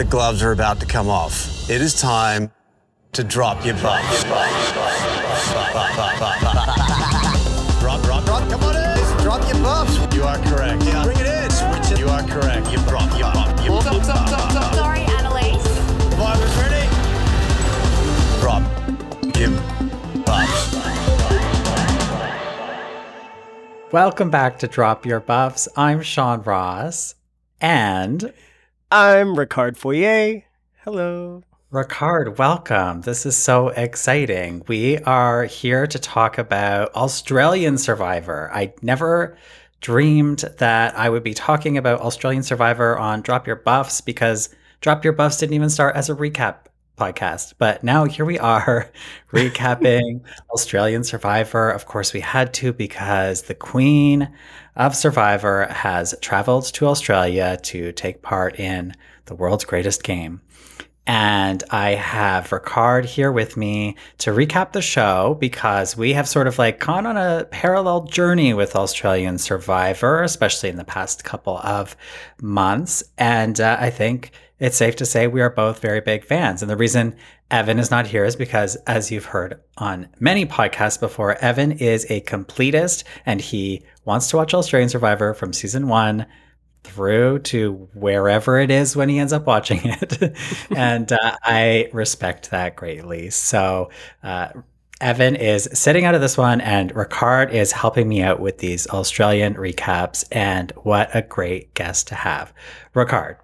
the gloves are about to come off. It is time to drop your buffs. drop, drop, drop. Come on in. Drop your buffs. You are correct. Yeah. Bring it in. Switch it. You are correct. You drop your buff. You Stop, stop, stop, stop. Sorry, Annalise. Survivors ready? Drop your buffs. Welcome back to Drop Your Buffs. I'm Sean Ross. And I'm Ricard Foyé. Hello. Ricard, welcome. This is so exciting. We are here to talk about Australian Survivor. I never dreamed that I would be talking about Australian Survivor on Drop Your Buffs because Drop Your Buffs didn't even start as a recap podcast. But now here we are recapping Australian Survivor. Of course, we had to because the Queen of Survivor has traveled to Australia to take part in the world's greatest game. And I have Ricard here with me to recap the show because we have sort of like gone on a parallel journey with Australian Survivor, especially in the past couple of months. And uh, I think it's safe to say we are both very big fans. And the reason Evan is not here is because, as you've heard on many podcasts before, Evan is a completist and he wants to watch Australian Survivor from season one through to wherever it is when he ends up watching it. and uh, I respect that greatly. So, uh, Evan is sitting out of this one, and Ricard is helping me out with these Australian recaps. And what a great guest to have. Ricard,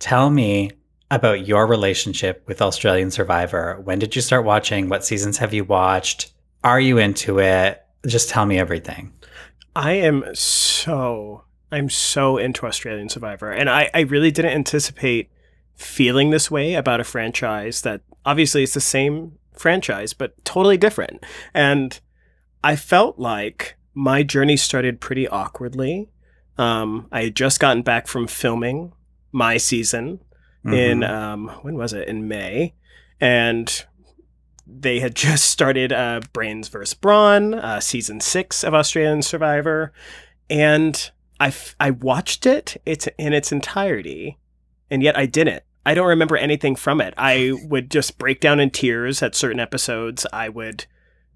tell me about your relationship with Australian Survivor. When did you start watching? What seasons have you watched? Are you into it? Just tell me everything. I am so I'm so into Australian Survivor. And I, I really didn't anticipate feeling this way about a franchise that obviously it's the same franchise, but totally different. And I felt like my journey started pretty awkwardly. Um, I had just gotten back from filming my season mm-hmm. in, um, when was it? In May. And they had just started uh, Brains vs. Brawn, uh, season six of Australian Survivor. And I, f- I watched it it's in its entirety, and yet I didn't. I don't remember anything from it. I would just break down in tears at certain episodes. I would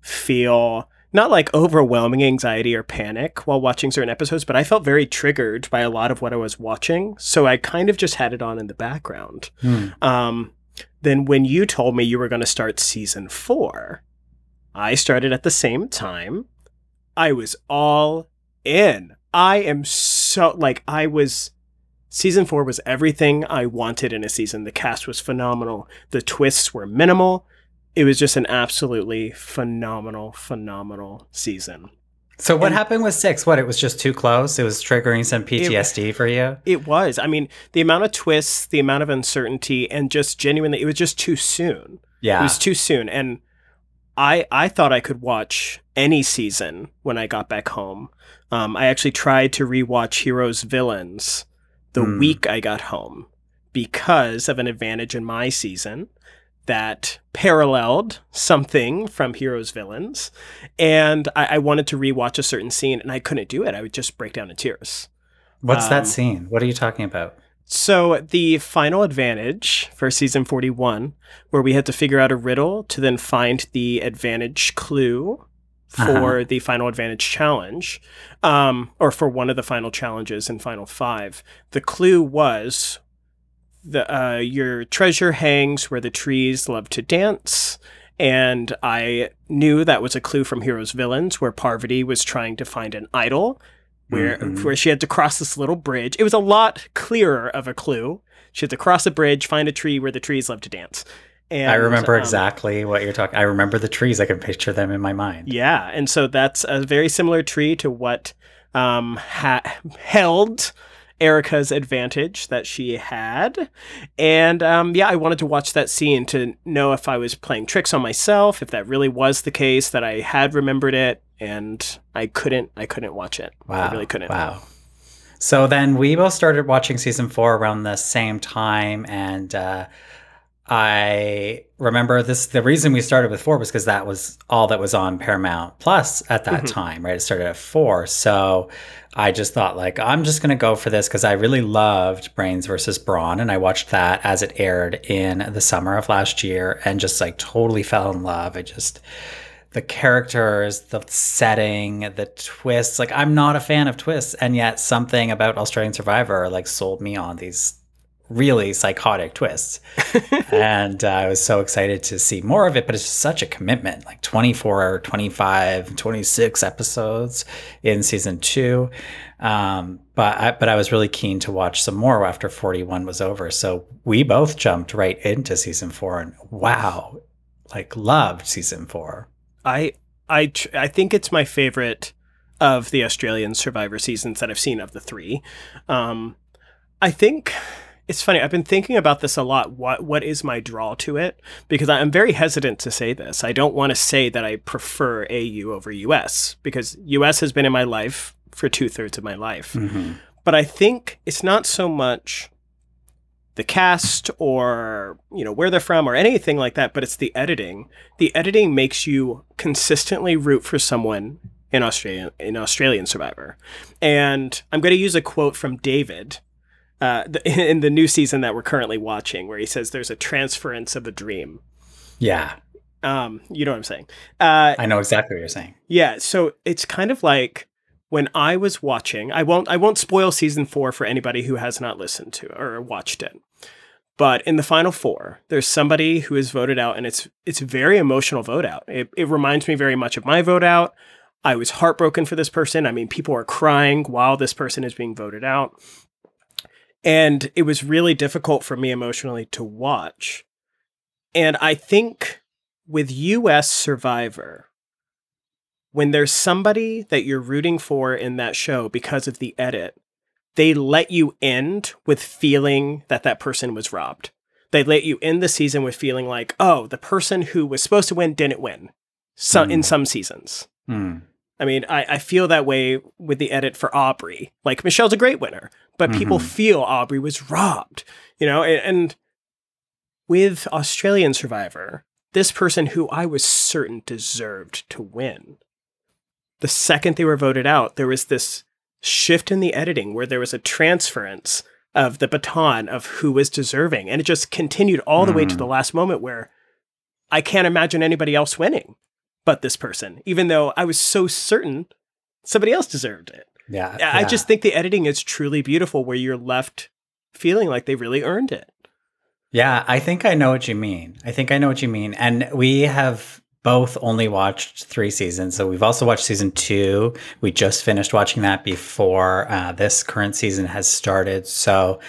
feel not like overwhelming anxiety or panic while watching certain episodes, but I felt very triggered by a lot of what I was watching. So I kind of just had it on in the background. Hmm. Um, then when you told me you were going to start season four, I started at the same time. I was all in. I am so like I was season 4 was everything I wanted in a season. The cast was phenomenal. The twists were minimal. It was just an absolutely phenomenal phenomenal season. So what and happened with 6? What it was just too close? It was triggering some PTSD it, for you? It was. I mean, the amount of twists, the amount of uncertainty and just genuinely it was just too soon. Yeah. It was too soon and I I thought I could watch any season when I got back home. Um, I actually tried to rewatch Heroes Villains the mm. week I got home because of an advantage in my season that paralleled something from Heroes Villains. And I, I, wanted to rewatch a certain scene and I couldn't do it. I would just break down in tears. What's um, that scene? What are you talking about? So, the final advantage for season 41, where we had to figure out a riddle to then find the advantage clue for uh-huh. the final advantage challenge, um, or for one of the final challenges in Final Five. The clue was the uh, your treasure hangs where the trees love to dance. And I knew that was a clue from Heroes Villains, where Parvati was trying to find an idol, where mm-hmm. where she had to cross this little bridge. It was a lot clearer of a clue. She had to cross a bridge, find a tree where the trees love to dance. And, I remember um, exactly what you're talking. I remember the trees. I can picture them in my mind. Yeah, and so that's a very similar tree to what um, ha- held Erika's advantage that she had, and um, yeah, I wanted to watch that scene to know if I was playing tricks on myself, if that really was the case, that I had remembered it, and I couldn't. I couldn't watch it. Wow, I really couldn't. Wow. So then we both started watching season four around the same time, and. Uh, I remember this. The reason we started with four was because that was all that was on Paramount Plus at that mm-hmm. time, right? It started at four. So I just thought, like, I'm just going to go for this because I really loved Brains versus Brawn. And I watched that as it aired in the summer of last year and just like totally fell in love. I just, the characters, the setting, the twists. Like, I'm not a fan of twists. And yet something about Australian Survivor like sold me on these really psychotic twists. and uh, I was so excited to see more of it, but it's just such a commitment like 24, 25, 26 episodes in season two. Um, but I, but I was really keen to watch some more after 41 was over. So we both jumped right into season four and wow, like loved season four. I I tr- I think it's my favorite of the Australian Survivor seasons that I've seen of the three. Um, I think it's funny. I've been thinking about this a lot. What what is my draw to it? Because I'm very hesitant to say this. I don't want to say that I prefer AU over US because US has been in my life for two thirds of my life. Mm-hmm. But I think it's not so much the cast or you know where they're from or anything like that, but it's the editing. The editing makes you consistently root for someone in Australian in Australian Survivor. And I'm going to use a quote from David uh, the, in the new season that we're currently watching, where he says there's a transference of a dream. Yeah, Um, you know what I'm saying? Uh, I know exactly what you're saying. yeah. So it's kind of like when I was watching. I won't. I won't spoil season four for anybody who has not listened to or watched it. But in the final four, there's somebody who is voted out, and it's it's a very emotional vote out. It, it reminds me very much of my vote out. I was heartbroken for this person. I mean, people are crying while this person is being voted out. And it was really difficult for me emotionally to watch. And I think with US Survivor, when there's somebody that you're rooting for in that show because of the edit, they let you end with feeling that that person was robbed. They let you end the season with feeling like, oh, the person who was supposed to win didn't win. So in Mm. some seasons. Hmm. I mean, I, I feel that way with the edit for Aubrey. Like Michelle's a great winner, but people Mhm. feel Aubrey was robbed, you know, and, and with Australian Survivor, this person who I was certain deserved to win. The second they were voted out, there was this shift in the editing where there was a transference of the baton of who was deserving. And it just continued all the way to Mm. the last moment where I can't imagine anybody else winning but this person, even though I was so certain somebody else deserved it. Yeah, I yeah. just think the editing is truly beautiful where you're left feeling like they really earned it. Yeah, I think I know what you mean. I think I know what you mean. And we have both only watched three seasons. So we've also watched season two. We just finished watching that before uh, this current season has started. So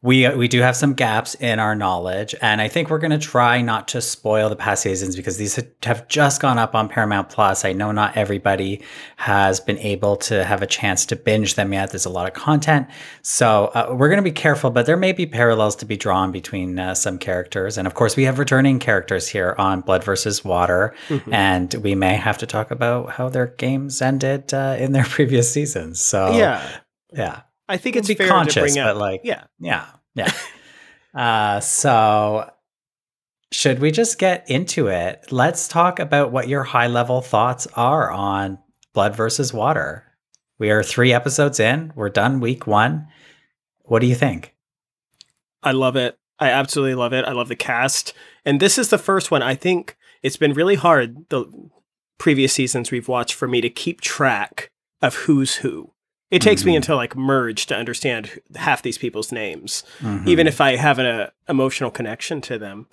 we we do have some gaps in our knowledge, and I think we're going to try not to spoil the past seasons because these have just gone up on Paramount Plus. I know not everybody has been able to have a chance to binge them yet. There's a lot of content, so uh, we're going to be careful. But there may be parallels to be drawn between uh, some characters, and of course, we have returning characters here on Blood versus Water, Mhm. and we may have to talk about how their games ended uh, in their previous seasons. So yeah. yeah. I think it's be fair conscious, to bring up. but like, yeah. yeah, yeah. uh, so, should we just get into it? Let's talk about what your high level thoughts are on Blood versus Water. We are three episodes in. We're done week one. What do you think? I love it. I absolutely love it. I love the cast. And this is the first one. I think it's been really hard the previous seasons we've watched for me to keep track of who's who. It takes me Mhm. until like merge to understand half these people's names, Mhm. even if I have an uh, emotional connection to them.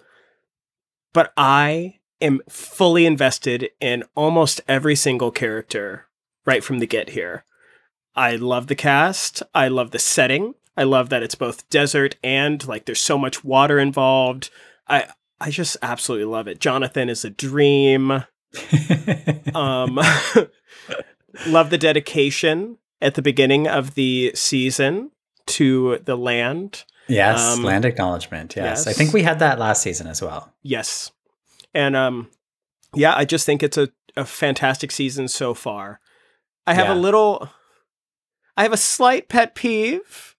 But I am fully invested in almost every single character right from the get here. I love the cast. I love the setting. I love that it's both desert and like there's so much water involved. I I just absolutely love it. Jonathan is a dream. Um love the dedication at the beginning of the season to the land. yes, um, land acknowledgement. Yes. I think we had that last season as well. Yes. And um yeah, I just think it's a, a fantastic season so far. I have Yeah. a little I have a slight pet peeve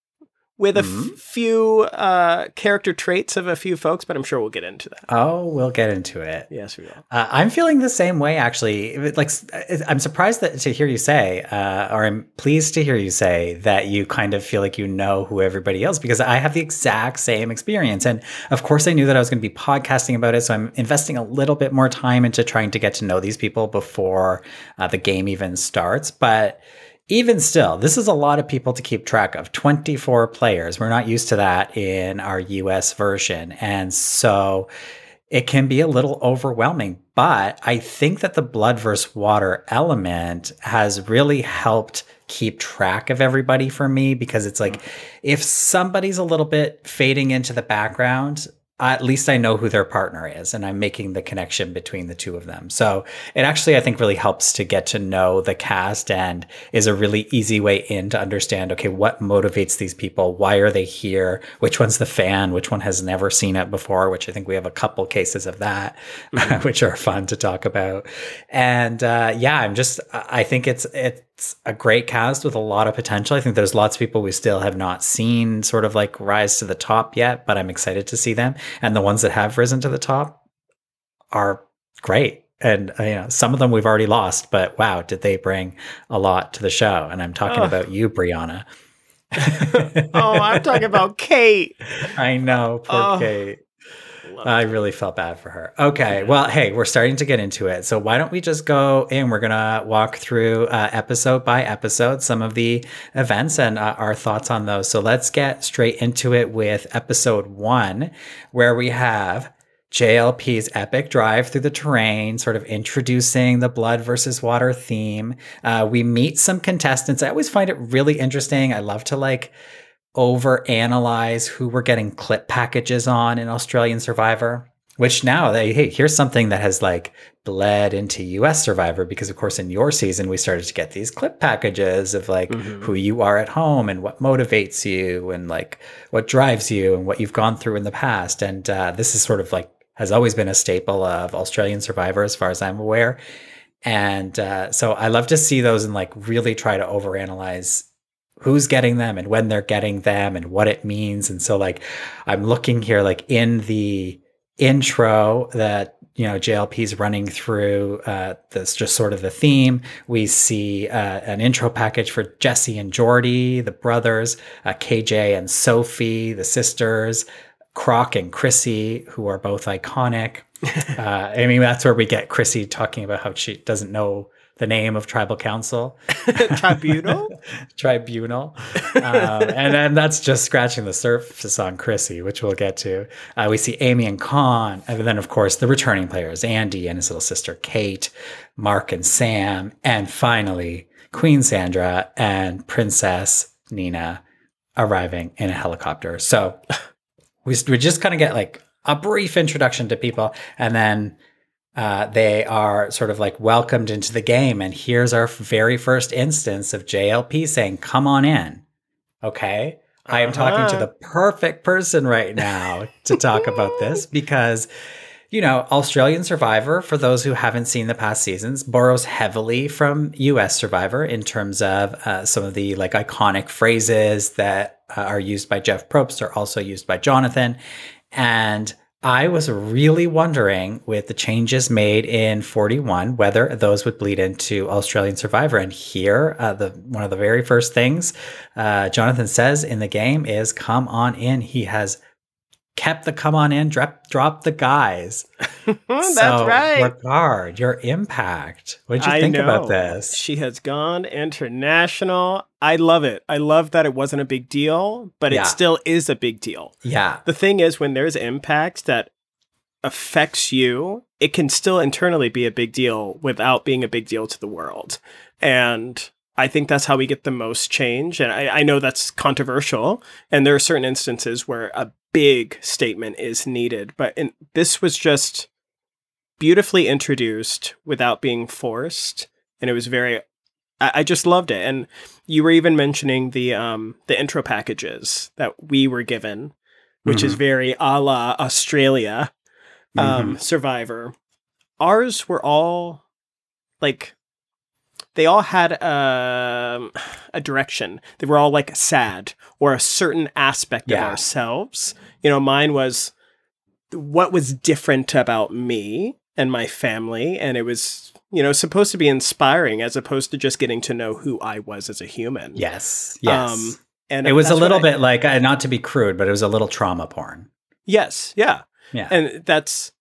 with a Mhm. f- few uh, character traits of a few folks, but I'm sure we'll get into that. Oh, we'll get into it. Yes, we will. Uh, I'm feeling the same way, actually. Like, I'm surprised that to hear you say, uh, or I'm pleased to hear you say that you kind of feel like you know who everybody else, because I have the exact same experience. And of course, I knew that I was going to be podcasting about it, so I'm investing a little bit more time into trying to get to know these people before uh, the game even starts. But even still, this is a lot of people to keep track of 24 players. We're not used to that in our US version. And so it can be a little overwhelming. But I think that the blood versus water element has really helped keep track of everybody for me because it's like mm-hmm. if somebody's a little bit fading into the background, at least I know who their partner is and I'm making the connection between the two of them. So it actually, I think, really helps to get to know the cast and is a really easy way in to understand okay, what motivates these people? Why are they here? Which one's the fan? Which one has never seen it before? Which I think we have a couple cases of that, which are fun to talk about. And uh, yeah, I'm just, I think it's it's, it's a great cast with a lot of potential. I think there's lots of people we still have not seen sort of like rise to the top yet, but I'm excited to see them. And the ones that have risen to the top are great. And uh, you know, some of them we've already lost, but wow, did they bring a lot to the show? And I'm talking about you, Brianna. Oh, I'm talking about Kate. I know, poor Oh. Kate. Love I really felt bad for her. Okay, well, hey, we're starting to get into it. So why don't we just go in? We're gonna walk through uh, episode by episode some of the events and uh, our thoughts on those. So let's get straight into it with episode one, where we have JLP's epic drive through the terrain, sort of introducing the blood versus water theme. Uh, we meet some contestants. I always find it really interesting. I love to like over analyze who we're getting clip packages on in Australian Survivor. Which now they hey, here's something that has like bled into US Survivor because of course in your season we started to get these clip packages of like Mhm. who you are at home and what motivates you and like what drives you and what you've gone through in the past. And uh, this is sort of like has always been a staple of Australian Survivor as far as I'm aware. And uh, so I love to see those and like really try to overanalyze who's getting them and when they're getting them and what it means. And so like I'm looking here like in the intro that you know JLP's running through uh this just sort of the theme we see uh, an intro package for Jesse and Jordy the brothers uh, KJ and Sophie the sisters Croc and Chrissy who are both iconic uh, I mean that's where we get Chrissy talking about how she doesn't know the name of tribal council. Tribunal? tribunal. Um, and then that's just scratching the surface on chrissy which we'll get to. Uh, we see amy and Khanh, and then of course the returning players andy and his little sister kate mark and sam and finally queen sandra and princess nina arriving in a helicopter. So we, we just kind of get like a brief introduction to people and then uh, they are sort of like welcomed into the game. And here's our very first instance of JLP saying, Come on in. Okay. I am talking to Uh-huh. the perfect person right now to talk about this because, you know, Australian Survivor, for those who haven't seen the past seasons, borrows heavily from US Survivor in terms of uh, some of the like iconic phrases that uh, are used by Jeff Probst are also used by Jonathan. And I was really wondering with the changes made in 41 whether those would bleed into Australian Survivor. And here, uh, the one of the very first things uh, Jonathan says in the game is "Come on in." He has kept the "Come on in," drop, drop the guys. That's so, right. Ricard your impact. What did you I think about this? She has gone international. I love it. I love that it wasn't a big deal, but Yeah. it still is a big deal. Yeah, The thing is, when there's impact that affects you, it can still internally be a big deal without being a big deal to the world. And I think that's how we get the most change. And I, I know that's controversial. And there are certain instances where a big statement is needed. But in, this was just beautifully introduced without being forced. And it was very I, I just loved it. And you were even mentioning the um the intro packages that we were given, which is very a la Australia um Survivor. Ours were all like they all had um, a direction. They were all like sad or a certain aspect Yeah. of ourselves. You know, mine was what was different about me and my family, and it was you know supposed to be inspiring as opposed to just getting to know who I was as a human. Yes. Yes. Um, and it was a little I- bit like, uh, not to be crude, but it was a little trauma porn. Yes, yeah. Yeah. And that's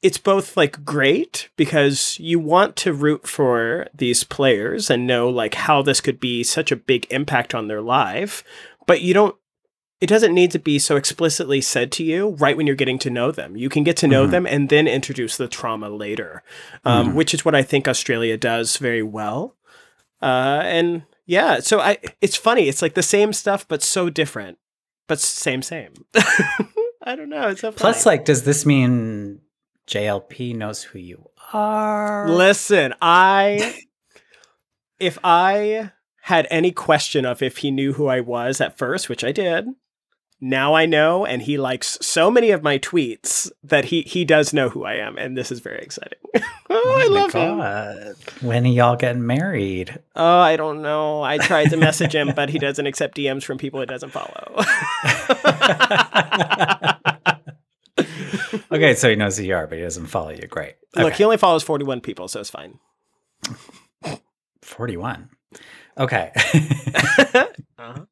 it's both like great because you want to root for these players and know like how this could be such a big impact on their life, but you don't it doesn't need to be so explicitly said to you right when you're getting to know them. You can get to know Mhm. them and then introduce the trauma later, um, Mhm. which is what I think Australia does very well. Uh, and yeah, so I it's funny. It's like the same stuff, but so different, but same same. I don't know. It's so. Plus, like, does this mean JLP knows who you are? Listen, I if I had any question of if he knew who I was at first, which I did, now I know, and he likes so many of my tweets that he he does know who I am, and this is very exciting. oh, I my love him. When are y'all getting married? Oh, I don't know. I tried to message him, but he doesn't accept DMs from people he doesn't follow. okay, so he knows who you are, but he doesn't follow you. Great. Look, he only follows 41 people, so it's fine. 41. Okay. Uh-huh.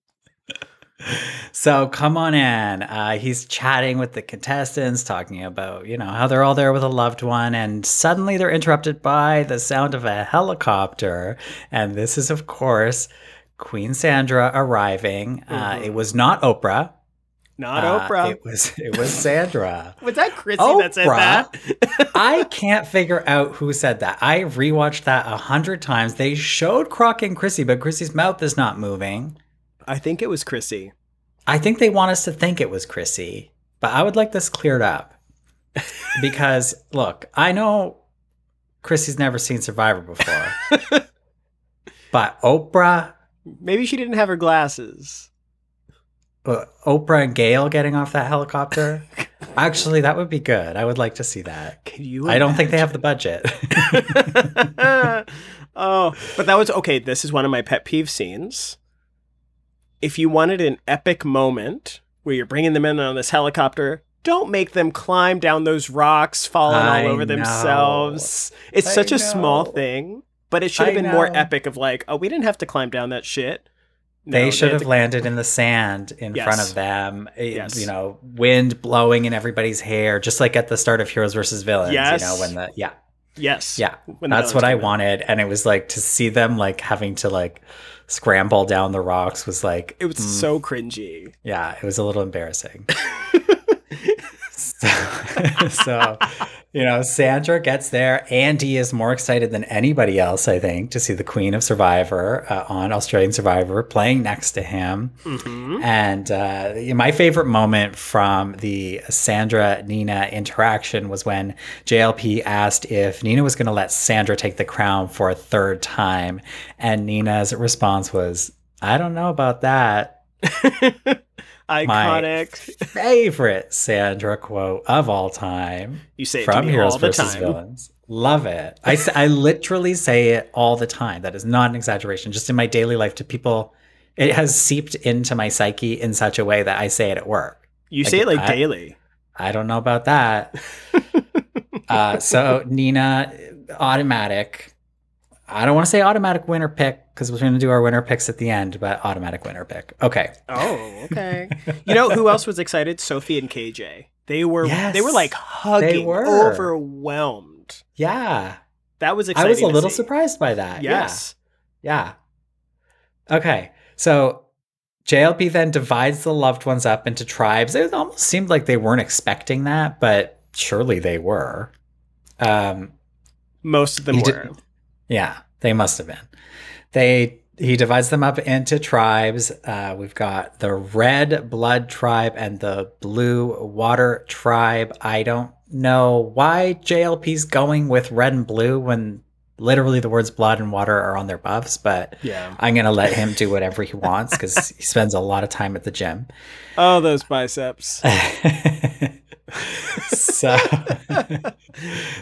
So come on in. Uh, he's chatting with the contestants, talking about, you know, how they're all there with a loved one. And suddenly they're interrupted by the sound of a helicopter. And this is, of course, Queen Sandra arriving. Uh, it was not Oprah. Not Uh, Oprah. It was it was Sandra. was that Chrissy that said that? I can't figure out who said that. I rewatched that a hundred times. They showed Croc and Chrissy, but Chrissy's mouth is not moving. I think it was Chrissy. I think they want us to think it was Chrissy, but I would like this cleared up. because look, I know Chrissy's never seen Survivor before. but Oprah, Maybe she didn't have her glasses. uh, Oprah and Gayle getting off that helicopter. Actually, that would be good. I would like to see that. Can you? I don't think they have the budget. oh, but that was okay. This is one of my pet peeve scenes. If you wanted an epic moment where you're bringing them in on this helicopter, don't make them climb down those rocks, falling I all over know. themselves. It's I such a small thing, but it should have I been more epic. Of like, oh, we didn't have to climb down that shit. No, they should had have to- landed in the sand in front of them. It- Yes. You know, wind blowing in everybody's hair, just like at the start of Heroes versus Villains. Yes. You know, when the yeah, Yes. yeah, when that's what I wanted, and it was like to see them like having to like scramble down the rocks was like It was mm, so cringy. yeah, it was a little embarrassing. so, so, you know, Sandra gets there. Andy is more excited than anybody else, I think, to see the Queen of Survivor uh, on Australian Survivor playing next to him. hmm And uh, my favorite moment from the Sandra Nina interaction was when JLP asked if Nina was going to let Sandra take the crown for a third time. And Nina's response was, I don't know about that. Iconic. Favorite Sandra quote of all time You say it to from me Heroes all the versus time. Villains. Love it. I, I literally say it all the time. That is not an exaggeration. Just in my daily life to people, it has seeped into my psyche in such a way that I say it at work. You Like, say it like I- daily. I don't know about that. uh, so Nina, automatic. I don't want to say automatic winner pick because we're going to do our winner picks at the end, but automatic winner pick. Okay. Oh, okay. you know who else was excited? Sophie and KJ. They were Yes, they were like hugging, were. overwhelmed. Yeah. That was exciting. I was a to little see. surprised by that. Yes. Yeah. Okay. So JLP then divides the loved ones up into tribes. It almost seemed like they weren't expecting that, but surely they were. Um, Most of them were. did- yeah, they must have been. They he divides them up into tribes. Uh, we've got the red blood tribe and the blue water tribe. I don't know why JLP's going with red and blue when literally the words blood and water are on their buffs, but Yeah. I'm gonna let him do whatever he wants because he spends a lot of time at the gym. Oh, those biceps. so,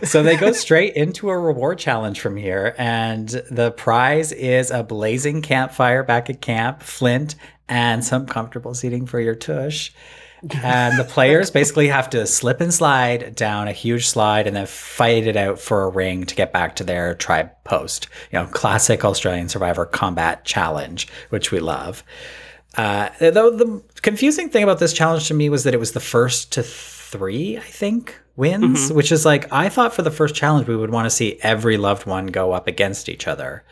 so they go straight into a reward challenge from here, and the prize is a blazing campfire back at camp, flint, and some comfortable seating for your tush. And the players basically have to slip and slide down a huge slide and then fight it out for a ring to get back to their tribe post. You know, classic Australian Survivor combat challenge, which we love. Uh, though the confusing thing about this challenge to me was that it was the first to three, I think, wins, which is like I thought for the first challenge we would want to see every loved one go up against each other,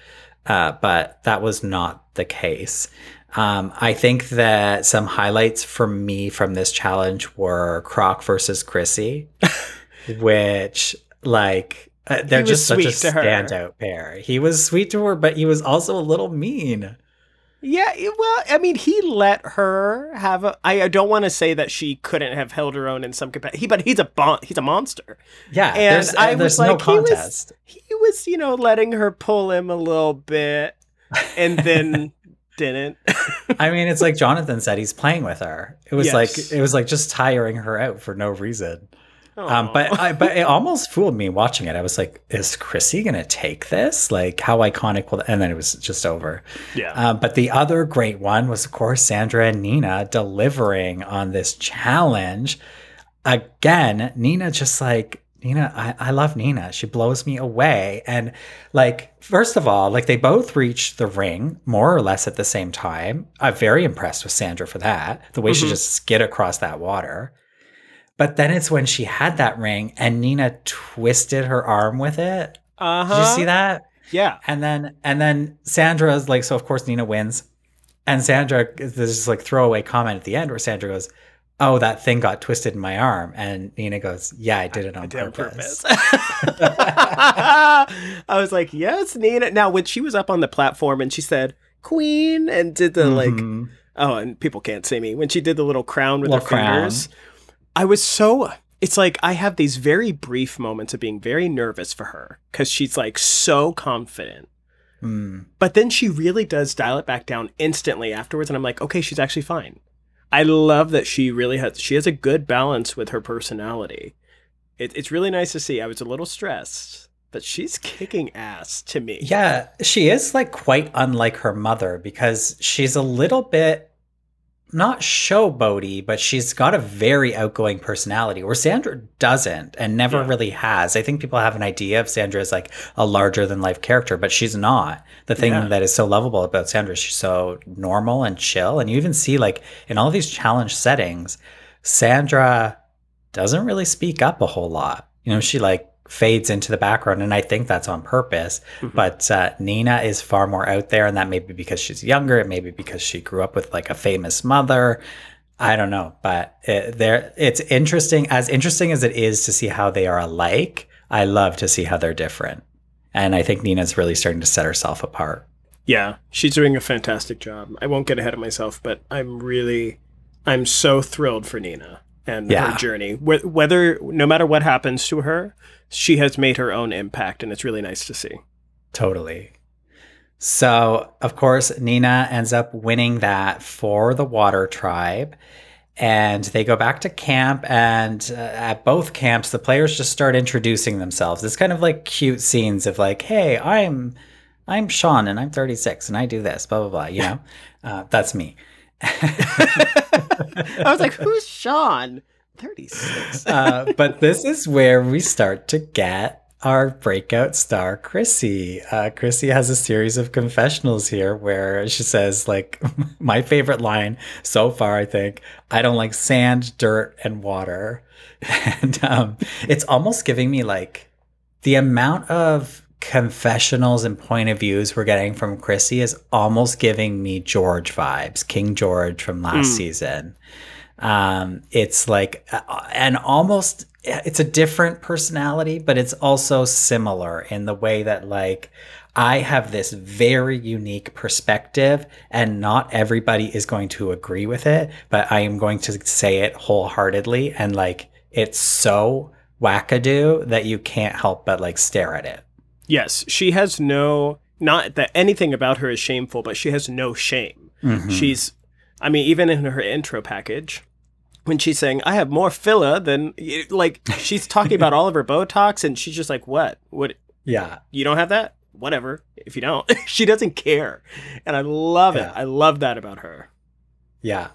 uh, but that was not the case. Um, I think that some highlights for me from this challenge were Croc versus Chrissy, which like uh, they're just such a standout pair. He was sweet to her, but he was also a little mean. Yeah, well, I mean, he let her have a. I don't want to say that she couldn't have held her own in some capacity, but he's a bon- he's a monster. Yeah, And there's, I there's was no like, he was- He was, you know, letting her pull him a little bit, and then didn't. I mean, it's like Jonathan said, he's playing with her. It was Yes. like it was like just tiring her out for no reason. Um, but I, but it almost fooled me watching it. I was like, is Chrissy gonna take this? Like, how iconic will? And then it was just over. yeah, Um, but the other great one was, of course, Sandra and Nina delivering on this challenge. Again, Nina just like, Nina, I, I love Nina. She blows me away. And like, first of all, like they both reached the ring more or less at the same time. I'm very impressed with Sandra for that. The way she Mhm. just skid across that water. But then it's when she had that ring and Nina twisted her arm with it. Uh-huh. Did you see that? Yeah, And then and then Sandra's like, so of course Nina wins. And Sandra there's this like throwaway comment at the end where Sandra goes, Oh, that thing got twisted in my arm. And Nina goes, Yeah, I did it on I did on purpose. I was like, yes, Nina. Now, when she was up on the platform and she said "Queen" and did the like, Mhm. oh, and people can't see me when she did the little crown with Little her crown. I was so. It's like I have these very brief moments of being very nervous for her because she's like so confident. Mm. But then she really does dial it back down instantly afterwards, and I'm like, okay, she's actually fine. I love that she really has she has a good balance with her personality. It, it's really nice to see. I was a little stressed, but she's kicking ass to me. Yeah, she is like quite unlike her mother because she's a little bit not showboaty, but she's got a very outgoing personality where Sandra doesn't and never Yeah. really has. I think people have an idea of Sandra as like a larger than life character, but she's not. The thing Yeah. that is so lovable about Sandra is she's so normal and chill. And you even see like in all these challenge settings, Sandra doesn't really speak up a whole lot. You know, she like fades into the background, and I think that's on purpose. Mhm. But uh, Nina is far more out there, and that may be because she's younger. It may be because she grew up with like a famous mother. I don't know, but it, there it's interesting. As interesting as it is to see how they are alike, I love to see how they're different, and I think Nina's really starting to set herself apart. Yeah, she's doing a fantastic job. I won't get ahead of myself, but I'm really, I'm so thrilled for Nina and Yeah. her journey. Whether, no matter what happens to her, she has made her own impact, and it's really nice to see. Totally. So, of course, Nina ends up winning that for the Water Tribe. And they go back to camp, and uh, at both camps, the players just start introducing themselves. It's kind of like cute scenes of like, "Hey, I'm, I'm Sean, and I'm 36, and I do this." Blah blah blah. You know, uh, that's me. I was like, who's Sean? 36. uh, but this is where we start to get our breakout star, Chrissy. Uh, Chrissy has a series of confessionals here where she says, like, my favorite line so far, I think, I don't like sand, dirt, and water. And um, it's almost giving me like the amount of confessionals and point of views we're getting from Chrissy is almost giving me George vibes, King George from last Mm. season. Um, it's like, uh, and almost, it's a different personality, but it's also similar in the way that, like, I have this very unique perspective, and not everybody is going to agree with it, but I am going to say it wholeheartedly. And, like, it's so wackadoo that you can't help but, like, stare at it. Yes, she has no, not that anything about her is shameful, but she has no shame. Mhm. She's, I mean, even in her intro package, when she's saying, "I have more filler than," like she's talking about all of her Botox, and she's just like, "What? What? Yeah. You don't have that? Whatever. If you don't, she doesn't care." And I love Yeah. it. I love that about her. Yeah.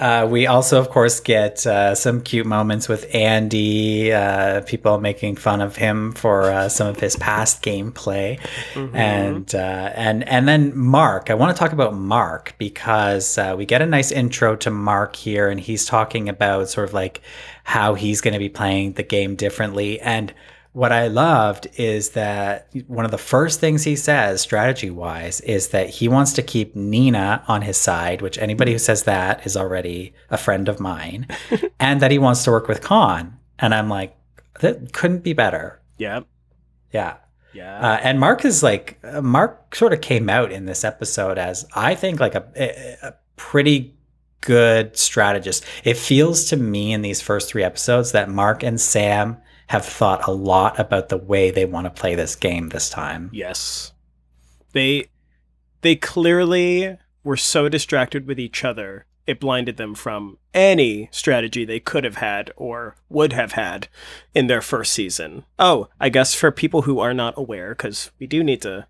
Uh, we also, of course, get uh, some cute moments with Andy, uh, people making fun of him for uh, some of his past gameplay, and uh, and and then Mark. I want to talk about Mark because uh, we get a nice intro to Mark here, and he's talking about sort of like how he's going to be playing the game differently. And what I loved is that one of the first things he says, strategy wise, is that he wants to keep Nina on his side, which anybody who says that is already a friend of mine, and that he wants to work with Khanh. And I'm like, that couldn't be better. Yeah. Yeah. Yeah. Uh, and Mark is like, uh, Mark sort of came out in this episode as, I think, like a, a, a pretty good strategist. It feels to me in these first three episodes that Mark and Sam have thought a lot about the way they want to play this game this time. Yes. They they clearly were so distracted with each other, it blinded them from any strategy they could have had or would have had in their first season. Oh, I guess for people who are not aware cuz we do need to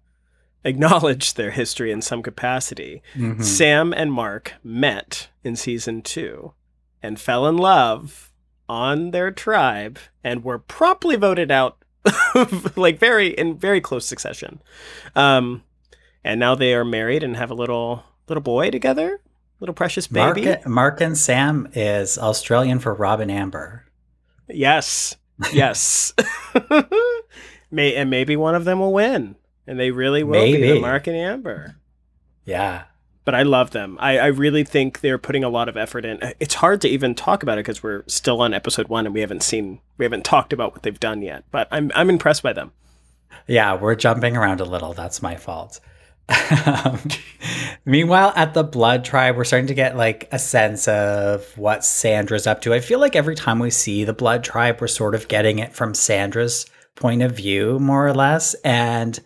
acknowledge their history in some capacity. Mhm. Sam and Mark met in season 2 and fell in love on their tribe and were promptly voted out like very in very close succession. Um and now they are married and have a little little boy together, little precious baby. Mark and Sam is Australian for Rob and Amber. Yes. Yes. May and maybe one of them will win. And they really will be the Mark and Amber. Yeah. But I love them. I, I really think they're putting a lot of effort in. It's hard to even talk about it because we're still on episode one and we haven't seen, we haven't talked about what they've done yet. But I'm I'm impressed by them. Yeah, we're jumping around a little. That's my fault. Meanwhile, at the Blood Tribe, we're starting to get like a sense of what Sandra's up to. I feel like every time we see the Blood Tribe, we're sort of getting it from Sandra's point of view, more or less. And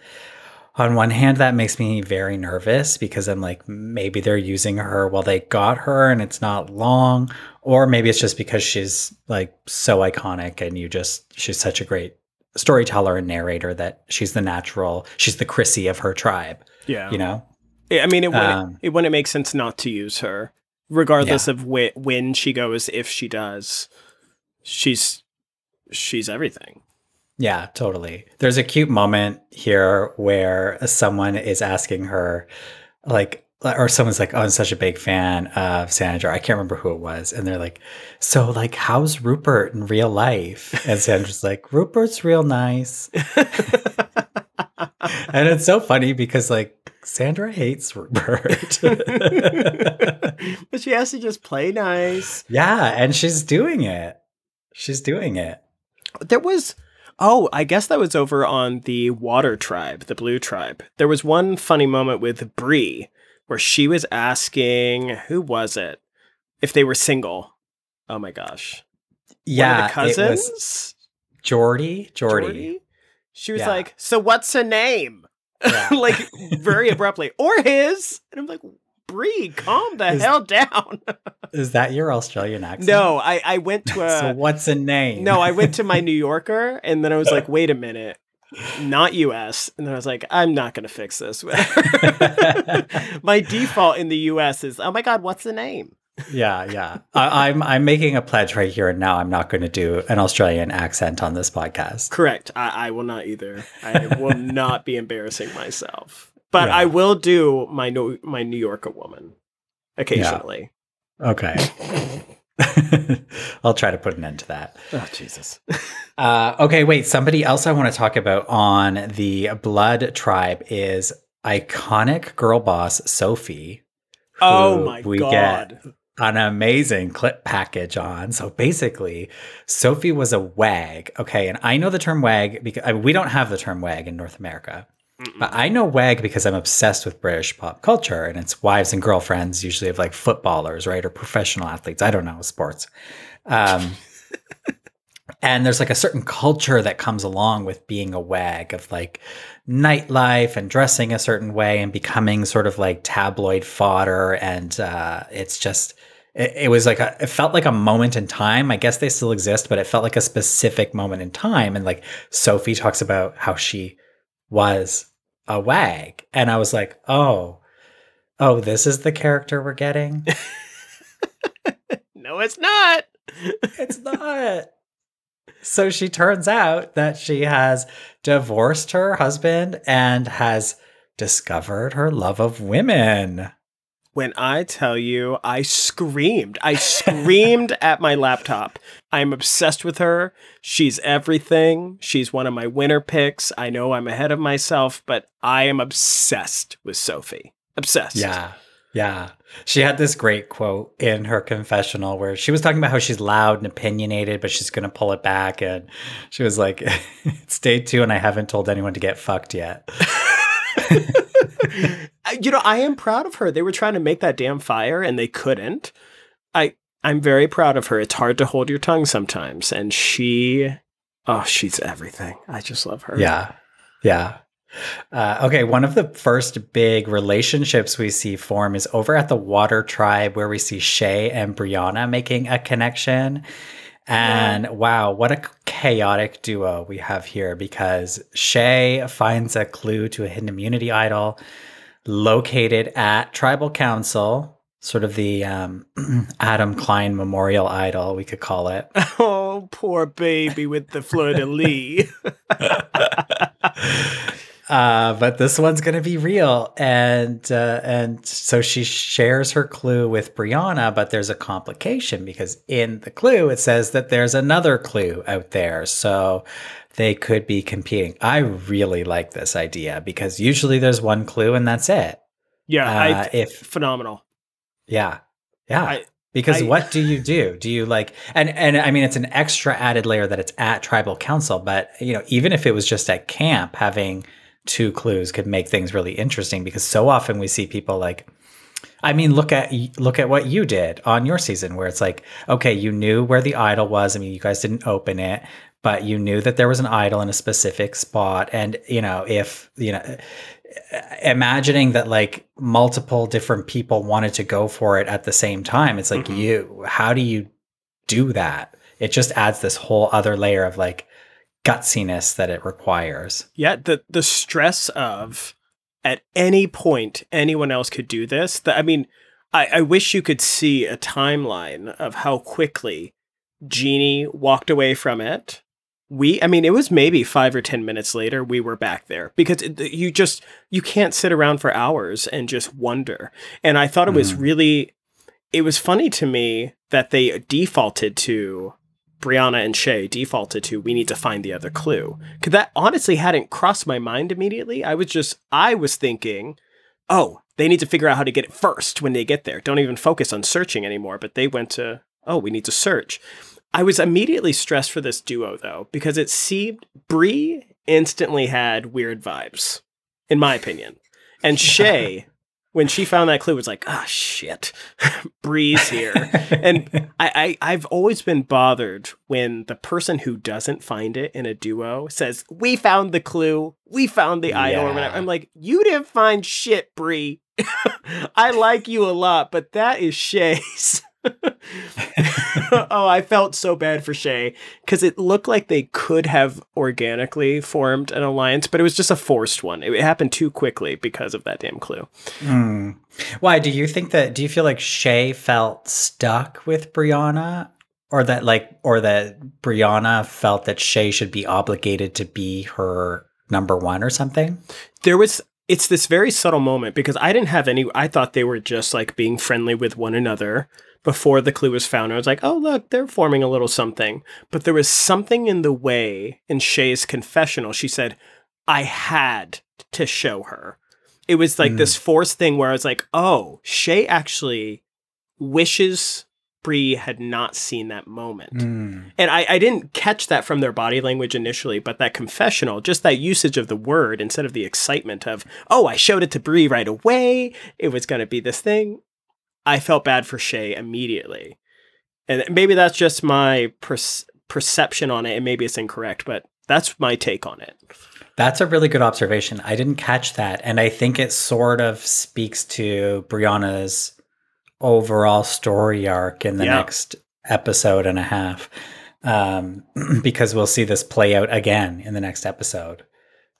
on one hand, that makes me very nervous because I'm like, maybe they're using her while they got her and it's not long. Or maybe it's just because she's like so iconic and you just, she's such a great storyteller and narrator that she's the natural, she's the Chrissy of her tribe, Yeah. you know? I mean, it wouldn't, Um, it wouldn't make sense not to use her, regardless of whi- when she goes, if she does. She's she's everything. Yeah, totally. There's a cute moment here where someone is asking her, like, uh, or someone's like, "Oh, I'm such a big fan of Sandra." I can't remember who it was, and they're like, "So, like, how's Rupert in real life?" And Sandra's like, "Rupert's real nice," and it's so funny because like Sandra hates Rupert. but she has to just play nice. yeah, and she's doing it. She's doing it. There was oh, I guess that was over on the water tribe, the blue tribe. There was one funny moment with Bree where she was asking who was it? If they were single. Oh my gosh. Yeah, One of the it was cousins? Jordy. Jordy. Jordy? She was Yeah. like, So what's her name? Yeah. like very abruptly. Or his. And I'm like, Bree, calm the Is- hell down. Is that your Australian accent? no, I, I went to a so what's a name? No, I went to my New Yorker and then I was like, wait a minute. Not US. And then I was like, I'm not gonna fix this. my default in the US is, oh my god, what's the name? yeah, yeah. I, I'm I'm making a pledge right here and now. I'm not going to do an Australian accent on this podcast. Correct. I, I will not either. I will not be embarrassing myself. But Yeah. I will do my New my New Yorker woman occasionally. Okay. I'll try to put an end to that. Oh Jesus. Uh, okay, wait. Somebody else I want to talk about on the Blood Tribe is iconic girl boss Sophie. oh who my we god. get an amazing clip package on. So basically, Sophie was a wag. Okay, and I know the term wag because I we don't have the term wag in North America. But I know wag because I'm obsessed with British pop culture and it's wives and girlfriends, usually of like footballers, right? Or professional athletes. I don't know, sports. Um, and there's like a certain culture that comes along with being a wag of like nightlife and dressing a certain way and becoming sort of like tabloid fodder. And uh, it's just, it, it was like a, it felt like a moment in time. I guess they still exist, but it felt like a specific moment in time. And like Sophie talks about how she was a wag, and I was like, oh, oh, this is the character we're getting. no, it's not. it's not. So she turns out that she has divorced her husband and has discovered her love of women. When I tell you, I screamed. I screamed at my laptop. I'm obsessed with her. She's everything. She's one of my winner picks. I know I'm ahead of myself, but I am obsessed with Sophie. Obsessed. Yeah. Yeah. She had this great quote in her confessional where she was talking about how she's loud and opinionated, but she's going to pull it back. And she was like, it's day two and I haven't told anyone to get fucked yet. you know, I am proud of her. They were trying to make that damn fire and they couldn't. I I'm very proud of her. It's hard to hold your tongue sometimes and she oh, she's everything. I just love her. Yeah. Yeah. Uh, okay, one of the first big relationships we see form is over at the Water Tribe, where we see Shay and Brianna making a connection. And wow, what a chaotic duo we have here because Shay finds a clue to a hidden immunity idol located at Tribal Council, sort of the um, Adam Klein Memorial Idol, we could call it. Oh, poor baby with the fleur de lis. Uh, but this one's going to be real, and uh, and so she shares her clue with Brianna, but there's a complication because in the clue it says that there's another clue out there, so they could be competing. I really like this idea because usually there's one clue and that's it. Yeah, Uh, I, if phenomenal. yeah, yeah. I- because I- what do you do? Do you like and and I mean it's an extra added layer that it's at tribal council, but you know even if it was just at camp, having two clues could make things really interesting because so often we see people like. I mean, look at look at what you did on your season, where it's like, okay, you knew where the idol was. I mean, you guys didn't open it, but you knew that there was an idol in a specific spot, and you know, if you know, imagining that like multiple different people wanted to go for it at the same time it's like Mhm. you how do you do that it just adds this whole other layer of like gutsiness that it requires Yeah, the the stress of at any point anyone else could do this. That I mean, I, I wish you could see a timeline of how quickly Jeannie walked away from it. We, I mean, it was maybe five or ten minutes later we were back there because it, you just you can't sit around for hours and just wonder. And I thought it was Mhm. really, it was funny to me that they defaulted to Brianna and Shay defaulted to we need to find the other clue. Cause that honestly hadn't crossed my mind immediately. I was just I was thinking, oh, they need to figure out how to get it first when they get there. Don't even focus on searching anymore. But they went to, oh, we need to search. I was immediately stressed for this duo though, because it seemed Bree instantly had weird vibes, in my opinion. And Shay, when she found that clue, it was like, ah, shit, Bree's here. And I, I I've always been bothered when the person who doesn't find it in a duo says, "We found the clue. We found the idol." Or Yeah. whatever. I'm like, "You didn't find shit, Bree. I like you a lot, but that is Shay's." oh, I felt so bad for Shay because it looked like they could have organically formed an alliance, but it was just a forced one. It happened too quickly because of that damn clue. Hmm. why do you think that do you feel like shay felt stuck with brianna or that like or that brianna felt that shay should be obligated to be her number one or something there was it's this very subtle moment because I didn't have any I thought they were just like being friendly with one another before the clue was found. I was like, oh look, they're forming a little something. But there was something in the way in Shay's confessional. She said, I had to show her. It was like Mm. this forced thing where I was like, oh, Shay actually wishes Bree had not seen that moment. Hmm. And I, I didn't catch that from their body language initially, but that confessional, just that usage of the word instead of the excitement of, oh, I showed it to Bree right away. It was going to be this thing. I felt bad for Shay immediately. And maybe that's just my perce- perception on it, and maybe it's incorrect, but that's my take on it. That's a really good observation. I didn't catch that. And I think it sort of speaks to Brianna's overall story arc in the Yeah. next episode and a half. Um, because we'll see this play out again in the next episode.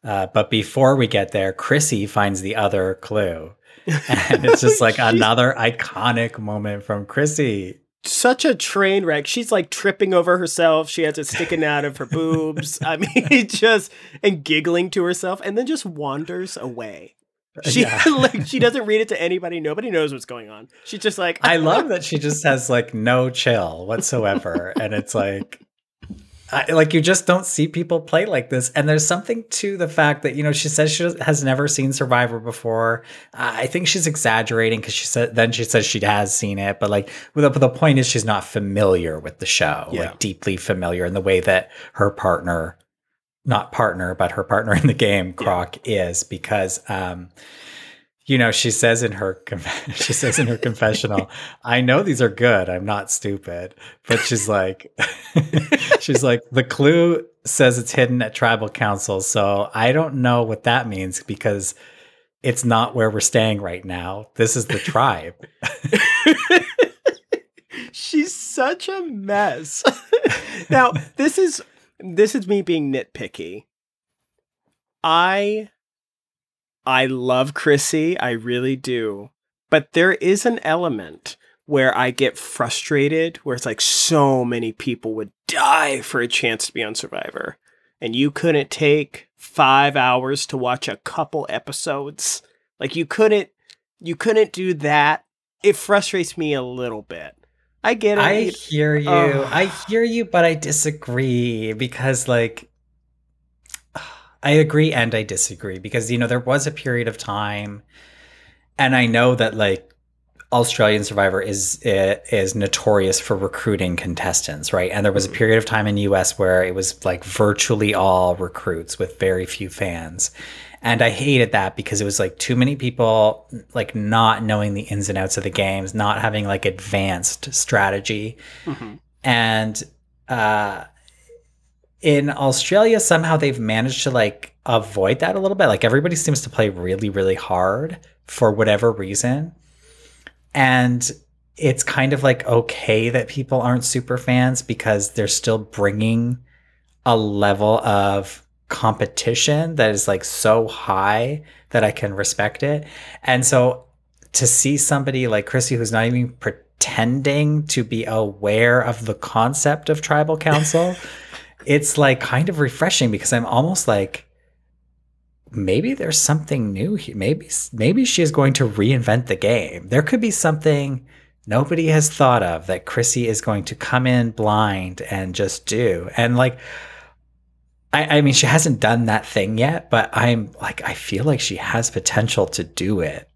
Uh, but before we get there, Chrissy finds the other clue. And it's just like another iconic moment from Chrissy. such a train wreck. She's like tripping over herself. She has it sticking out of her boobs. I mean, just and giggling to herself, and then just wanders away. Uh, she Yeah. like she doesn't read it to anybody. Nobody knows what's going on. She's just like I ah. love that she just has like no chill whatsoever. and it's like, I, like you just don't see people play like this. And there's something to the fact that, you know, she says she has never seen Survivor before. Uh, I think she's exaggerating because she said, then she says she has seen it. But like, well, the, the point is she's not familiar with the show, Yeah. like deeply familiar in the way that her partner, not partner, but her partner in the game, Croc, is because, um, you know, she says in her she says in her confessional, "I know these are good. I'm not stupid." But she's like, she's like, the clue says it's hidden at tribal council, so I don't know what that means because it's not where we're staying right now. This is the tribe. She's such a mess. now, this is this is me being nitpicky. I I love Chrissy, I really do. But there is an element where I get frustrated where it's like so many people would die for a chance to be on Survivor. And you couldn't take 5 hours to watch a couple episodes. Like you couldn't you couldn't do that. It frustrates me a little bit. I get it. I hear you. Ugh. I hear you, but I disagree because, like, I agree and I disagree because, you know, there was a period of time, and I know that, like, Australian Survivor is is notorious for recruiting contestants, right? And there was a period of time in US where it was like virtually all recruits with very few fans. And I hated that because it was like too many people like not knowing the ins and outs of the games, not having like advanced strategy. Mhm. And uh in Australia somehow they've managed to like avoid that a little bit. Like everybody seems to play really really hard for whatever reason. And it's kind of like okay that people aren't super fans because they're still bringing a level of competition that is like so high that I can respect it. And so to see somebody like Chrissy who's not even pretending to be aware of the concept of tribal council, it's like kind of refreshing because I'm almost like maybe there's something new here. Maybe maybe she is going to reinvent the game. There could be something nobody has thought of that Chrissy is going to come in blind and just do. And like I, I mean she hasn't done that thing yet, but I'm like I feel like she has potential to do it.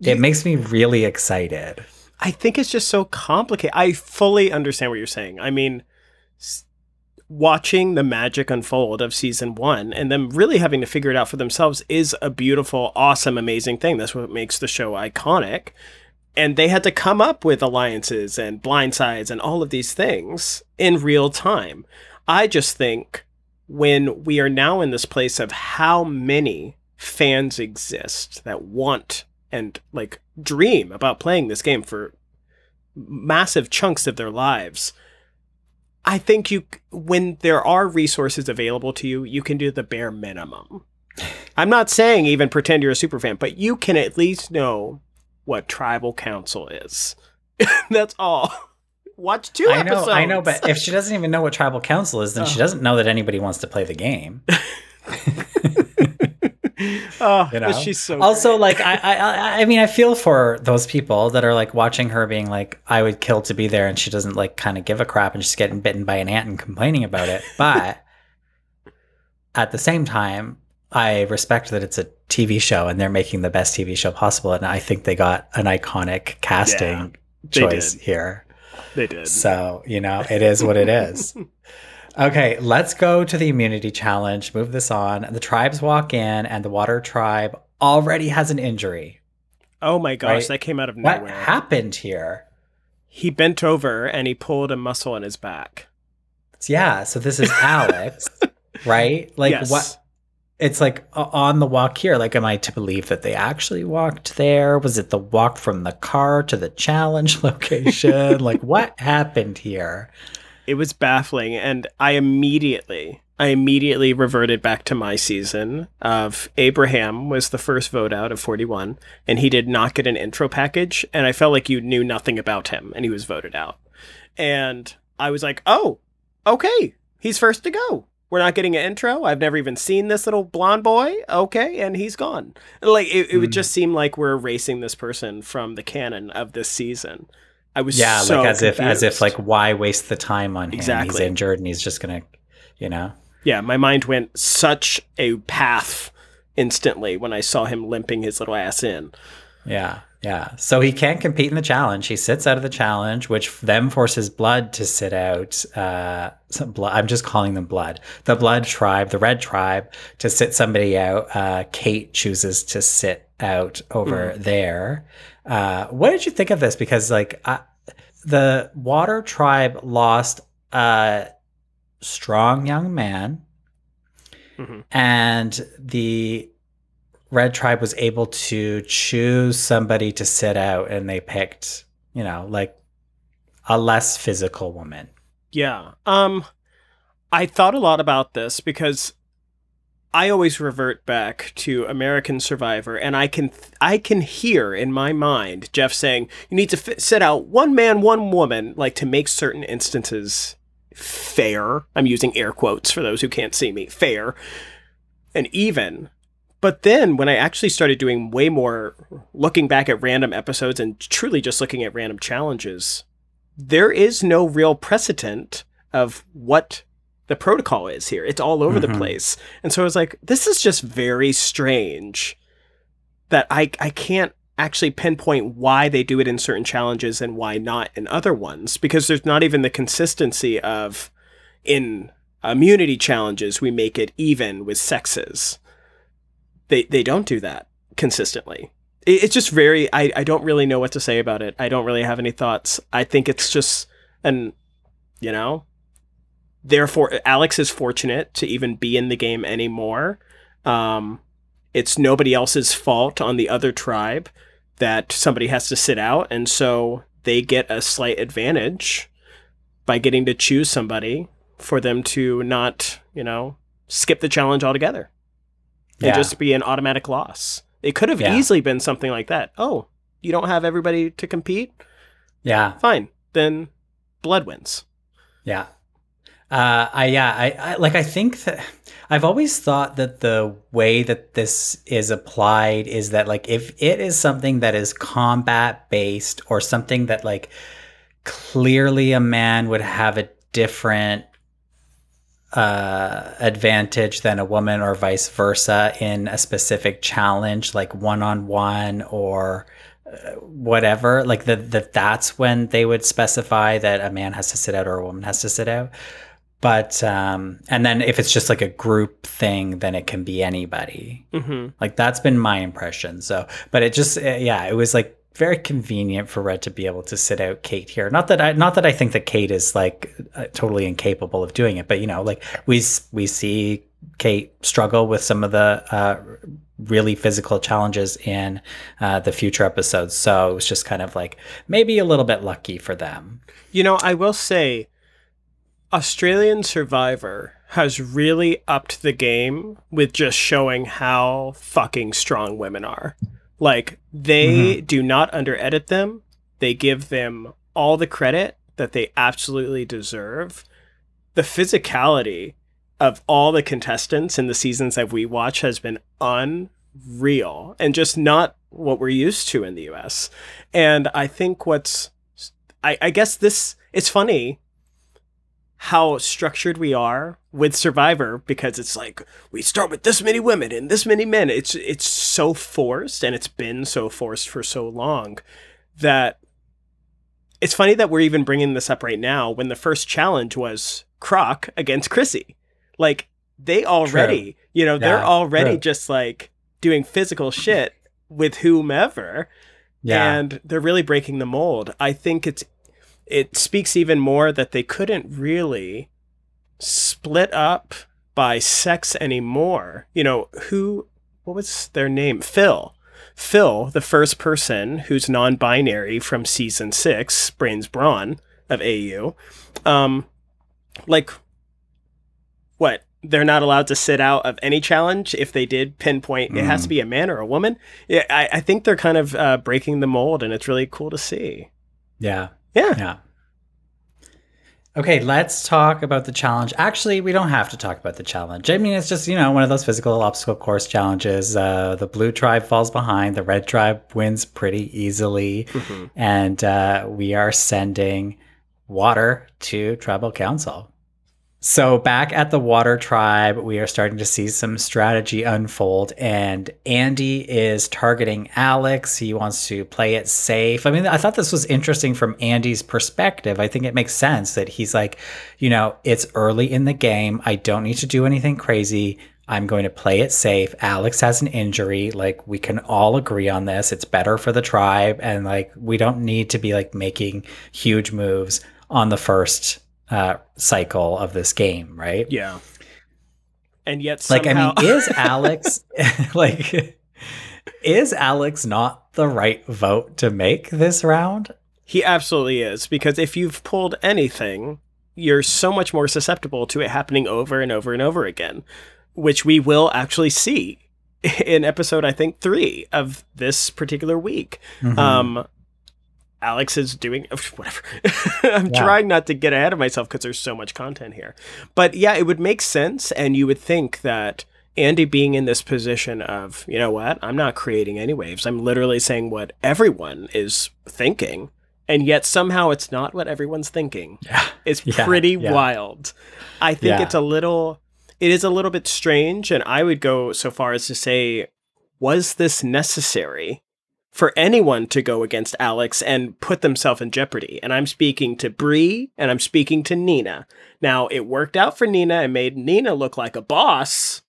It You- makes me really excited. I think it's just so complicated. I fully understand what you're saying. I mean, watching the magic unfold of season one and them really having to figure it out for themselves is a beautiful, awesome, amazing thing. That's what makes the show iconic. And they had to come up with alliances and blindsides and all of these things in real time. I just think when we are now in this place of how many fans exist that want and like dream about playing this game for massive chunks of their lives. I think you when there are resources available to you, you can do the bare minimum. I'm not saying even pretend you're a super fan, but you can at least know what tribal council is. That's all. Watch two I know, episodes. I know, but if she doesn't even know what tribal council is, then she Oh. doesn't know that anybody wants to play the game. oh, You know? she's so also, great. like, I, I, I- I mean, I feel for those people that are like watching her being like, I would kill to be there, and she doesn't like kind of give a crap, and she's getting bitten by an ant and complaining about it. But at the same time, I respect that it's a TV show and they're making the best TV show possible, and I think they got an iconic casting they choice did. here. they did. So, you know, it is what it is. Okay, let's go to the immunity challenge. Move this on. The tribes walk in, and the water tribe already has an injury. oh my gosh, Right. that came out of nowhere. What happened here? he bent over and he pulled a muscle in his back. Yeah, so this is Alex, right? Like Yes. what it's like o- on the walk here. Like, am I to believe that they actually walked there? Was it the walk from the car to the challenge location? like, what happened here? It was baffling, and I immediately, I immediately reverted back to my season of Abraham was the first vote out of 41, and he did not get an intro package, and I felt like you knew nothing about him, and he was voted out. And I was like, oh, okay, he's first to go. We're not getting an intro. I've never even seen this little blonde boy. Okay, and he's gone. Like it, it would hmm. just seem like we're erasing this person from the canon of this season. I was Yeah, so like as if as if like why waste the time on him? He's injured and he's just gonna, you know. yeah, my mind went such a path instantly when I saw him limping his little ass in. Yeah, yeah. So he can't compete in the challenge. He sits out of the challenge, which then forces Blood to sit out. Uh, some blood. I'm just calling them Blood. The Blood tribe, the Red tribe, to sit somebody out. Uh, Kate chooses to sit out over there. Uh, what did you think of this? Because like I, the Water tribe lost a strong young man, Mhm. and the Red Tribe was able to choose somebody to sit out, and they picked, you know, like a less physical woman. Yeah. Um I thought a lot about this because I always revert back to American Survivor and I can I can hear in my mind Jeff saying you need to fit, set out one man one woman like to make certain instances fair. I'm using air quotes for those who can't see me. Fair and even. But then when I actually started doing way more looking back at random episodes and truly just looking at random challenges, there is no real precedent of what the protocol is here. It's all over Mhm. the place. And so I was like, this is just very strange that I I can't actually pinpoint why they do it in certain challenges and why not in other ones because there's not even the consistency of in immunity challenges we make it even with sexes. They they don't do that consistently. It, it's just very I, I don't really know what to say about it. I don't really have any thoughts. I think it's just an you know therefore Alex is fortunate to even be in the game anymore. Um it's nobody else's fault on the other tribe that somebody has to sit out and so they get a slight advantage by getting to choose somebody for them to not, you know, skip the challenge altogether and Yeah. just be an automatic loss. It could have Yeah. easily been something like that. Oh, you don't have everybody to compete? yeah, Fine. Then blood wins. yeah. Uh, I yeah, I, I like. I think that I've always thought that the way that this is applied is that like if it is something that is combat based or something that like clearly a man would have a different uh, advantage than a woman or vice versa in a specific challenge like one on one or uh, whatever like that that that's when they would specify that a man has to sit out or a woman has to sit out but um and then if it's just like a group thing then it can be anybody hmm like that's been my impression. So, but it just uh, yeah, it was like very convenient for Red to be able to sit out Kate here. Not that I not that I think that Kate is like uh, totally incapable of doing it, but you know, like we we see Kate struggle with some of the uh, really physical challenges in uh, the future episodes. So it was just kind of like maybe a little bit lucky for them. You know, I will say Australian Survivor has really upped the game with just showing how fucking strong women are. Like, they mm-hmm. do not under edit them, they give them all the credit that they absolutely deserve. The physicality of all the contestants in the seasons that we watch has been unreal and just not what we're used to in the US. And I think what's I, I guess this it's funny how structured we are with Survivor because it's like we start with this many women and this many men. It's it's so forced and it's been so forced for so long that it's funny that we're even bringing this up right now when the first challenge was Croc against Chrissy. Like they already, you know, they're already true. just like doing physical shit with whomever Yeah. and they're really breaking the mold. I think it's it speaks even more that they couldn't really split up by sex anymore. You know, who, what was their name? Phil. Phil, the first person who's non binary from season six, Brains Brawn of AU, um, like, what? They're not allowed to sit out of any challenge if they did pinpoint it has to be a man or a woman. Yeah, I, I think they're kind of uh, breaking the mold, and it's really cool to see. Yeah. Yeah. Yeah. Okay, let's talk about the challenge. Actually, we don't have to talk about the challenge. I mean, it's just, you know, one of those physical obstacle course challenges. Uh, the blue tribe falls behind, the red tribe wins pretty easily. And uh, we are sending water to tribal council. So, back at the Water Tribe, we are starting to see some strategy unfold, and Andy is targeting Alex. He wants to play it safe. I mean, I thought this was interesting from Andy's perspective. I think it makes sense that he's like, you know, it's early in the game. I don't need to do anything crazy. I'm going to play it safe. Alex has an injury. Like, we can all agree on this. It's better for the tribe. And, like, we don't need to be like making huge moves on the first uh, cycle of this game, right? Yeah. And yet, Like, I mean, is Alex like is Alex not the right vote to make this round? he absolutely is because if you've pulled anything, you're so much more susceptible to it happening over and over and over again, which we will actually see in episode I think three of this particular week. Mhm. Um, Alex is doing whatever. I'm Yeah. trying not to get ahead of myself because there's so much content here. But yeah, it would make sense, and you would think that Andy being in this position of, you know what, I'm not creating any waves. I'm literally saying what everyone is thinking, and yet somehow it's not what everyone's thinking. Yeah. It's Yeah, pretty yeah. wild. I think it's a little it is a little bit strange and I would go so far as to say was this necessary for anyone to go against Alex and put themselves in jeopardy? And I'm speaking to Bree and I'm speaking to Nina. Now, it worked out for Nina and made Nina look like a boss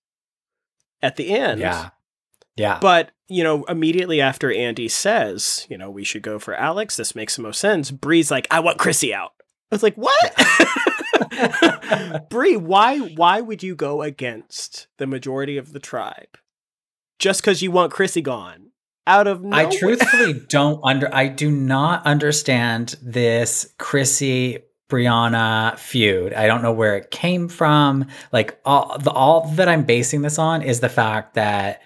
at the end. Yeah. Yeah. But, you know, immediately after Andy says, you know, we should go for Alex, this makes the most sense. Bree's like, I want Chrissy out. I was like, what? Bree, why why would you go against the majority of the tribe? Just because you want Chrissy gone. Out of nowhere. I truthfully don't under I do not understand this Chrissy Brianna feud. I don't know where it came from. Like all the all that I'm basing this on is the fact that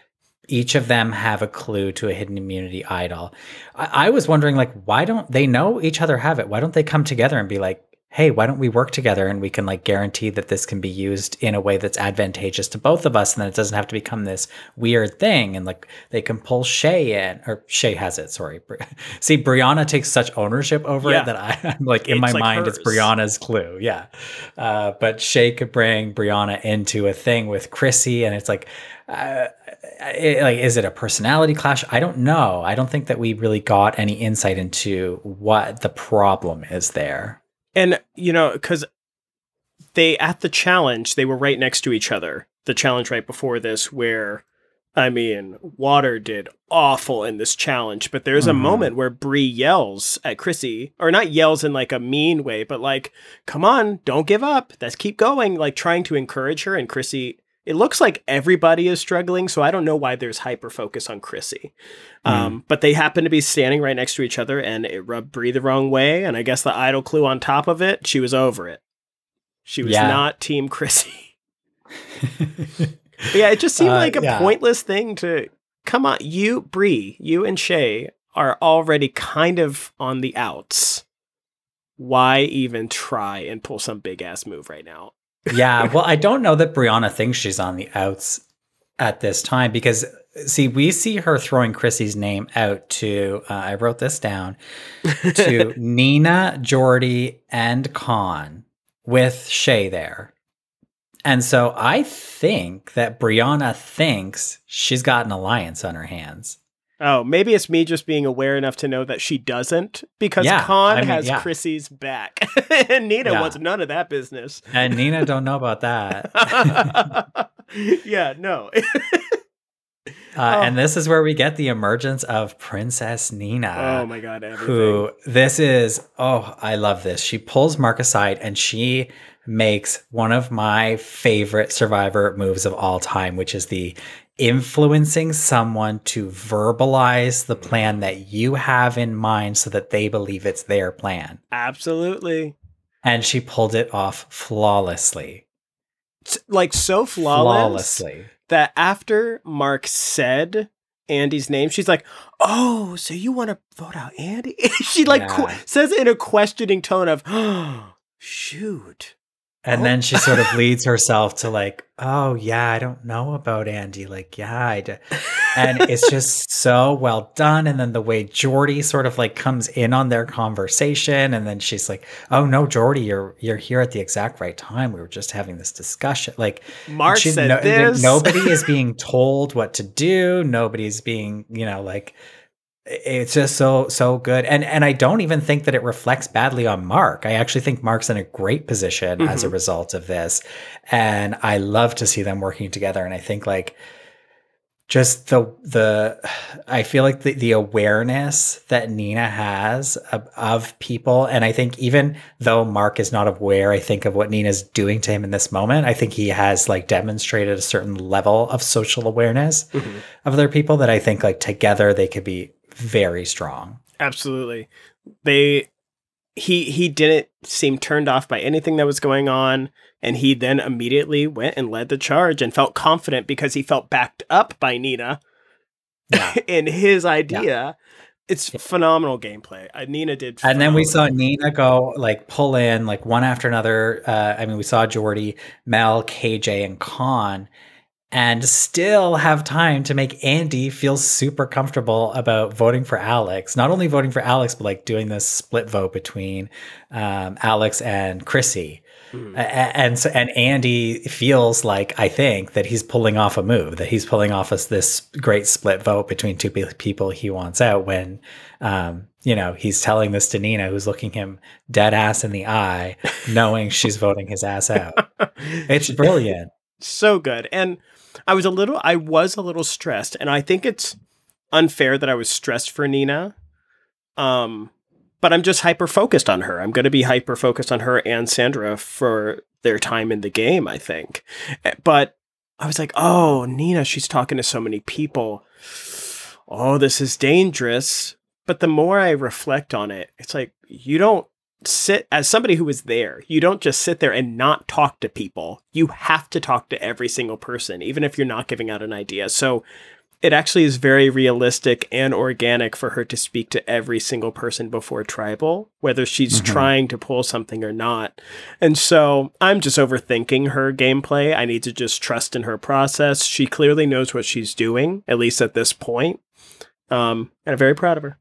each of them have a clue to a hidden immunity idol. I, I was wondering like why don't they know each other have it? Why don't they come together and be like, hey, why don't we work together and we can like guarantee that this can be used in a way that's advantageous to both of us and then it doesn't have to become this weird thing and like they can pull Shay in or Shay has it, sorry. See, Brianna takes such ownership over Yeah. it that I, I'm like in It's my like mind it's. Brianna's clue. Yeah. Uh, but Shay could bring Brianna into a thing with Chrissy and it's like uh, it, like is it a personality clash? I don't know. I don't think that we really got any insight into what the problem is there. And you know, because they at the challenge, they were right next to each other. The challenge right before this, where I mean, Water did awful in this challenge, but there's a Mhm. moment where Bree yells at Chrissy, or not yells in like a mean way, but like, "Come on, don't give up. Let's keep going." Like trying to encourage her, and Chrissy. It looks like everybody is struggling, so I don't know why there's hyper focus on Chrissy. Um, but they happen to be standing right next to each other, and it rubbed Bree the wrong way. And I guess the idol clue on top of it, she was over it. She was Yeah. not Team Chrissy. Yeah, it just seemed Uh, like a yeah. pointless thing to come on. You, Bree, you and Shay are already kind of on the outs. Why even try and pull some big ass move right now? Yeah, well, I don't know that Brianna thinks she's on the outs at this time because see, we see her throwing Chrissy's name out to uh, I wrote this down to Nina, Jordy, and Khanh with Shay there. And so I think that Brianna thinks she's got an alliance on her hands. Oh, maybe it's me just being aware enough to know that she doesn't because Yeah, Khanh I mean, has yeah. Chrissy's back and Nina Yeah. wants none of that business. And Nina don't know about that. yeah, no. Uh, And this is where we get the emergence of Princess Nina. oh my god, everything. who this is oh i love this she pulls mark aside and she makes one of my favorite survivor moves of all time which is the influencing someone to verbalize the plan that you have in mind so that they believe it's their plan Absolutely. and she pulled it off flawlessly Like so flawless flawlessly that after Mark said Andy's name, she's like, "Oh, so you want to vote out Andy?" she like qu- says it in a questioning tone of, "Oh, shoot." And Oh. then she sort of oh. leads herself to like, oh yeah, I don't know about Andy. Like, yeah, I do. And it's just so well done. And then the way Jordy sort of like comes in on their conversation, and then she's like, "Oh no, Jordy, you're you're here at the exact right time. We were just having this discussion." Like, Mark she- said no- this. Nobody is being told what to do. Nobody's being, you know, like it's just so so good. And and I don't even think that it reflects badly on Mark. I actually think Mark's in a great position as a Mhm. result of this. And I love to see them working together. And I think like just the the I feel like the, the awareness that Nina has of, of people and I think even though Mark is not aware I think of what Nina's doing to him in this moment I think he has like demonstrated a certain level of social awareness Mhm. of other people that I think like together they could be very strong. Absolutely. They he he didn't seem turned off by anything that was going on and he then immediately went and led the charge and felt confident because he felt backed up by Nina Yeah. in his idea. It's phenomenal gameplay. Uh, Nina did And then we saw. Nina go like pull in like one after another. Uh, I mean, we saw Jordy, Mel, KJ, and Khanh, and still have time to make Andy feel super comfortable about voting for Alex. Not only voting for Alex, but like doing this split vote between um, Alex and Chrissy. A- and so and Andy feels like I think that he's pulling off a move that he's pulling off us this great split vote between two people he wants out when um you know he's telling this to Nina who's looking him dead ass in the eye knowing she's voting his ass out it's brilliant so good. And I was a little I was a little stressed and I think it's unfair that I was stressed for Nina. Um but I'm just hyper focused on her. I'm going to be hyper focused on her and Sandra for their time in the game, I think. Eh, But I was like, "Oh, Nina, she's talking to so many people. Oh, this is dangerous." But the more I reflect on it, it's like you don't sit as somebody who was there you don't just sit there and not talk to people. You have to talk to every single person even if you're not giving out an idea. So it actually is very realistic and organic for her to speak to every single person before tribal whether she's Mhm. trying to pull something or not. And so i'm just overthinking her gameplay. I need to just trust in her process. She clearly knows what she's doing at least at this point. Um, and i'm very proud of her.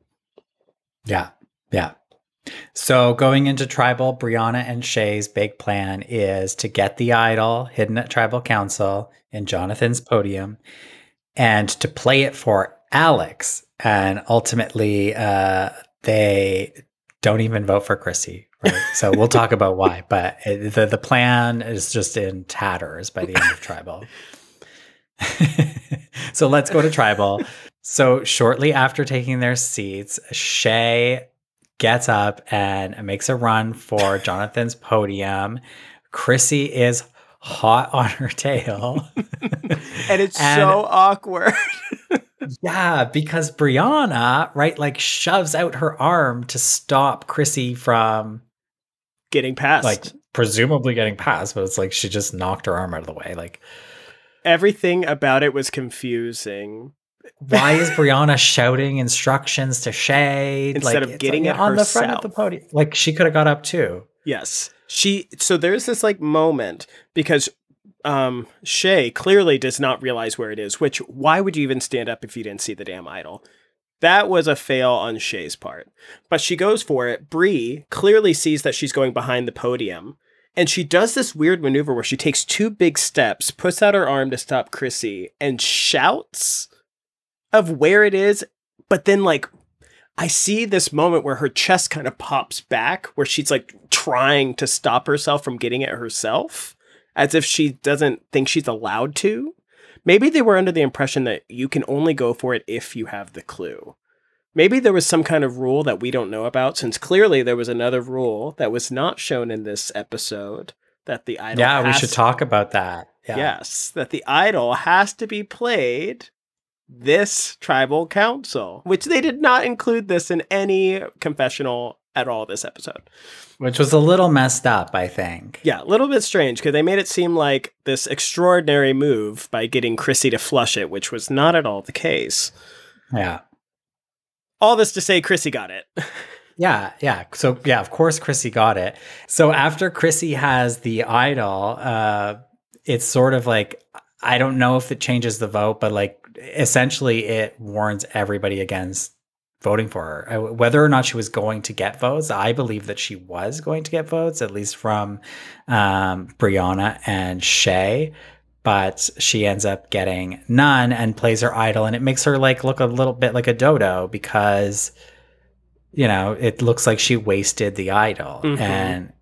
Yeah. Yeah so going into tribal Brianna and Shay's big plan is to get the idol hidden at tribal council in Jonathan's podium and to play it for Alex. And ultimately, uh, they don't even vote for Chrissy. Right. So we'll talk about why. But it, the, the plan is just in tatters by the end of tribal. so let's go to tribal. So shortly after taking their seats, Shay gets up and makes a run for Jonathan's podium. Chrissy is hot on her tail. and it's And- so awkward Yeah, because Brianna, right, like shoves out her arm to stop Chrissy from getting past like presumably getting past, but it's like she just knocked her arm out of the way. Like, everything about it was confusing why is Brianna shouting instructions to Shay Instead like, of getting like, it on the front of the podium? Like she could have got up too. Yes. She so there's this like moment because um Shay clearly does not realize where it is, which why would you even stand up if you didn't see the damn idol? That was a fail on Shay's part. But she goes for it. Bree clearly sees that she's going behind the podium. And she does this weird maneuver where she takes two big steps, puts out her arm to stop Chrissy, and shouts of where it is, but then like I see this moment where her chest kind of pops back, where she's like trying to stop herself from getting it herself, as if she doesn't think she's allowed to. maybe they were under the impression that you can only go for it if you have the clue. Maybe there was some kind of rule that we don't know about, since clearly there was another rule that was not shown in this episode that the idol. Yeah, we should talk about that. Yeah. Yes, that the idol has to be played this tribal council, which they did not include this in any confessional at all this episode. Which was a little messed up, I think. Yeah, a little bit strange because they made it seem like this extraordinary move by getting Chrissy to flush it, which was not at all the case. Yeah. All this to say, Chrissy got it. Yeah, yeah. So yeah, of course Chrissy got it. So after Chrissy has the idol, uh, it's sort of like I don't know if it changes the vote, but like essentially it warns everybody against voting for her. Uh, Whether or not she was going to get votes, I believe that she was going to get votes, at least from um, Brianna and Shay. But she ends up getting none and plays her idol, and it makes her like look a little bit like a dodo because you know, it looks like she wasted the idol. Mhm. And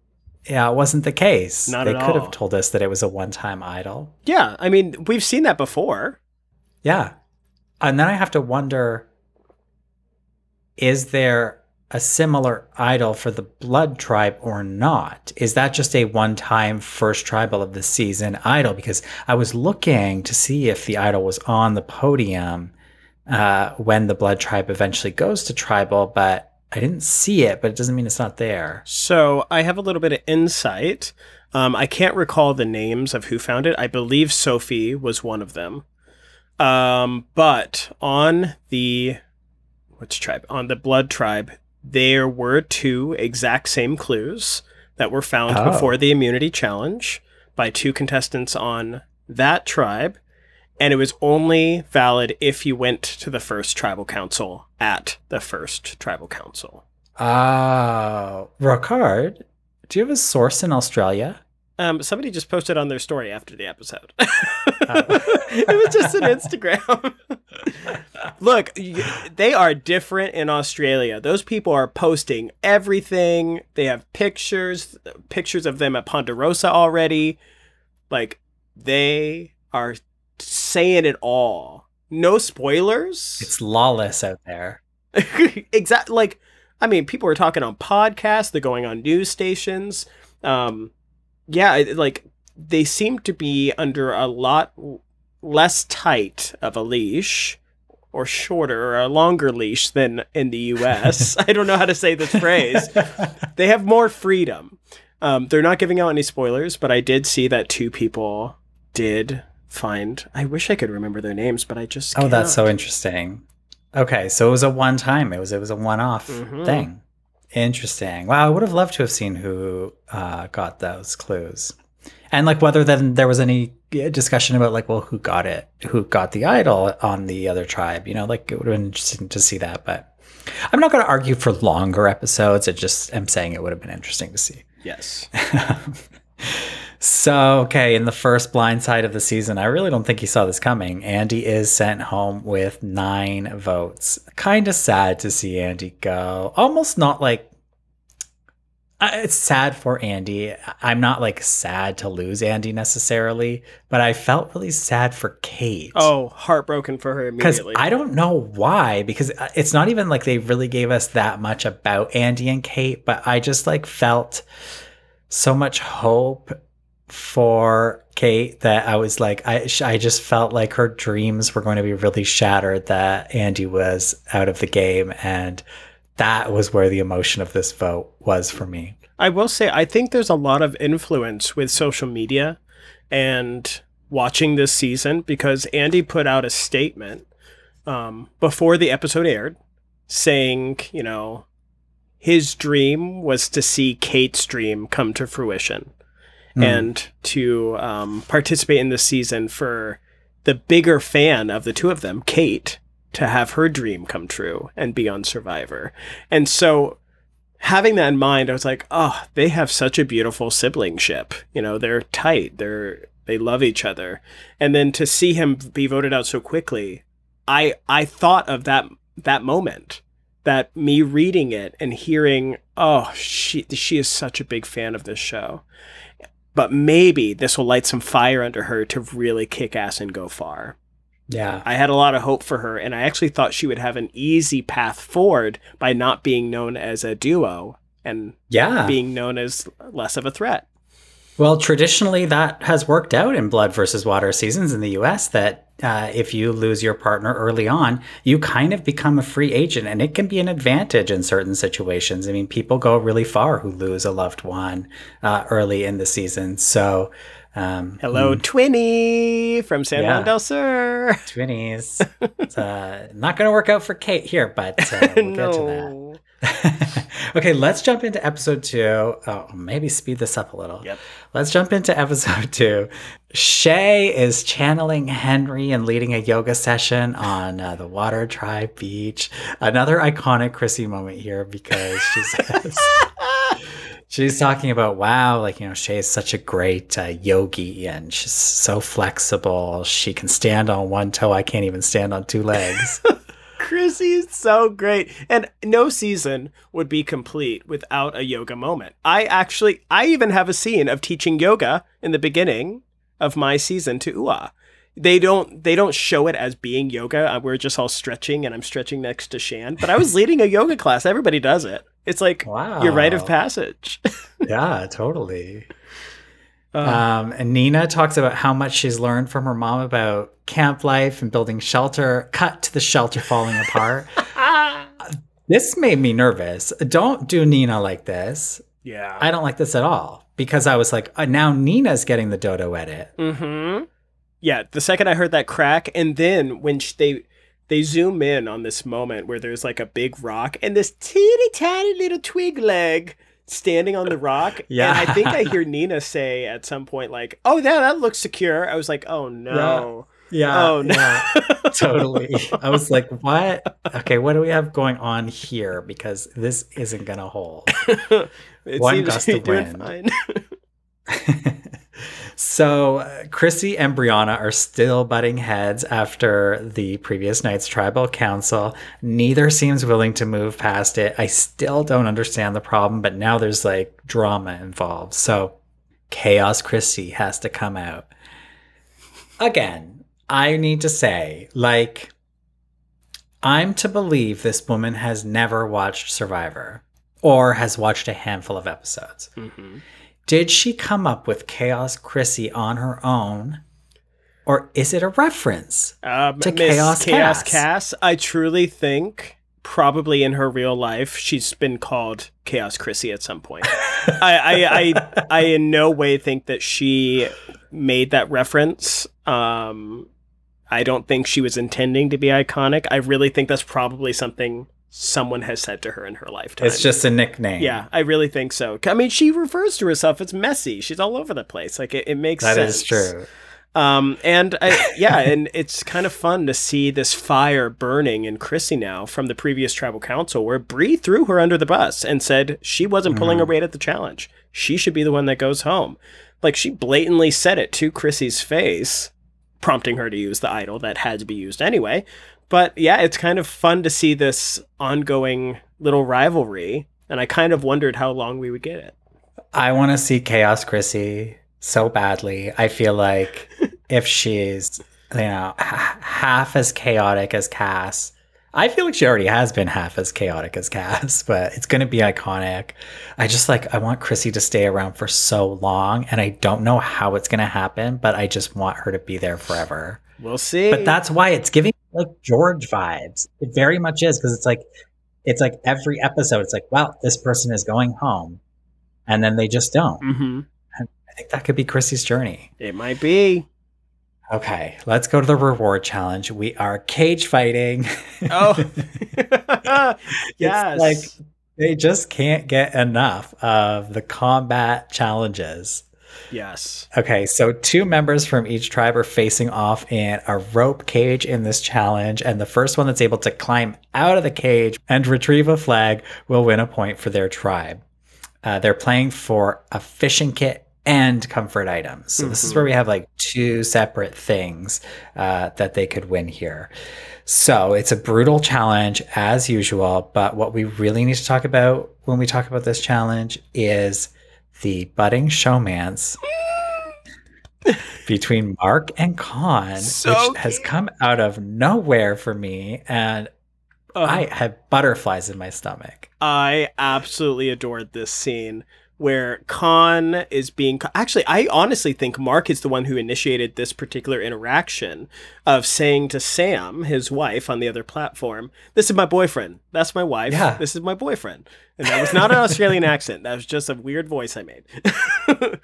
yeah, it wasn't the case. Not they could all. have told us that it was a one time idol. yeah, I mean, we've seen that before. Yeah. And then I have to wonder is there a similar idol for the blood tribe or not? Is that just a one time first tribal of the season idol? Because I was looking to see if the idol was on the podium uh, when the blood tribe eventually goes to tribal, but I didn't see it, but it doesn't mean it's not there. So I have a little bit of insight. Um, I can't recall the names of who found it. I believe Sophie was one of them. Um, but on the which tribe? On the blood tribe, there were two exact same clues that were found Oh. before the immunity challenge by two contestants on that tribe. And it was only valid if you went to the first tribal council at the first tribal council. Oh, Ricard, do you have a source in Australia? Um, somebody just posted on their story after the episode. it was just an Instagram. Look, they are different in Australia. Those people are posting everything. They have pictures, pictures of them at Ponderosa already. Like they are saying it all. No spoilers. It's lawless out there. exactly. Like, I mean, people are talking on podcasts. They're going on news stations. Um, yeah, like they seem to be under a lot less tight of a leash, or shorter, or a longer leash than in the U.S. I don't know how to say this phrase. They have more freedom. Um, they're not giving out any spoilers, but I did see that two people did find. I wish I could remember their names, but I just. Oh, that's so interesting. Okay, so it was a one time. It was it was a one off Mhm. thing. Interesting. Wow, I would have loved to have seen who uh, got those clues, and like whether then there was any uh, discussion about like, well, who got it, who got the idol on the other tribe. You know, like it would have been interesting to see that. But I'm not going to argue for longer episodes. I just am saying it would have been interesting to see. Yes. So, okay, in the first blind side of the season, I really don't think he saw this coming. Andy is sent home with nine votes. Kind of sad to see Andy go. Almost not like. It's sad for Andy. I'm not like sad to lose Andy necessarily, but I felt really sad for Kate. Oh, heartbroken for her immediately. Because. I don't know why, because uh, it's not even like they really gave us that much about Andy and Kate, but I just like felt so much hope for Kate that I was like, I, I just felt like her dreams were going to be really shattered that Andy was out of the game. And that was where the emotion of this vote was for me. I will say, I think there's a lot of influence with social media and watching this season because Andy put out a statement um, before the episode aired saying, you know, his dream was to see Kate's dream come to fruition Hmm. and to um, participate in this season for the bigger fan of the two of them, Kate, to have her dream come true and be on Survivor. And so having that in mind, I was like, oh, they have such a beautiful siblingship. You know, they're tight. They're they love each other. And then to see him be voted out so quickly, I I thought of that that moment. That me reading it and hearing, oh, she she is such a big fan of this show. But maybe this will light some fire under her to really kick ass and go far. Yeah. I had a lot of hope for her, and I actually thought she would have an easy path forward by not being known as a duo and Yeah. being known as less of a threat. Well, traditionally, that has worked out in Blood versus Water seasons in the US that uh, if you lose your partner early on, you kind of become a free agent, and it can be an advantage in certain situations. I mean, people go really far who lose a loved one uh, early in the season. So, um, Hello, Twinny from San Yeah. Juan del Sur. twinnies. it's uh, not going to work out for Kate here, but uh, we'll get to that. okay, let's jump into episode two. Oh, maybe speed this up a little. Yep. Let's jump into episode two. Shay is channeling Henry and leading a yoga session on uh, the Water Tribe Beach. Another iconic Chrissy moment here because she says. She's talking about wow, like you know, Shay is such a great uh, yogi, and she's so flexible. She can stand on one toe. I can't even stand on two legs. Chrissy is so great. And no season would be complete without a yoga moment. I actually, I even have a scene of teaching yoga in the beginning of my season to Ua. They don't, they don't show it as being yoga. Uh, We're just all stretching and I'm stretching next to Shan, but I was leading a yoga class. Everybody does it. It's like Wow. your rite of passage. yeah, totally. Uh, Um, and Nina talks about how much she's learned from her mom about camp life and building shelter. Cut to the shelter falling apart. this made me nervous. Don't do Nina like this. yeah. I don't like this at all because I was like, uh, now Nina's getting the dodo edit. Mm-hmm. Yeah, the second I heard that crack, and then when sh- they they zoom in on this moment where there's like a big rock and this teeny tiny little twig leg standing on the rock. Yeah. And I think I hear Nina say at some point, like, oh, yeah, that looks secure. I was like, oh, no. Yeah. Oh, no. yeah, totally. I was like, what? Okay, what do we have going on here? Because this isn't going to hold. It One seems gust of wind. So uh, Chrissy and Brianna are still butting heads after the previous night's tribal council. Neither seems willing to move past it. I still don't understand the problem, but now there's like drama involved. So Chaos Chrissy has to come out. Again, I need to say, like, I'm to believe this woman has never watched Survivor or has watched a handful of episodes. Mhm. Did she come up with Chaos Chrissy on her own? Or is it a reference? Um, To Miss Chaos Chaos Cass. Cass, I truly think probably in her real life she's been called Chaos Chrissy at some point. I, I, I, I in no way think that she made that reference. Um, I don't think she was intending to be iconic. I really think that's probably something someone has said to her in her lifetime. It's just a nickname. yeah, I really think so. I mean, she refers to herself as messy. She's all over the place. Like it, it makes that sense. is true. Um, and I, yeah, and it's kind of fun to see this fire burning in Chrissy now from the previous tribal council, where Bree threw her under the bus and said she wasn't pulling her weight at the challenge. She should be the one that goes home. Like she blatantly said it to Chrissy's face, prompting her to use the idol that had to be used anyway. But yeah, it's kind of fun to see this ongoing little rivalry, and I kind of wondered how long we would get it. I want to see Chaos Chrissy so badly. I feel like if she's, you know, h- half as chaotic as Cass, I feel like she already has been half as chaotic as Cass, but it's going to be iconic. I just like, I want Chrissy to stay around for so long, and I don't know how it's going to happen, but I just want her to be there forever. We'll see. But that's why it's giving like George vibes. It very much is because it's like it's like every episode. It's like, well, this person is going home, and then they just don't. hmm I think that could be Chrissy's journey. It might be. Okay, let's go to the reward challenge. We are cage fighting. Oh, yes. It's like they just can't get enough of the combat challenges. Yes. Okay, so two members from each tribe are facing off in a rope cage in this challenge, and the first one that's able to climb out of the cage and retrieve a flag will win a point for their tribe. Uh, they're playing for a fishing kit and comfort items. So this is where we have like two separate things uh, that they could win here. So it's a brutal challenge as usual, but what we really need to talk about when we talk about this challenge is the budding showman's between Mark and Khanh, so which cute. has come out of nowhere for me, and um, I have butterflies in my stomach. I absolutely adored this scene where Khanh is being. Actually, I honestly think Mark is the one who initiated this particular interaction of saying to Sam, his wife on the other platform, This is my boyfriend. That's my wife. Yeah. This is my boyfriend. And that was not an Australian accent. That was just a weird voice I made.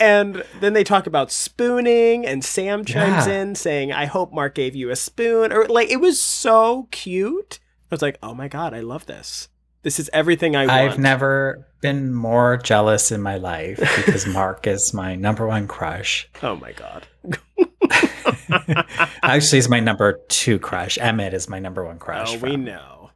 and then they talk about spooning, and Sam chimes Yeah. in saying, I hope Mark gave you a spoon. Or like, it was so cute. I was like, oh my God, I love this. This is everything I want. I've never been more jealous in my life because Mark is my number one crush. Oh my god. Actually, he's my number two crush. Emmett is my number one crush. Oh, we know.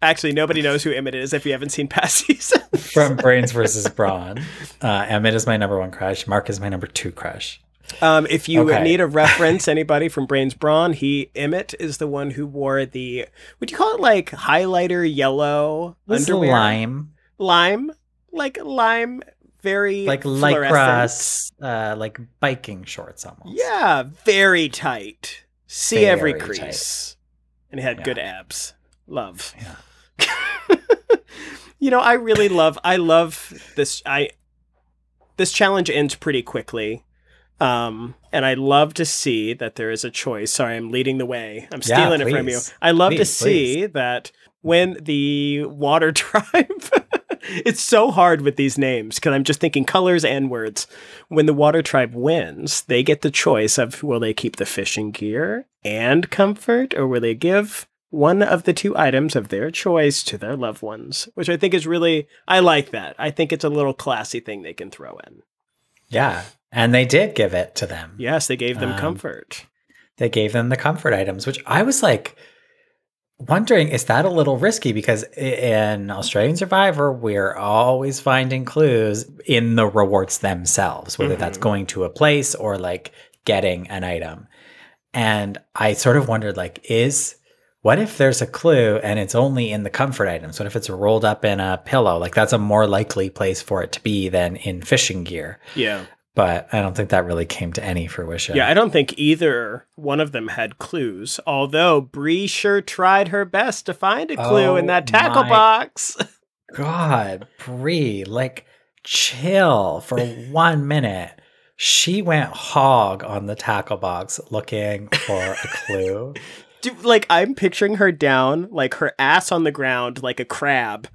Actually, nobody knows who Emmett is if you haven't seen past seasons. from Brains versus Brawn. Uh, Emmett is my number one crush. Mark is my number two crush. Um, if you Okay. need a reference, anybody from Brains Brawn, he Emmett is the one who wore the would you call it like highlighter yellow is underwear? lime, Lime, like lime, very like lycra, uh, like biking shorts almost. Yeah, very tight. See every Very crease, and he had Yeah. good abs. Love. Yeah. you know, I really love. I love this. I this challenge ends pretty quickly. Um, and I love to see that there is a choice. Sorry, I'm leading the way. I'm Yeah, stealing it from you. I love to Please, see that when the water tribe it's so hard with these names because I'm just thinking colors and words. When the water tribe wins, they get the choice of will they keep the fishing gear and comfort, or will they give one of the two items of their choice to their loved ones, which I think is really, I like that. I think it's a little classy thing they can throw in. Yeah. And they did give it to them. Yes, they gave them Um, comfort. They gave them the comfort items, which I was like wondering is that a little risky? Because in Australian Survivor, we're always finding clues in the rewards themselves, whether that's Mhm. going to a place or like getting an item. And I sort of wondered, like, is what if there's a clue and it's only in the comfort items? What if it's rolled up in a pillow? Like, that's a more likely place for it to be than in fishing gear. Yeah. But I don't think that really came to any fruition. Yeah, I don't think either one of them had clues, although Bree sure tried her best to find a clue in Oh that tackle box. God, Bree, like chill for one minute. She went hog on the tackle box looking for a clue. Dude, like I'm picturing her down, like her ass on the ground, like a crab,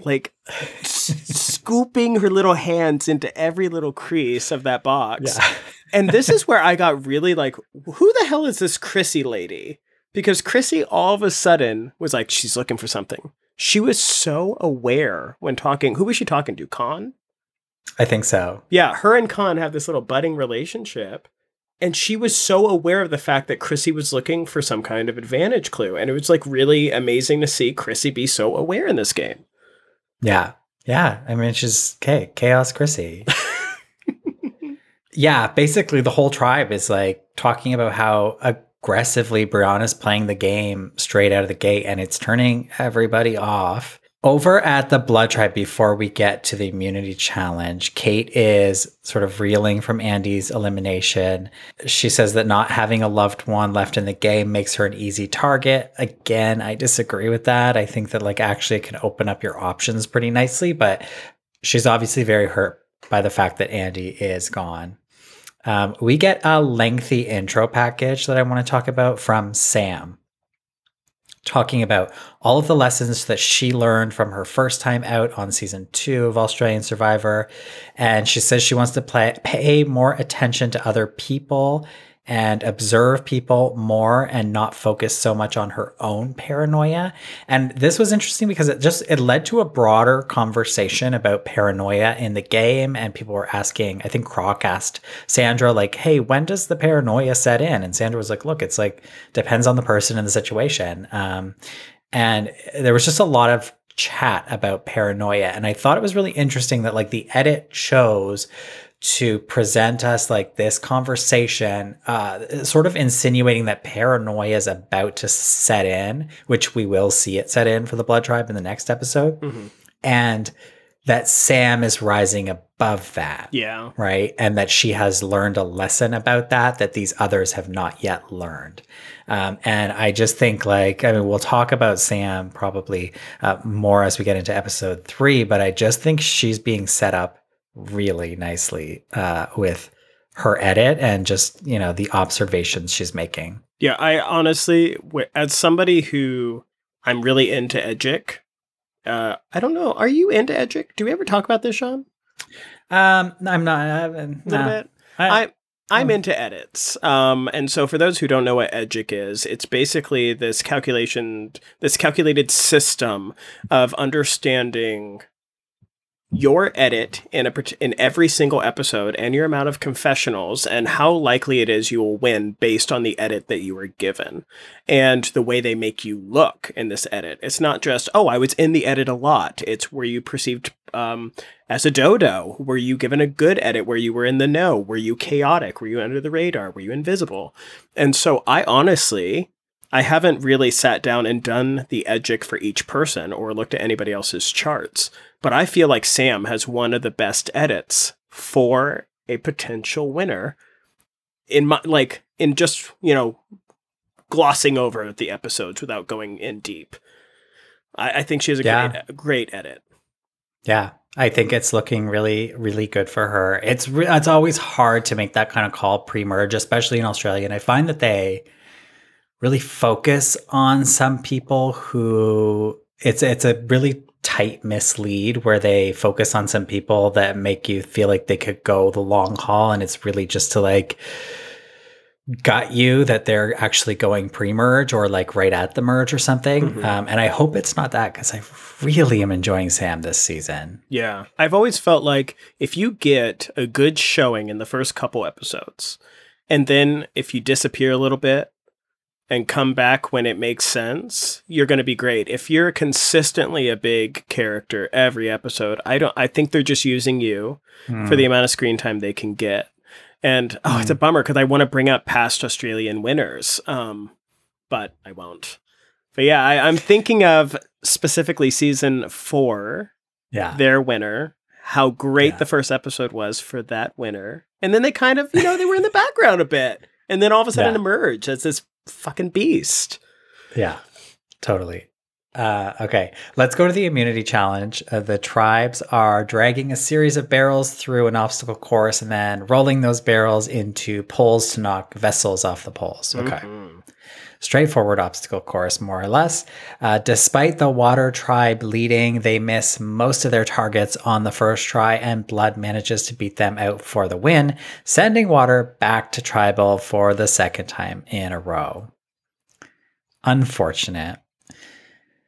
like scooping her little hands into every little crease of that box. Yeah. And this is where I got really like, who the hell is this Chrissy lady? Because Chrissy all of a sudden was like, she's looking for something. She was so aware when talking. Who was she talking to? Khanh? I think so. Yeah, her and Khanh have this little budding relationship. And she was so aware of the fact that Chrissy was looking for some kind of advantage clue. And it was like really amazing to see Chrissy be so aware in this game. Yeah. Yeah. I mean, she's okay, Chaos Chrissy. yeah. Basically, the whole tribe is like talking about how aggressively Brianna's playing the game straight out of the gate and it's turning everybody off. Over at the Blood Tribe, before we get to the immunity challenge, Kate is sort of reeling from Andy's elimination. She says that not having a loved one left in the game makes her an easy target. Again, I disagree with that. I think that, like, actually, it can open up your options pretty nicely, but she's obviously very hurt by the fact that Andy is gone. Um, we get a lengthy intro package that I want to talk about from Sam talking about all of the lessons that she learned from her first time out on season two of Australian Survivor. And she says she wants to play, pay more attention to other people and observe people more and not focus so much on her own paranoia. And this was interesting because it just it led to a broader conversation about paranoia in the game and people were asking, I think Croc asked Sandra like, "Hey, when does the paranoia set in?" And Sandra was like, "Look, it's like depends on the person and the situation." Um, and there was just a lot of chat about paranoia and I thought it was really interesting that like the edit chose to present us like this conversation, uh, sort of insinuating that paranoia is about to set in, which we will see it set in for the Blood Tribe in the next episode. Mhm. And that Sam is rising above that. Yeah. Right. And that she has learned a lesson about that that these others have not yet learned. Um, and I just think, like, I mean, we'll talk about Sam probably uh, more as we get into episode three, but I just think she's being set up really nicely uh, with her edit and just, you know, the observations she's making. Yeah. I honestly, as somebody who I'm really into Edgic, uh, I don't know. Are you into Edgic? Do we ever talk about this, Sean? Um, I'm not. I haven't, A little no. bit. I- I I'm um, into edits. Um, and so for those who don't know what Edgic is, it's basically this calculation, this calculated system of understanding your edit in a in every single episode and your amount of confessionals and how likely it is you will win based on the edit that you were given and the way they make you look in this edit. It's not just oh I was in the edit a lot. It's where you perceived um, as a dodo? Were you given a good edit where you were in the know? Were you chaotic? Were you under the radar? Were you invisible? And so I honestly I haven't really sat down and done the edgic for each person or looked at anybody else's charts, but I feel like Sam has one of the best edits for a potential winner in my like in just, you know, glossing over the episodes without going in deep. I, I think she has a Yeah. great great edit. Yeah, I think it's looking really, really good for her. It's re- it's always hard to make that kind of call pre-merge, especially in Australia. And I find that they really focus on some people who it's it's a really tight mislead where they focus on some people that make you feel like they could go the long haul, and it's really just to like got you that they're actually going pre-merge or like right at the merge or something. Mhm. Um, and I hope it's not that because I really am enjoying Sam this season. Yeah. I've always felt like if you get a good showing in the first couple episodes, and then if you disappear a little bit and come back when it makes sense, you're going to be great. If you're consistently a big character every episode, I don't I think they're just using you for the amount of screen time they can get. And oh, it's a bummer because I want to bring up past Australian winners, um, but I won't. But yeah, I, I'm thinking of specifically season four, yeah. their winner, how great Yeah. the first episode was for that winner. And then they kind of, you know, they were in the background a bit. And then all of a sudden Yeah. emerge as this fucking beast. Yeah, totally. Uh, okay, let's go to the immunity challenge. Uh, the tribes are dragging a series of barrels through an obstacle course and then rolling those barrels into poles to knock vessels off the poles. Okay. Mhm. Straightforward obstacle course, more or less. Uh, despite the water tribe leading, they miss most of their targets on the first try, and Blood manages to beat them out for the win, sending water back to tribal for the second time in a row. Unfortunate.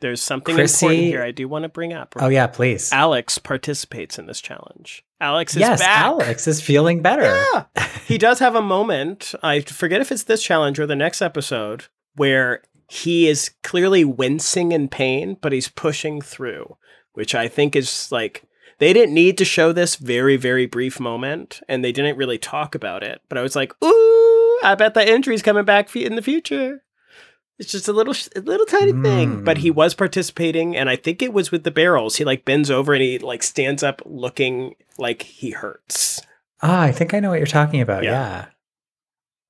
There's something Chrissy- important here I do want to bring up. Oh, yeah, please. Alex participates in this challenge. Alex is yes, back. Alex is feeling better. Yeah. he does have a moment. I forget if it's this challenge or the next episode where he is clearly wincing in pain, but he's pushing through, which I think is like they didn't need to show this very, very brief moment, and they didn't really talk about it. But I was like, ooh, I bet that injury's coming back in the future. It's just a little, a little tiny thing, but he was participating, and I think it was with the barrels. He like bends over and he like stands up, looking like he hurts. Ah, I think I know what you're talking about. Yeah. Yeah.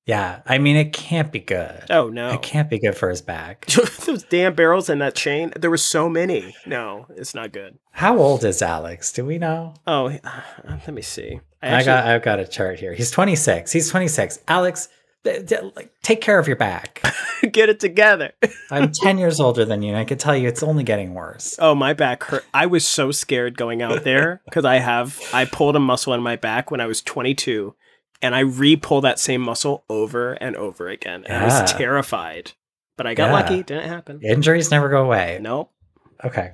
Yeah. I mean, it can't be good. Oh no! It can't be good for his back. Those damn barrels and that chain. There were so many. No, it's not good. How old is Alex? Do we know? Oh, uh, let me see. I, got I've got a chart here. He's 26. He's 26. Alex, th- th- like, take care of your back. get it together. I'm 10 years older than you, and I can tell you it's only getting worse. Oh, my back hurt. I was so scared going out there because I have I pulled a muscle in my back when I was 22, and I re-pull that same muscle over and over again. And I was terrified, but I got Yeah. lucky. Didn't happen. Injuries never go away. Nope. Okay.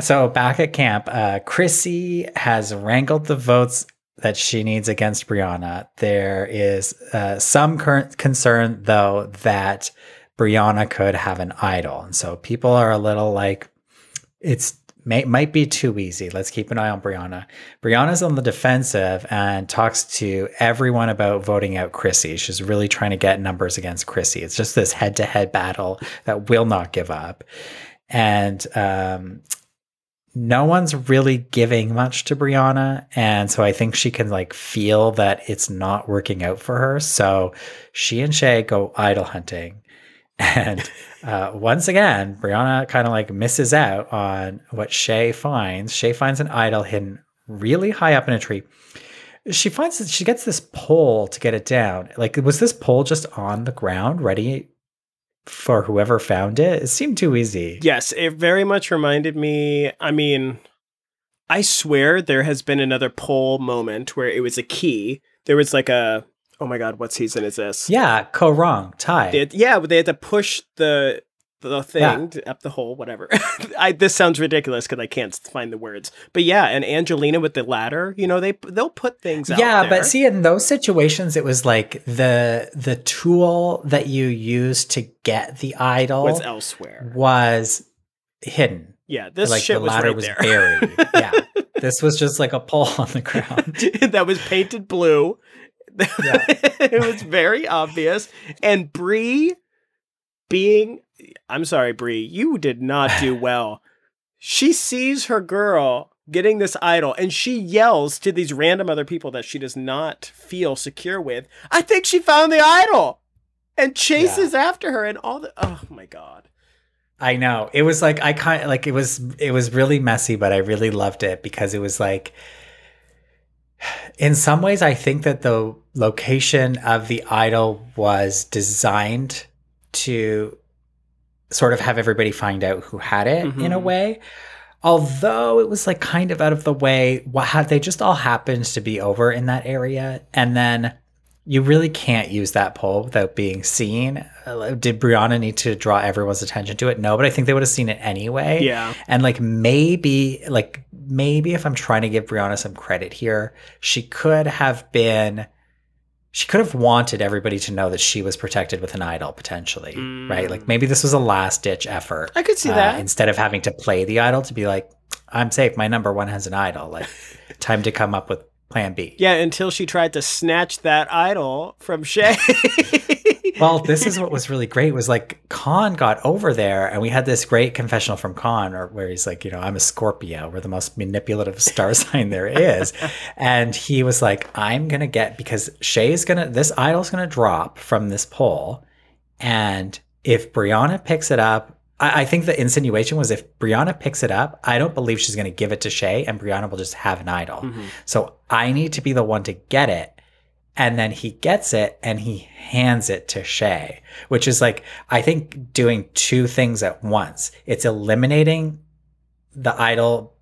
So back at camp, uh, Chrissy has wrangled the votes that she needs against Brianna. There is uh, some current concern, though, that Brianna could have an idol. And so people are a little like, it's may, might be too easy. Let's keep an eye on Brianna. Brianna's on the defensive and talks to everyone about voting out Chrissy. She's really trying to get numbers against Chrissy. It's just this head to head battle that will not give up. And um, no one's really giving much to Brianna. And so I think she can like feel that it's not working out for her. So she and Shay go idol hunting. And uh, once again, Brianna kind of like misses out on what Shay finds. Shay finds an idol hidden really high up in a tree. She finds that she gets this pole to get it down. Like, was this pole just on the ground ready for whoever found it? It seemed too easy. Yes, it very much reminded me. I mean, I swear there has been another pole moment where it was a key. There was like a oh my god, what season is this? Yeah, co wrong tie. They had- yeah, but they had to push the the thing to- up the hole, whatever. I this sounds ridiculous because I can't find the words. But yeah, and Angelina with the ladder, you know, they they'll put things out yeah, but see, in those situations, it was like the the tool that you use to get the idol was elsewhere. was hidden. Yeah, this like shit the was ladder right was there. buried. yeah, this was just like a pole on the ground. that was painted blue. it was very obvious. And Bree being I'm sorry, Bree, you did not do well. She sees her girl getting this idol and she yells to these random other people that she does not feel secure with. I think she found the idol. And chases after her and all the oh my god. I know. It was like I kind of like it was it was really messy, but I really loved it because it was like in some ways I think that the location of the idol was designed to sort of have everybody find out who had it in a Mhm. way. Although it was like kind of out of the way, what had they just all happened to be over in that area and then you really can't use that pole without being seen. Uh, Did Brianna need to draw everyone's attention to it? No, but I think they would have seen it anyway. Yeah. And like maybe, like maybe if I'm trying to give Brianna some credit here, she could have been, she could have wanted everybody to know that she was protected with an idol potentially, right? Like maybe this was a last ditch effort. I could see uh, that. instead of having to play the idol to be like, I'm safe. My number one has an idol. Like, time to come up with plan B. Yeah, until she tried to snatch that idol from Shay. Well, this is what was really great was like Khanh got over there and we had this great confessional from Khanh or where he's like, you know, I'm a Scorpio. We're the most manipulative star sign there is. And he was like, I'm going to get because Shay's going to this idol's going to drop from this pole and if Brianna picks it up, I, I think the insinuation was if Brianna picks it up, I don't believe she's going to give it to Shay and Brianna will just have an idol. Mhm. So I need to be the one to get it. And then he gets it and he hands it to Shay, which is like, I think doing two things at once. It's eliminating the idol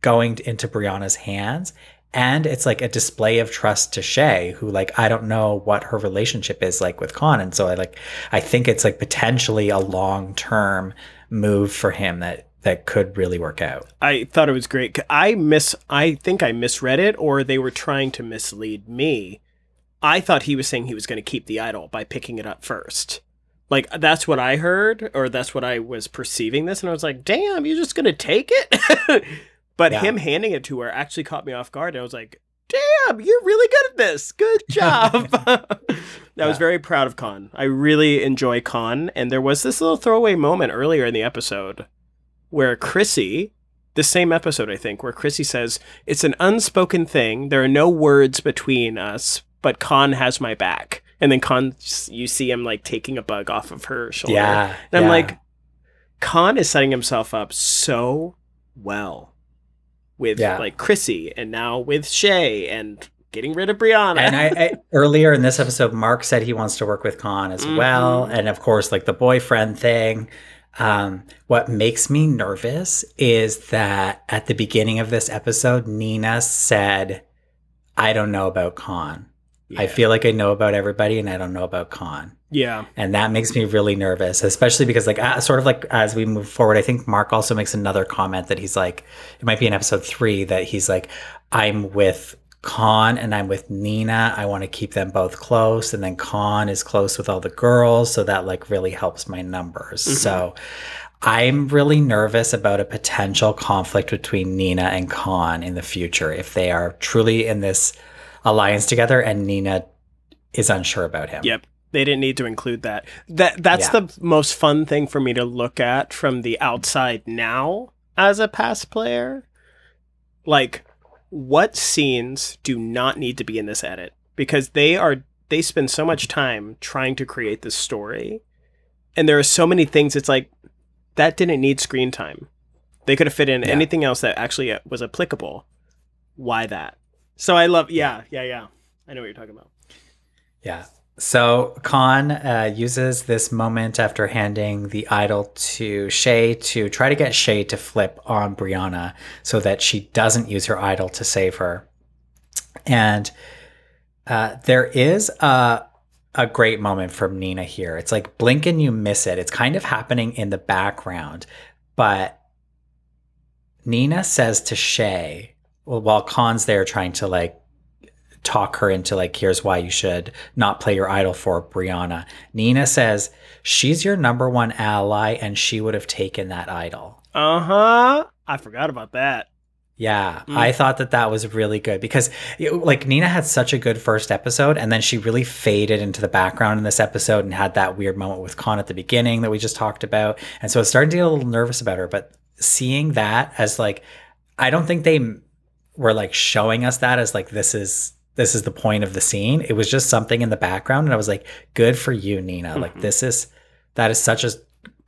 going into Brianna's hands. And it's like a display of trust to Shay, who like I don't know what her relationship is like with Khanh, and so I like I think it's like potentially a long term move for him that that could really work out. I thought it was great. I miss. I think I misread it, or they were trying to mislead me. I thought he was saying he was going to keep the idol by picking it up first. Like that's what I heard, or that's what I was perceiving this, and I was like, "Damn, you're just going to take it." but Yeah. him handing it to her actually caught me off guard. I was like, "Damn, you're really good at this. Good job." I was very proud of Khanh. I really enjoy Khanh, and there was this little throwaway moment earlier in the episode where Chrissy, the same episode I think, where Chrissy says, "It's an unspoken thing. There are no words between us, but Khanh has my back." And then Khanh, you see him like taking a bug off of her shoulder. Yeah, and I'm yeah. like, Khanh is setting himself up so well with Yeah. like Chrissy, and now with Shay, and getting rid of Brianna. and I, I earlier in this episode, Mark said he wants to work with Khanh as well, Mhm. and of course, like the boyfriend thing. Um, what makes me nervous is that at the beginning of this episode, Nina said, "I don't know about Khanh. I feel like I know about everybody, and I don't know about Khanh." Yeah. and that makes me really nervous especially because like uh, sort of like as we move forward i think mark also makes another comment that he's like it might be in episode three that he's like i'm with Khanh and I'm with Nina. I want to keep them both close. And then Khanh is close with all the girls. So that like really helps my numbers. So I'm really nervous about a potential conflict between Nina and Khanh in the future if they are truly in this alliance together and Nina is unsure about him. Yep. They didn't need to include that. That that's Yeah. the most fun thing for me to look at from the outside now as a past player. Like, what scenes do not need to be in this edit? Because they are they spend so much time trying to create this story, and there are so many things. It's like that didn't need screen time. They could have fit in Yeah. anything else that actually uh, was applicable. Why that? So I love. Yeah, yeah, yeah. I know what you're talking about. Yeah. So Khanh uh, uses this moment after handing the idol to Shay to try to get Shay to flip on Brianna so that she doesn't use her idol to save her. And uh, there is a a great moment from Nina here. It's like blink and you miss it. It's kind of happening in the background, but Nina says to Shay, well, while Khanh's there trying to like talk her into like, here's why you should not play your idol for Brianna. Nina says she's your number one ally and she would have taken that idol. Uh huh. I forgot about that. Yeah, Mm. I thought that that was really good because know, like Nina had such a good first episode and then she really faded into the background in this episode and had that weird moment with Khanh at the beginning that we just talked about. And so I was starting to get a little nervous about her, but seeing that as like I don't think they were like showing us that as like this is this is the point of the scene. It was just something in the background and I was like good for you Nina. Like Mhm. this is that is such a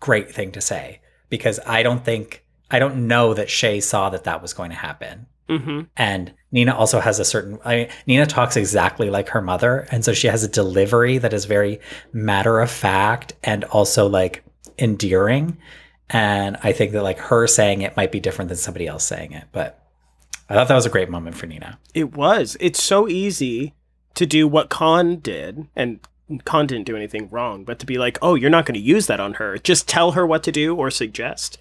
great thing to say because I don't think I don't know that Shay saw that that was going to happen. Mm-hmm. And Nina also has a certain I mean, Nina talks exactly like her mother and so she has a delivery that is very matter of fact and also like endearing and I think that like her saying it might be different than somebody else saying it but I thought that was a great moment for Nina. It was. It's so easy to do what Khanh did, and Khanh didn't do anything wrong, but to be like, oh, you're not going to use that on her. Just tell her what to do or suggest.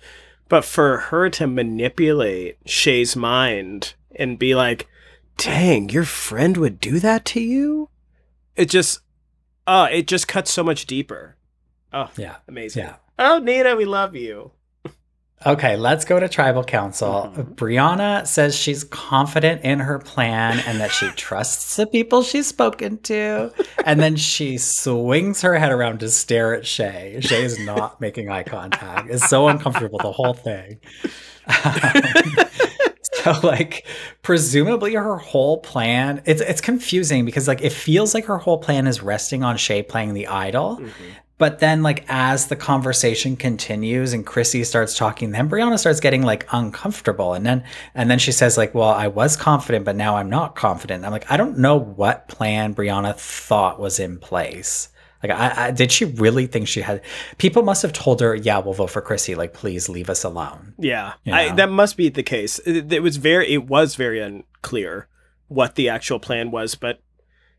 But for her to manipulate Shay's mind and be like, dang, your friend would do that to you? It just, uh, it just cuts so much deeper. Oh, Yeah. amazing. Yeah. Oh, Nina, we love you. Okay, let's go to tribal council. Mhm. Brianna says she's confident in her plan and that she trusts the people she's spoken to. And then she swings her head around to stare at Shay. Shay is not making eye contact. It's so uncomfortable, the whole thing. so like presumably her whole plan it's it's confusing because like it feels like her whole plan is resting on Shay playing the idol. But then, like, as the conversation continues and Chrissy starts talking, then Brianna starts getting like uncomfortable. And then, and then she says, like, well, I was confident, but now I'm not confident. I'm like, I don't know what plan Brianna thought was in place. Like, I, I did she really think she had people must have told her, yeah, we'll vote for Chrissy. Like, please leave us alone. Yeah, You I, that must be the case. It, it was very, it was very unclear what the actual plan was, but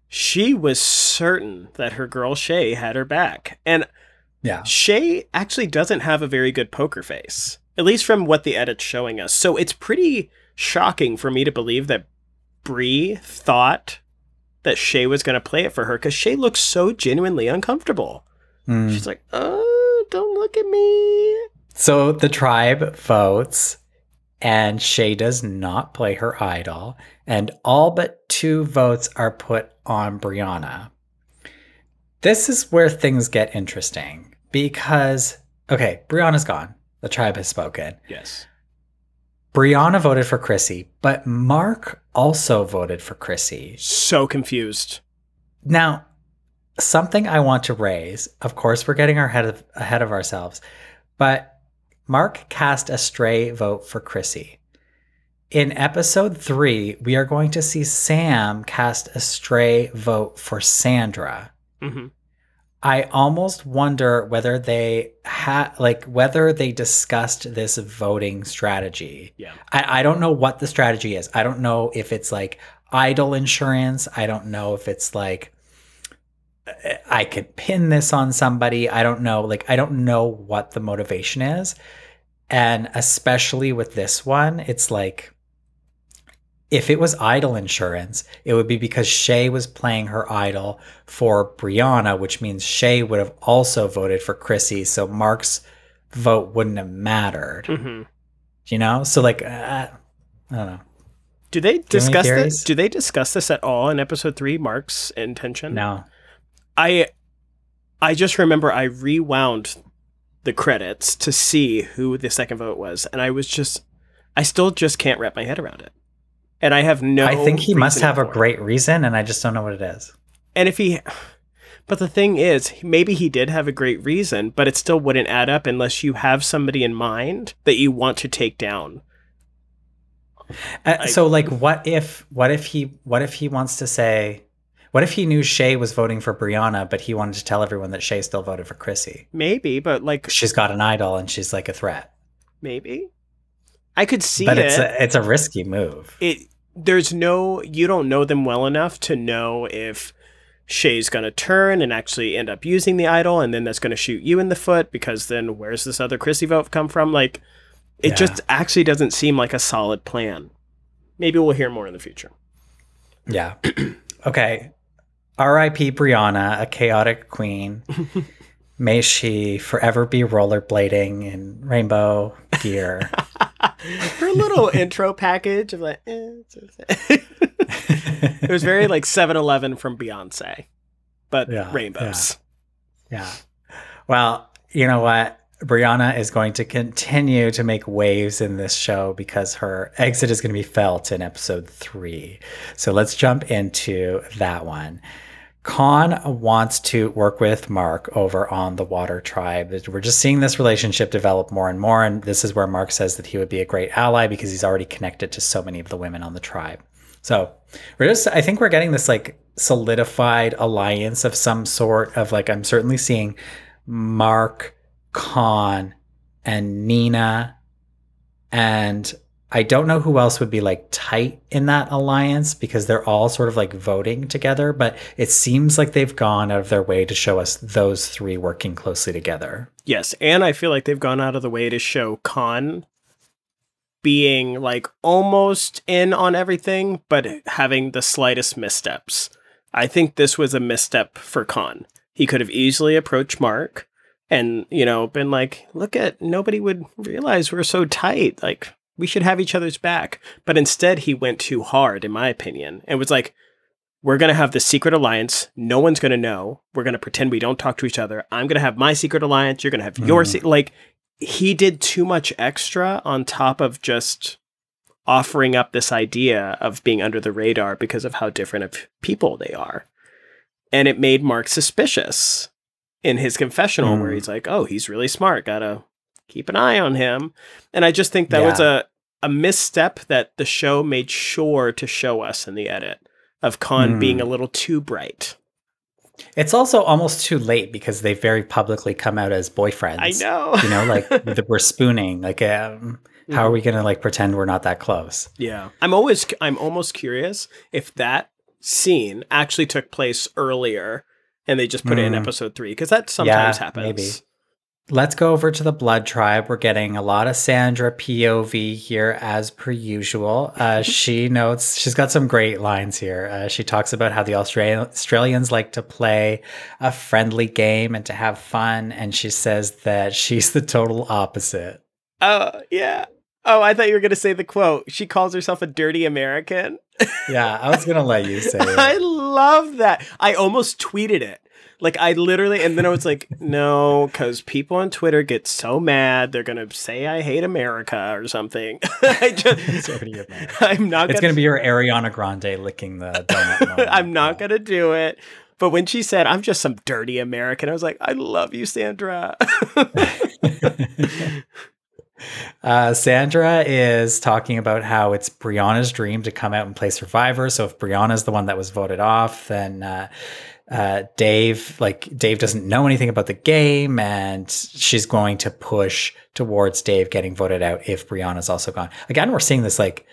she was certain that her girl Shay had her back, and Yeah. Shay actually doesn't have a very good poker face, at least from what the edit's showing us. So it's pretty shocking for me to believe that Bree thought that Shay was going to play it for her because Shay looks so genuinely uncomfortable. Mm. She's like, "Oh, don't look at me." So the tribe votes, and Shay does not play her idol, and all but two votes are put on Brianna. This is where things get interesting because, okay, Brianna's gone. The tribe has spoken. Yes. Brianna voted for Chrissy, but Mark also voted for Chrissy. So confused. Now, something I want to raise, of course, we're getting our head of, ahead of ourselves, but Mark cast a stray vote for Chrissy. In episode three, we are going to see Sam cast a stray vote for Sandra. hmm I almost wonder whether they had, like, whether they discussed this voting strategy. Yeah. I, I don't know what the strategy is. I don't know if it's like idol insurance. I don't know if it's like I could pin this on somebody. I don't know. Like, I don't know what the motivation is. And especially with this one, it's like if it was idol insurance, it would be because Shay was playing her idol for Brianna, which means Shay would have also voted for Chrissy. So Mark's vote wouldn't have mattered hmm you know so like uh, i don't know Do they discuss this? Do they discuss this at all in episode three? Mark's intention. no I, I just remember I rewound the credits to see who the second vote was, and I was just, I still just can't wrap my head around it. And I have no. I think he must have a for it. great reason, and I just don't know what it is. And if he, but the thing is, maybe he did have a great reason, but it still wouldn't add up unless you have somebody in mind that you want to take down. Uh, so, like, what if, what if he, what if he wants to say, what if he knew Shay was voting for Brianna, but he wanted to tell everyone that Shay still voted for Chrissy? Maybe, but like She's got an idol, and she's like a threat. maybe, I could see but it. it's a, it's a risky move. it there's no you don't know them well enough to know if Shay's gonna turn and actually end up using the idol, and then that's gonna shoot you in the foot because then where's this other Chrissy vote come from? Like, it Yeah. just actually doesn't seem like a solid plan. Maybe we'll hear more in the future. Yeah. okay. R.I.P. Brianna, a chaotic queen. May she forever be rollerblading in rainbow gear. Her little intro package of like, eh, it was very like 7-Eleven from Beyonce, but Yeah, rainbows. Yeah. Well, you know what? Brianna is going to continue to make waves in this show because her exit is going to be felt in episode three. So let's jump into that one. Khanh wants to work with Mark over on the Water Tribe. We're just seeing this relationship develop more and more. And this is where Mark says that he would be a great ally because he's already connected to so many of the women on the tribe. So we're just, I think we're getting this like solidified alliance of some sort of like, I'm certainly seeing Mark, Khanh, and Nina. And I don't know who else would be like tight in that alliance because they're all sort of like voting together, but it seems like they've gone out of their way to show us those three working closely together. Yes, and I feel like they've gone out of the way to show Khanh being like almost in on everything, but having the slightest missteps. I think this was a misstep for Khanh. He could have easily approached Mark and, you know, been like, look at nobody would realize we're so tight. Like, we should have each other's back. But instead, he went too hard, in my opinion, and was like, we're going to have the secret alliance. No one's going to know. We're going to pretend we don't talk to each other. I'm going to have my secret alliance. You're going to have your Mhm. se-. like he did too much extra on top of just offering up this idea of being under the radar because of how different of people they are. And it made Mark suspicious in his confessional where Mm. he's like, "Oh, he's really smart. Got to keep an eye on him." And I just think that was a a misstep that the show made sure to show us in the edit of Khanh Mm. being a little too bright. It's also almost too late because they very publicly come out as boyfriends. I know. You know, like we're spooning. Like, um, how are we going to like pretend we're not that close? Yeah. I'm always I'm almost curious if that scene actually took place earlier and they just put it in Mm. episode 3 because that sometimes Yeah, happens. maybe. Let's go over to the Blood Tribe. We're getting a lot of Sandra POV here, as per usual. Uh, she notes she's got some great lines here. Uh, she talks about how the Australian Australians like to play a friendly game and to have fun, and she says that she's the total opposite. Oh, yeah. Oh, I thought you were going to say the quote. She calls herself a dirty American. Yeah, I was gonna let you say It. I love that. I almost tweeted it. Like I literally, and then I was like, no, because people on Twitter get so mad, they're gonna say I hate America or something. I just, American. I'm not. It's gonna, gonna be your Ariana Grande licking the donut. I'm not gonna do it. But when she said, "I'm just some dirty American," I was like, "I love you, Sandra." Uh, Sandra is talking about how it's Brianna's dream to come out and play Survivor. So if Brianna's the one that was voted off, then uh, uh, Dave, like Dave, doesn't know anything about the game, and she's going to push towards Dave getting voted out if Brianna's also gone. Again, we're seeing this like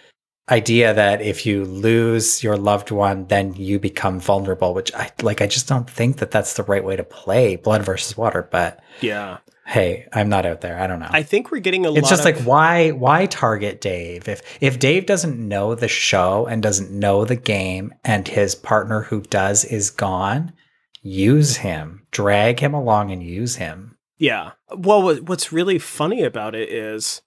idea that if you lose your loved one, then you become vulnerable. Which I like. I just don't think that that's the right way to play Blood versus Water. But yeah, hey, I'm not out there. I don't know I think we're getting a lot. it's just of, like why why target Dave if if Dave doesn't know the show and doesn't know the game and his partner who does is gone use him drag him along and use him Yeah. Well, what's really funny about it is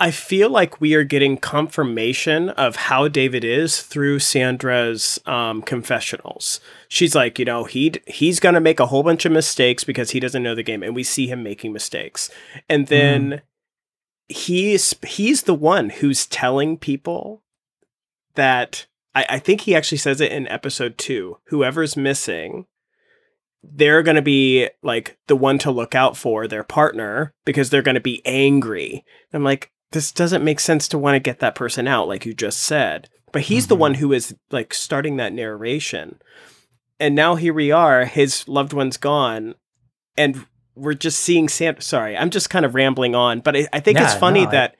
I feel like we are getting confirmation of how David is through Sandra's um, confessionals. She's like, you know, he he's gonna make a whole bunch of mistakes because he doesn't know the game, and we see him making mistakes. And then mm. he's he's the one who's telling people that I, I think he actually says it in episode two. Whoever's missing, they're going to be like the one to look out for their partner because they're going to be angry. I'm like, this doesn't make sense to want to get that person out, like you just said. But he's mm-hmm. the one who is like starting that narration. And now here we are, his loved one's gone, and we're just seeing Sam. Sorry, I'm just kind of rambling on, but I, I think yeah, it's funny no, that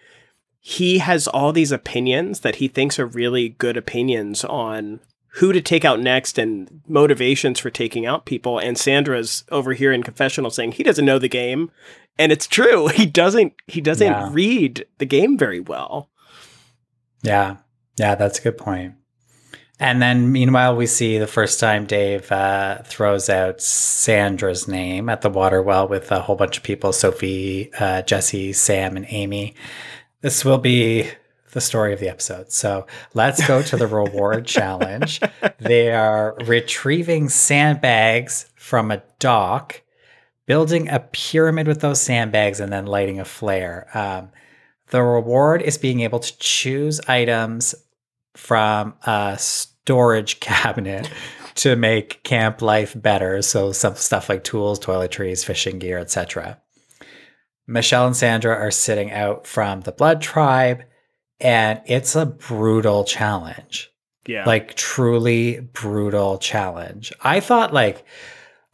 he has all these opinions that he thinks are really good opinions on who to take out next and motivations for taking out people. And Sandra's over here in confessional saying he doesn't know the game. And it's true. He doesn't he doesn't yeah. read the game very well. Yeah. Yeah, that's a good point. And then meanwhile, we see the first time Dave uh, throws out Sandra's name at the water well with a whole bunch of people Sophie, uh, Jesse, Sam, and Amy. This will be the story of the episode. So let's go to the reward challenge. They are retrieving sandbags from a dock, building a pyramid with those sandbags, and then lighting a flare. Um, the reward is being able to choose items from a storage cabinet to make camp life better. So some stuff like tools, toiletries, fishing gear, etc. Michelle and Sandra are sitting out from the blood tribe and it's a brutal challenge. Yeah. Like truly brutal challenge. I thought like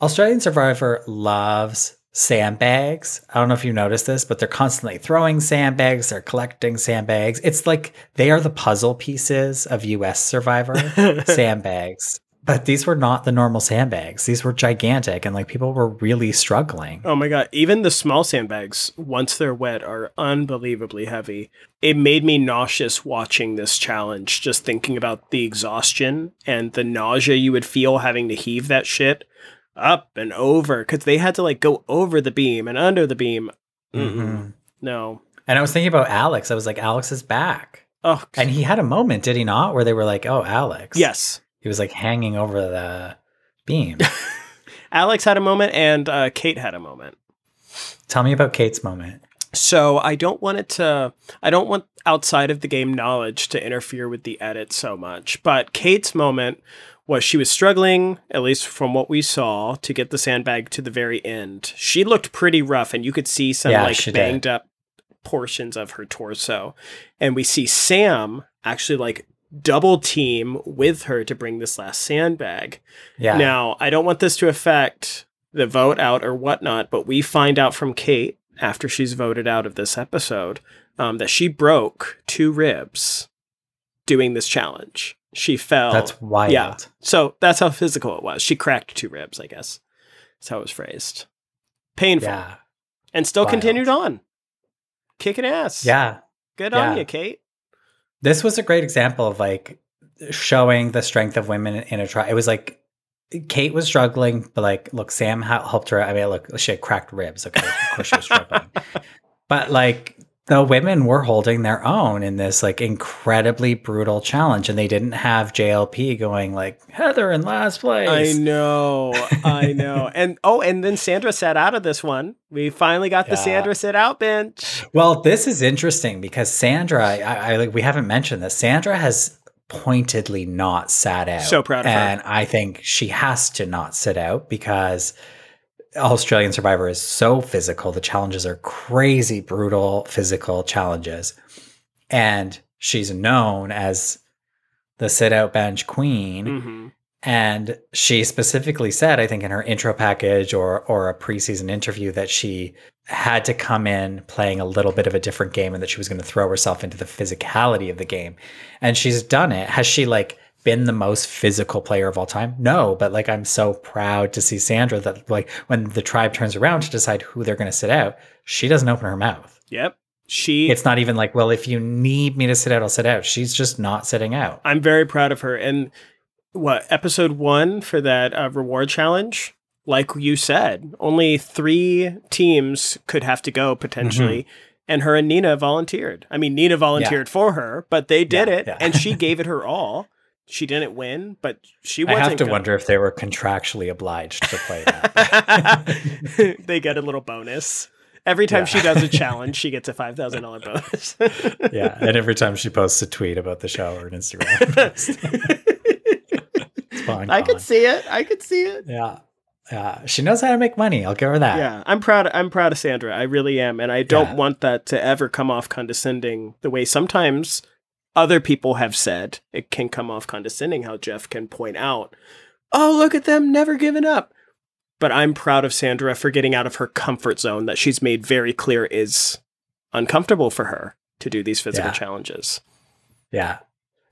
Australian Survivor loves sandbags. I don't know if you noticed this, but they're constantly throwing sandbags, they're collecting sandbags. It's like they are the puzzle pieces of US Survivor sandbags. But these were not the normal sandbags. These were gigantic and like people were really struggling. Oh my god, even the small sandbags once they're wet are unbelievably heavy. It made me nauseous watching this challenge just thinking about the exhaustion and the nausea you would feel having to heave that shit up and over cuz they had to like go over the beam and under the beam. Mm-hmm. No. And I was thinking about Alex. I was like Alex is back. Oh. And he had a moment, did he not, where they were like, "Oh, Alex." Yes he was like hanging over the beam. Alex had a moment and uh, Kate had a moment. Tell me about Kate's moment. So I don't want it to. I don't want outside of the game knowledge to interfere with the edit so much. But Kate's moment was she was struggling, at least from what we saw, to get the sandbag to the very end. She looked pretty rough, and you could see some yeah, like banged did. up portions of her torso. And we see Sam actually like double team with her to bring this last sandbag. Yeah. Now, I don't want this to affect the vote out or whatnot, but we find out from Kate after she's voted out of this episode um, that she broke two ribs doing this challenge. She fell. That's wild. Yeah. So that's how physical it was. She cracked two ribs, I guess. That's how it was phrased. Painful. Yeah. And still wild. continued on. Kicking ass. Yeah. Good yeah. on you, Kate this was a great example of like showing the strength of women in a tribe. It was like Kate was struggling, but like, look, Sam helped her. I mean, look, she had cracked ribs. Okay, of course she was struggling, but like the women were holding their own in this like incredibly brutal challenge and they didn't have JLP going like Heather in last place. I know. I know. and oh, and then Sandra sat out of this one. We finally got yeah. the Sandra sit out bench. Well, this is interesting because Sandra, I, I like we haven't mentioned this. Sandra has pointedly not sat out. So proud of and her. And I think she has to not sit out because Australian Survivor is so physical. The challenges are crazy, brutal, physical challenges. And she's known as the sit out bench queen. Mm-hmm. And she specifically said, I think in her intro package or or a preseason interview, that she had to come in playing a little bit of a different game and that she was going to throw herself into the physicality of the game. And she's done it. Has she like been the most physical player of all time? No, but like I'm so proud to see Sandra that like when the tribe turns around to decide who they're going to sit out, she doesn't open her mouth. Yep. She It's not even like, well, if you need me to sit out, I'll sit out. She's just not sitting out. I'm very proud of her and what episode 1 for that uh, reward challenge like you said, only 3 teams could have to go potentially. Mm-hmm and her and Nina volunteered. I mean, Nina volunteered for her, but they did Yeah, it, yeah. and she gave it her all. She didn't win, but she I wasn't. have to gonna- wonder if they were contractually obliged to play that. they get a little bonus every time Yeah. she does a challenge. She gets a five thousand dollar bonus. yeah, and every time she posts a tweet about the show or an Instagram post. It's fine, I could see it. I could see it. Yeah. Yeah. She knows how to make money. I'll give her that. Yeah, I'm proud. I'm proud of Sandra. I really am, and I don't Yeah. want that to ever come off condescending. The way sometimes other people have said it can come off condescending. How Jeff can point out, "Oh, look at them, never giving up." But I'm proud of Sandra for getting out of her comfort zone that she's made very clear is uncomfortable for her to do these physical Yeah. challenges. Yeah.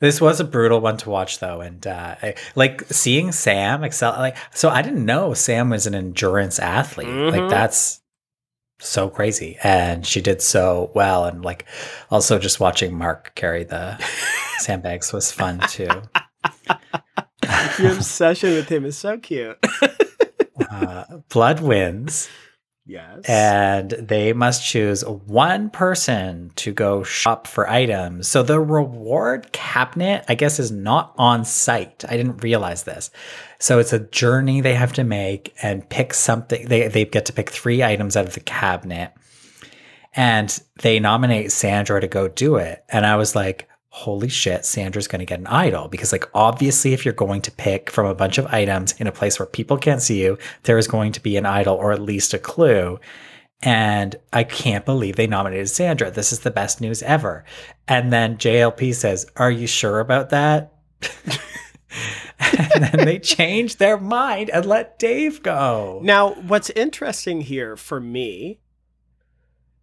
This was a brutal one to watch though. And uh, I, like seeing Sam excel, like, so I didn't know Sam was an endurance athlete. Mhm. Like, that's so crazy. And she did so well. And like, also just watching Mark carry the sandbags was fun too. Your obsession with him is so cute. uh, blood wins. Yes. and they must choose one person to go shop for items. So the reward cabinet, I guess, is not on site. I didn't realize this. So it's a journey they have to make and pick something. They they get to pick three items out of the cabinet, and they nominate Sandra to go do it. And I was like. Holy shit, Sandra's going to get an idol because, like, obviously, if you're going to pick from a bunch of items in a place where people can't see you, there is going to be an idol or at least a clue. And I can't believe they nominated Sandra. This is the best news ever. And then JLP says, Are you sure about that? and then they change their mind and let Dave go. Now, what's interesting here for me,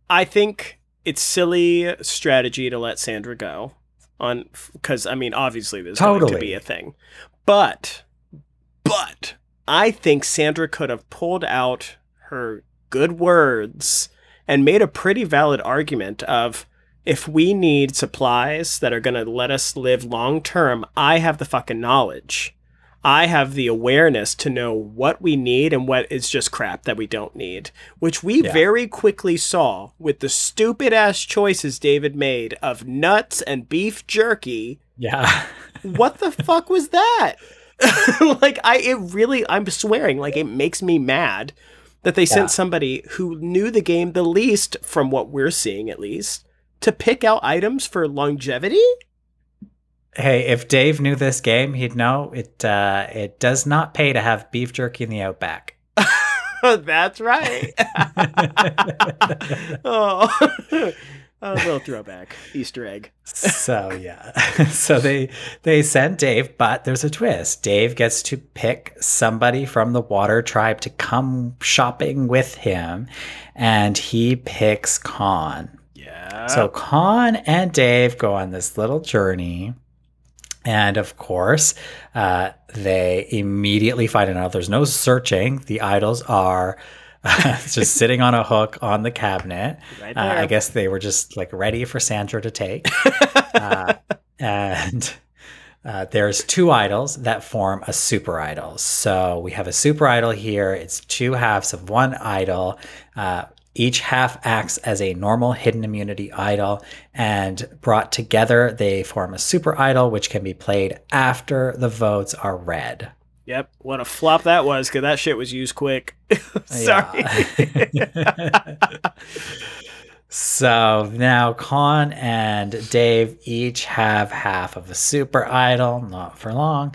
I think it's silly strategy to let Sandra go on because I mean, obviously there's going to be a thing, but but I think Sandra could have pulled out her good words and made a pretty valid argument of if we need supplies that are going to let us live long term, I have the fucking knowledge. I have the awareness to know what we need and what is just crap that we don't need, which we Yeah. very quickly saw with the stupid ass choices David made of nuts and beef jerky. Yeah. What the fuck was that? like I it really I'm swearing like it makes me mad that they sent somebody who knew the game the least from what we're seeing at least to pick out items for longevity? Hey, if Dave knew this game, he'd know it uh, it does not pay to have beef jerky in the outback. That's right. oh, a little throwback, Easter egg. so yeah so they they send dave but there's a twist dave gets to pick somebody from the water tribe to come shopping with him and he picks Khanh Yeah. so Khanh and dave go on this little journey and of course uh, they immediately find it out there's no searching the idols are just sitting on a hook on the cabinet right uh. I guess they were just like ready for Sandra to take. uh, and uh, there's two idols that form a super idol. So we have a super idol here. It's two halves of one idol. Each half acts as a normal hidden immunity idol, and brought together, they form a super idol, which can be played after the votes are read. Yep. What a flop that was, because that shit was used quick. Sorry. So now Khanh and Dave each have half of a super idol, not for long.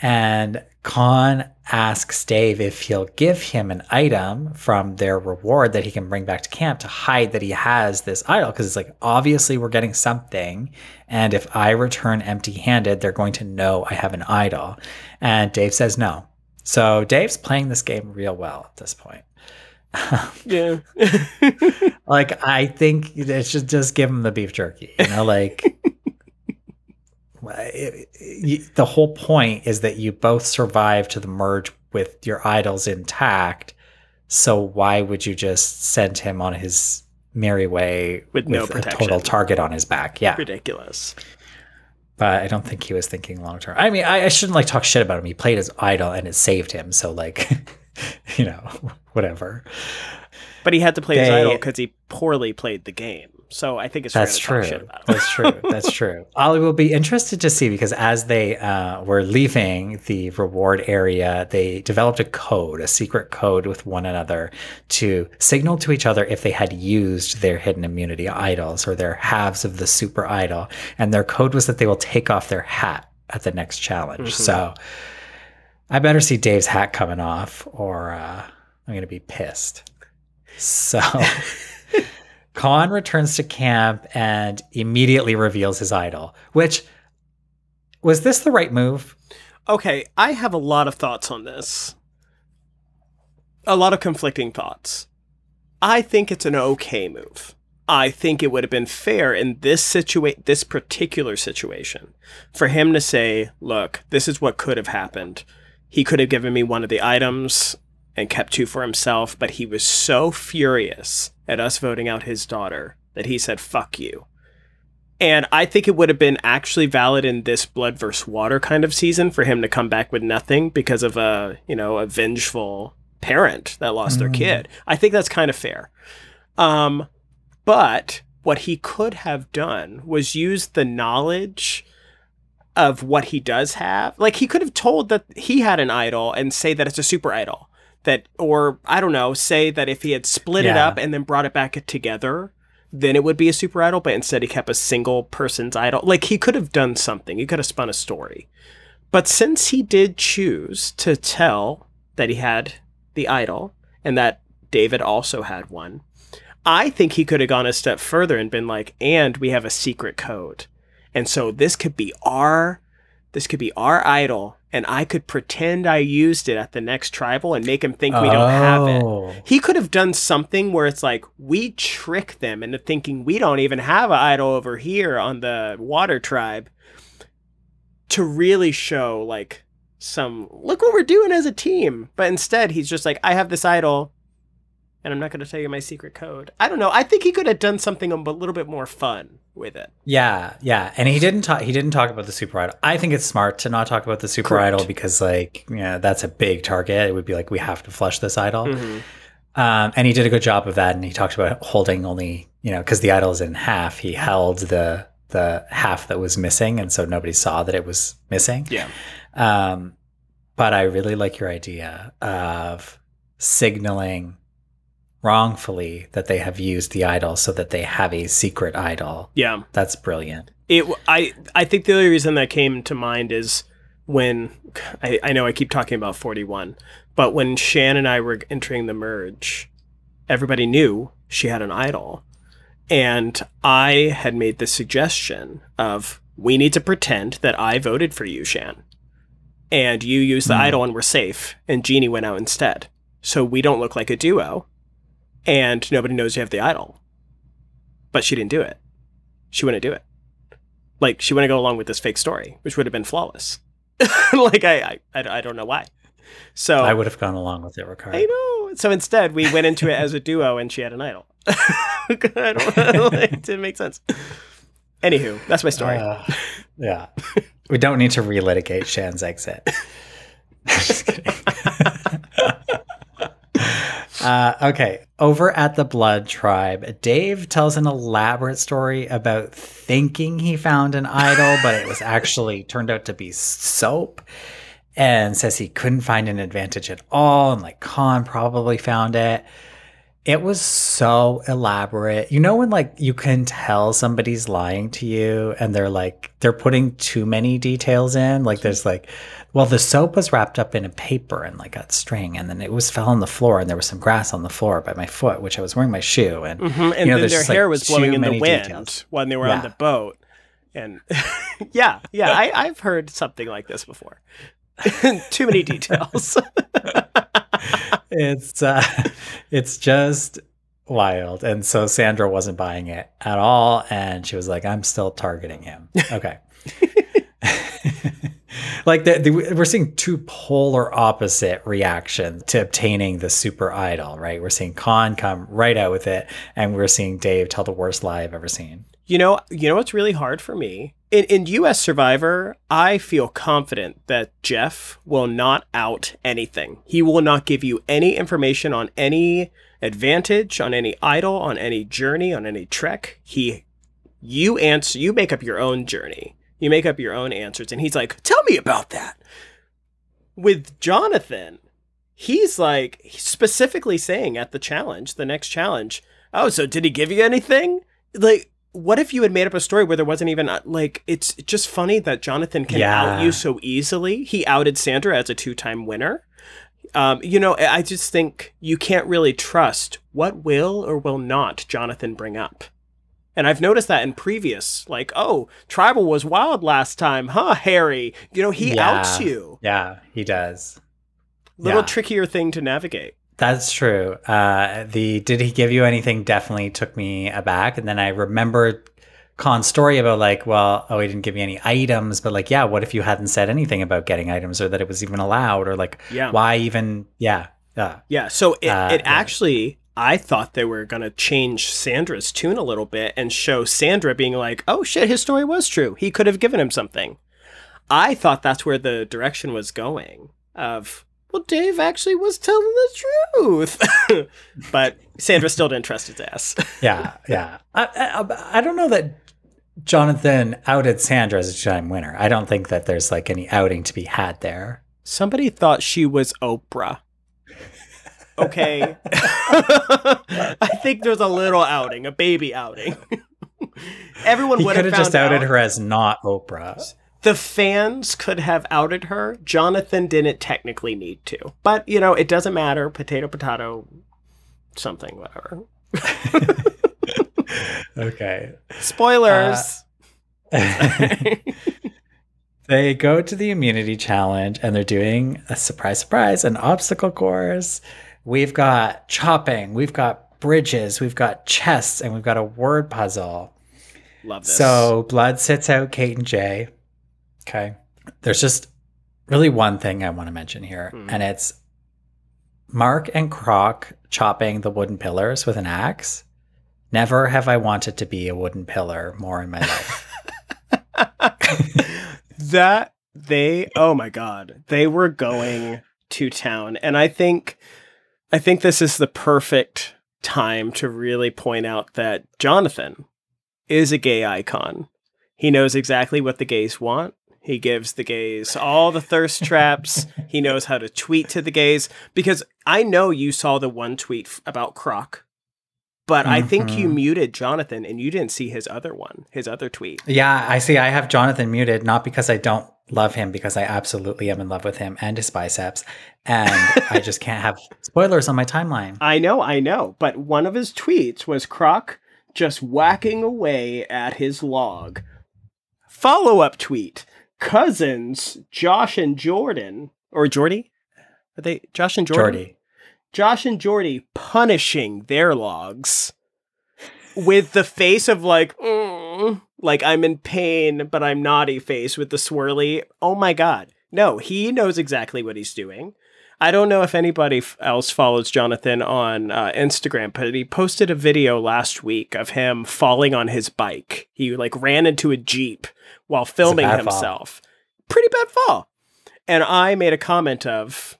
And Khanh asks Dave if he'll give him an item from their reward that he can bring back to camp to hide that he has this idol. Because it's like, obviously, we're getting something. And if I return empty handed, they're going to know I have an idol. And Dave says no. So Dave's playing this game real well at this point. yeah. Like I think it should just give him the beef jerky. You know, like it- it- the whole point is that you both survive to the merge with your idols intact. So why would you just send him on his merry way With no a protection. total target on his back? Yeah, Ridiculous. but I don't think he was thinking long term. I mean, I, I shouldn't like talk shit about him. He played his idol and it saved him. So like, you know, whatever. But he had to play his idol because he poorly played the game. So I think it's That's to talk shit true. That's true. That's true. I will be interested to see because as they uh, were leaving the reward area, they developed a code, a secret code with one another to signal to each other if they had used their hidden immunity idols or their halves of the super idol. And their code was that they will take off their hat at the next challenge. Mhm. So I better see Dave's hat coming off or uh, I'm going to be pissed. So. Khanh returns to camp and immediately reveals his idol, which was this the right move? Okay, I have a lot of thoughts on this. A lot of conflicting thoughts. I think it's an okay move. I think it would have been fair in this situa- this particular situation for him to say, "Look, this is what could have happened. He could have given me one of the items and kept two for himself, but he was so furious at us voting out his daughter that he said, "Fuck you." And I think it would have been actually valid in this blood versus water kind of season for him to come back with nothing because of a, you know, a vengeful parent that lost their Mm. kid. I think that's kind of fair. Um, but what he could have done was use the knowledge of what he does have. Like he could have told that he had an idol and say that it's a super idol. That or I don't know, say that if he had split it up and then brought it back together, then it would be a super idol, but instead he kept a single person's idol. Like he could have done something. He could have spun a story. But since he did choose to tell that he had the idol and that David also had one, I think he could have gone a step further and been like, and we have a secret code. And so this could be our this could be our idol, and I could pretend I used it at the next tribal and make him think we don't have it. Oh. He could have done something where it's like we trick them into thinking we don't even have an idol over here on the water tribe to really show like some look what we're doing as a team. But instead he's just like, I have this idol and I'm not gonna tell you my secret code. I don't know. I think he could have done something a little bit more fun with it. Yeah, yeah, and he didn't talk. He didn't talk about the super idol. I think it's smart to not talk about the super Correct. idol because, like, yeah, that's a big target. It would be like we have to flush this idol, Mhm. um, and he did a good job of that. And he talked about holding only, you know, because the idol is in half. He held the the half that was missing, and so nobody saw that it was missing. Yeah. Um, but I really like your idea of signaling wrongfully that they have used the idol so that they have a secret idol. Yeah. That's brilliant. It. I. I think the only reason that came to mind is when I, I know I keep talking about 41, but when Shan and I were entering the merge, everybody knew she had an idol. And I had made the suggestion of we need to pretend that I voted for you, Shan. And you use the Hmm. idol and we're safe. And Genie went out instead. So we don't look like a duo. And nobody knows you have the idol. But she didn't do it. She wouldn't do it. Like she wouldn't go along with this fake story, which would have been flawless. like I, I, I don't know why. So I would have gone along with it, Ricardo. I know. So instead, we went into it as a duo, and she had an idol. I don't like, it didn't make sense. Anywho, that's my story. Uh, yeah. we don't need to relitigate Shan's exit. Just kidding. Uh, okay, over at the Blood Tribe, Dave tells an elaborate story about thinking he found an idol, but it was actually turned out to be soap, and says he couldn't find an advantage at all, and like Khanh probably found it. It was so elaborate. You know when like you can tell somebody's lying to you and they're like they're putting too many details in. Like there's like well the soap was wrapped up in a paper and like a string and then it was fell on the floor and there was some grass on the floor by my foot which I was wearing my shoe and Mhm, And you know, then their just, like, hair was blowing in the wind details. when they were on the boat. And yeah, yeah, I, I've heard something like this before. Too many details. it's uh, it's just wild. And so Sandra wasn't buying it at all, and she was like, "I'm still targeting him." Okay. like the, the, we're seeing two polar opposite reactions to obtaining the super idol, right? We're seeing Khanh come right out with it, and we're seeing Dave tell the worst lie I've ever seen. You know, you know what's really hard for me in in U.S. Survivor. I feel confident that Jeff will not out anything. He will not give you any information on any advantage on any idol, on any journey, on any trek. He, you answer, you make up your own journey. You make up your own answers. And he's like, tell me about that. With Jonathan, he's like specifically saying at the challenge, the next challenge, oh, so did he give you anything? Like, what if you had made up a story where there wasn't even uh, like it's just funny that Jonathan can Yeah. out you so easily. He outed Sandra as a two-time winner. Um, you know, I just think you can't really trust what will or will not Jonathan bring up. And I've noticed that in previous, like, oh, tribal was wild last time, huh, Harry? You know, he Yeah. outs you. Yeah, he does. Little Yeah. trickier thing to navigate. That's true. Uh, the did he give you anything definitely took me aback, and then I remembered Khanh's story about like, well, oh, he didn't give me any items, but like, yeah, what if you hadn't said anything about getting items or that it was even allowed or like, Yeah. why even? Yeah, yeah, Yeah, so it, Uh, it yeah. actually, I thought they were going to change Sandra's tune a little bit and show Sandra being like, oh shit, his story was true. He could have given him something. I thought that's where the direction was going of, well, Dave actually was telling the truth. but Sandra still didn't trust his ass. yeah, yeah. I, I, I don't know that Jonathan outed Sandra as a two-time winner. I don't think that there's like any outing to be had there. Somebody thought she was Oprah. Okay. I think there's a little outing, a baby outing. Everyone would have have just outed out. her as not Oprah. The fans could have outed her. Jonathan didn't technically need to. But, you know, it doesn't matter. Potato, potato, something, whatever. Okay. Spoilers. they go to the immunity challenge and they're doing a surprise, surprise, an obstacle course. We've got chopping, we've got bridges, we've got chests, and we've got a word puzzle. Love this. So Blood sits out Kate and Jay. Okay. There's just really one thing I want to mention here, Mhm. and it's Mark and Croc chopping the wooden pillars with an axe. Never have I wanted to be a wooden pillar more in my life. that they oh my god they were going to town and i think i think this is the perfect time to really point out that jonathan is a gay icon he knows exactly what the gays want he gives the gays all the thirst traps he knows how to tweet to the gays because i know you saw the one tweet about croc but i think you Mhm. muted jonathan and you didn't see his other one his other tweet Yeah, I see. I have Jonathan muted, not because I don't love him, because I absolutely am in love with him and his biceps. And I just can't have spoilers on my timeline. I know, I know. But one of his tweets was Croc just whacking away at his log. Follow up tweet Cousins, Josh and Jordan, or Jordy? Are they Josh and Jordan? Jordy. Josh and Jordy punishing their logs with the face of like, "Mm," like I'm in pain, but I'm naughty face with the swirly. Oh my god. No, he knows exactly what he's doing. I don't know if anybody else follows Jonathan on uh, Instagram, but he posted a video last week of him falling on his bike. He like ran into a jeep while filming bad fall. himself. Pretty bad fall. And I made a comment of,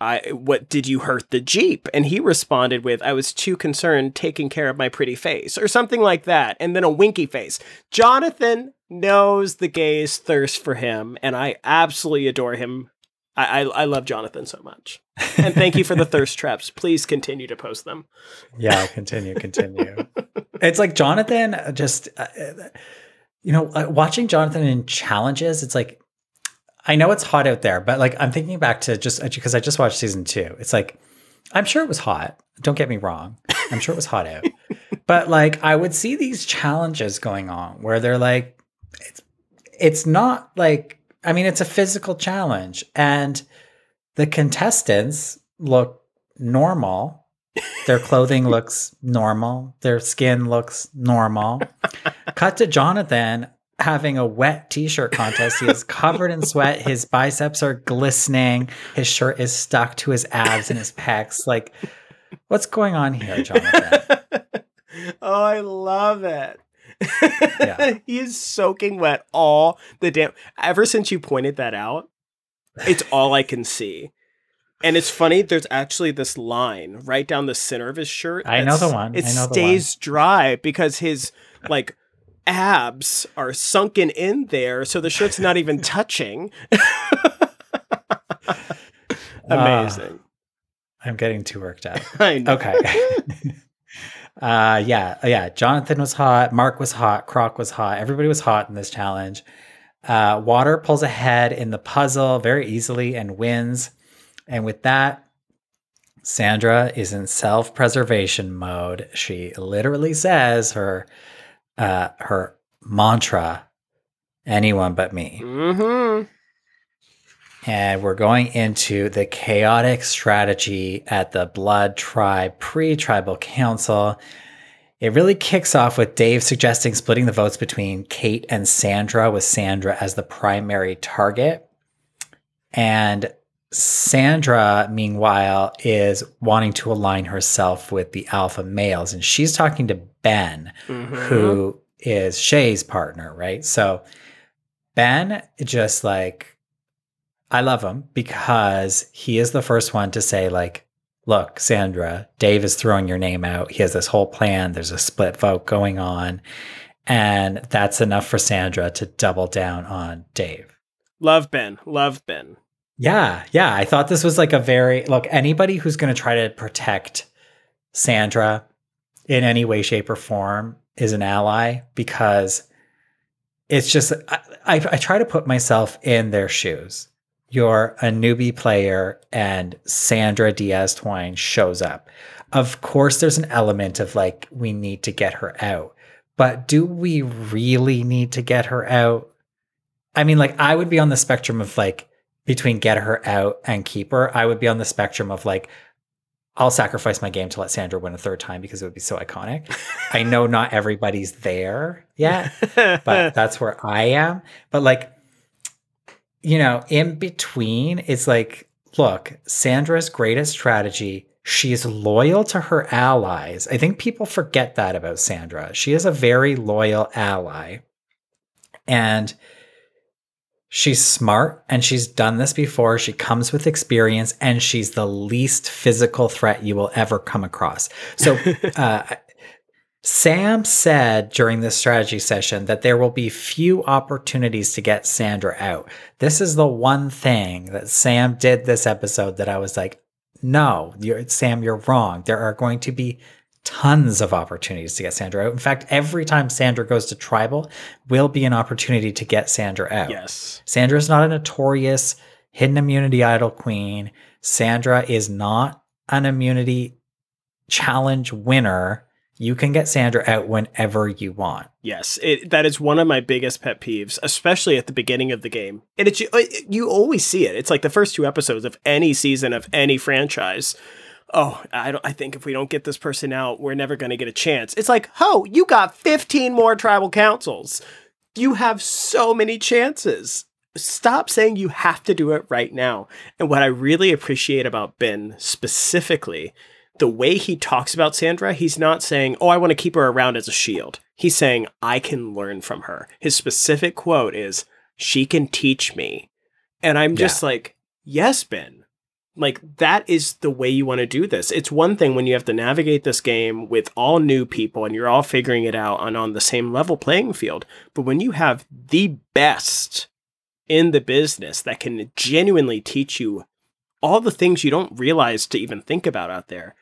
I what did you hurt the Jeep? And he responded with, I was too concerned taking care of my pretty face, or something like that, and then a winky face. Jonathan knows the gays thirst for him, and I absolutely adore him. I, I, I love Jonathan so much. And thank you for the thirst traps. Please continue to post them. Yeah, continue, continue. it's like Jonathan uh, just, uh, uh, you know, uh, watching Jonathan in challenges, it's like, I know it's hot out there, but like I'm thinking back to just because I just watched season two. It's like, I'm sure it was hot. Don't get me wrong. I'm sure it was hot out. but like I would see these challenges going on where they're like, it's, it's not like, I mean, it's a physical challenge and the contestants look normal. Their clothing looks normal. Their skin looks normal. Cut to Jonathan having a wet t-shirt contest. He is covered in sweat. His biceps are glistening. His shirt is stuck to his abs and his pecs. Like, what's going on here, Jonathan? oh, I love it. Yeah. he is soaking wet all the damn. Ever since you pointed that out, it's all I can see. And it's funny, there's actually this line right down the center of his shirt. I know the one. It I know the stays dry because his like abs are sunken in there, so the shirt's not even touching. Ah. Amazing. I'm getting too worked up. I know. Okay. Uh yeah, yeah. Jonathan was hot, Mark was hot, Croc was hot. Everybody was hot in this challenge. Uh Water pulls ahead in the puzzle very easily and wins. And with that, Sandra is in self-preservation mode. She literally says her uh her mantra anyone but me. Mm-hmm. And we're going into the chaotic strategy at the Blood Tribe pre tribal council. It really kicks off with Dave suggesting splitting the votes between Kate and Sandra, with Sandra as the primary target. And Sandra, meanwhile, is wanting to align herself with the alpha males. And she's talking to Ben, mm-hmm. who is Shay's partner, right? So Ben just like I love him because he is the first one to say like look Sandra Dave is throwing your name out he has this whole plan there's a split vote going on and that's enough for Sandra to double down on Dave Love Ben. Love Ben. yeah yeah I thought this was like a very look anybody who's going to try to protect Sandra in any way shape or form is an ally because it's just I, I, I try to put myself in their shoes. You're a newbie player, and Sandra Diaz Twine shows up. Of course, there's an element of like we need to get her out, but do we really need to get her out? I mean, like I would be on the spectrum of like between get her out and keep her. I would be on the spectrum of like I'll sacrifice my game to let Sandra win a third time because it would be so iconic. I know not everybody's there yet, but that's where I am. But like, you know, in between, it's like, look, Sandra's greatest strategy. She's loyal to her allies. I think people forget that about Sandra. She is a very loyal ally. And she's smart and she's done this before. She comes with experience and she's the least physical threat you will ever come across. So, uh, Sam said during this strategy session that there will be few opportunities to get Sandra out. This is the one thing that Sam did this episode that I was like, no, you're, Sam, you're wrong. There are going to be tons of opportunities to get Sandra out. In fact, every time Sandra goes to tribal, will be an opportunity to get Sandra out. yes. Sandra is not a notorious hidden immunity idol queen. Sandra is not an immunity challenge winner. You can get Sandra out whenever you want. Yes, it, that is one of my biggest pet peeves, especially at the beginning of the game. And it's it, you always see it. It's like the first two episodes of any season of any franchise. Oh, I don't. I think if we don't get this person out, we're never going to get a chance. It's like, oh, you got fifteen more tribal councils. You have so many chances. Stop saying you have to do it right now. And what I really appreciate about Ben specifically the way he talks about Sandra, he's not saying, Oh, I want to keep her around as a shield. He's saying, I can learn from her. His specific quote is, She can teach me. And I'm just like, Yes, Ben. Like, that is the way you want to do this. It's one thing when you have to navigate this game with all new people and you're all figuring it out on, on the same level playing field. But when you have the best in the business that can genuinely teach you all the things you don't realize to even think about out there,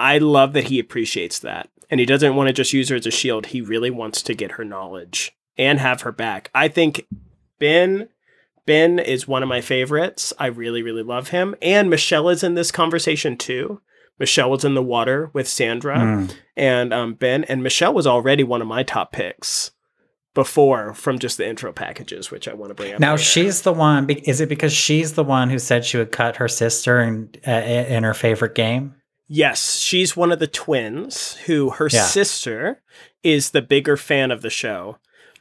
I love that he appreciates that. And he doesn't want to just use her as a shield. He really wants to get her knowledge and have her back. I think Ben Ben is one of my favorites. I really, really love him. And Michelle is in this conversation too. Michelle was in the water with Sandra Mm. and um, Ben, and Michelle was already one of my top picks before from just the intro packages, which I want to bring up. Now later. she's the one. Is it because she's the one who said she would cut her sister in uh, in her favorite game? Yes, she's one of the twins who her Yeah. sister is the bigger fan of the show.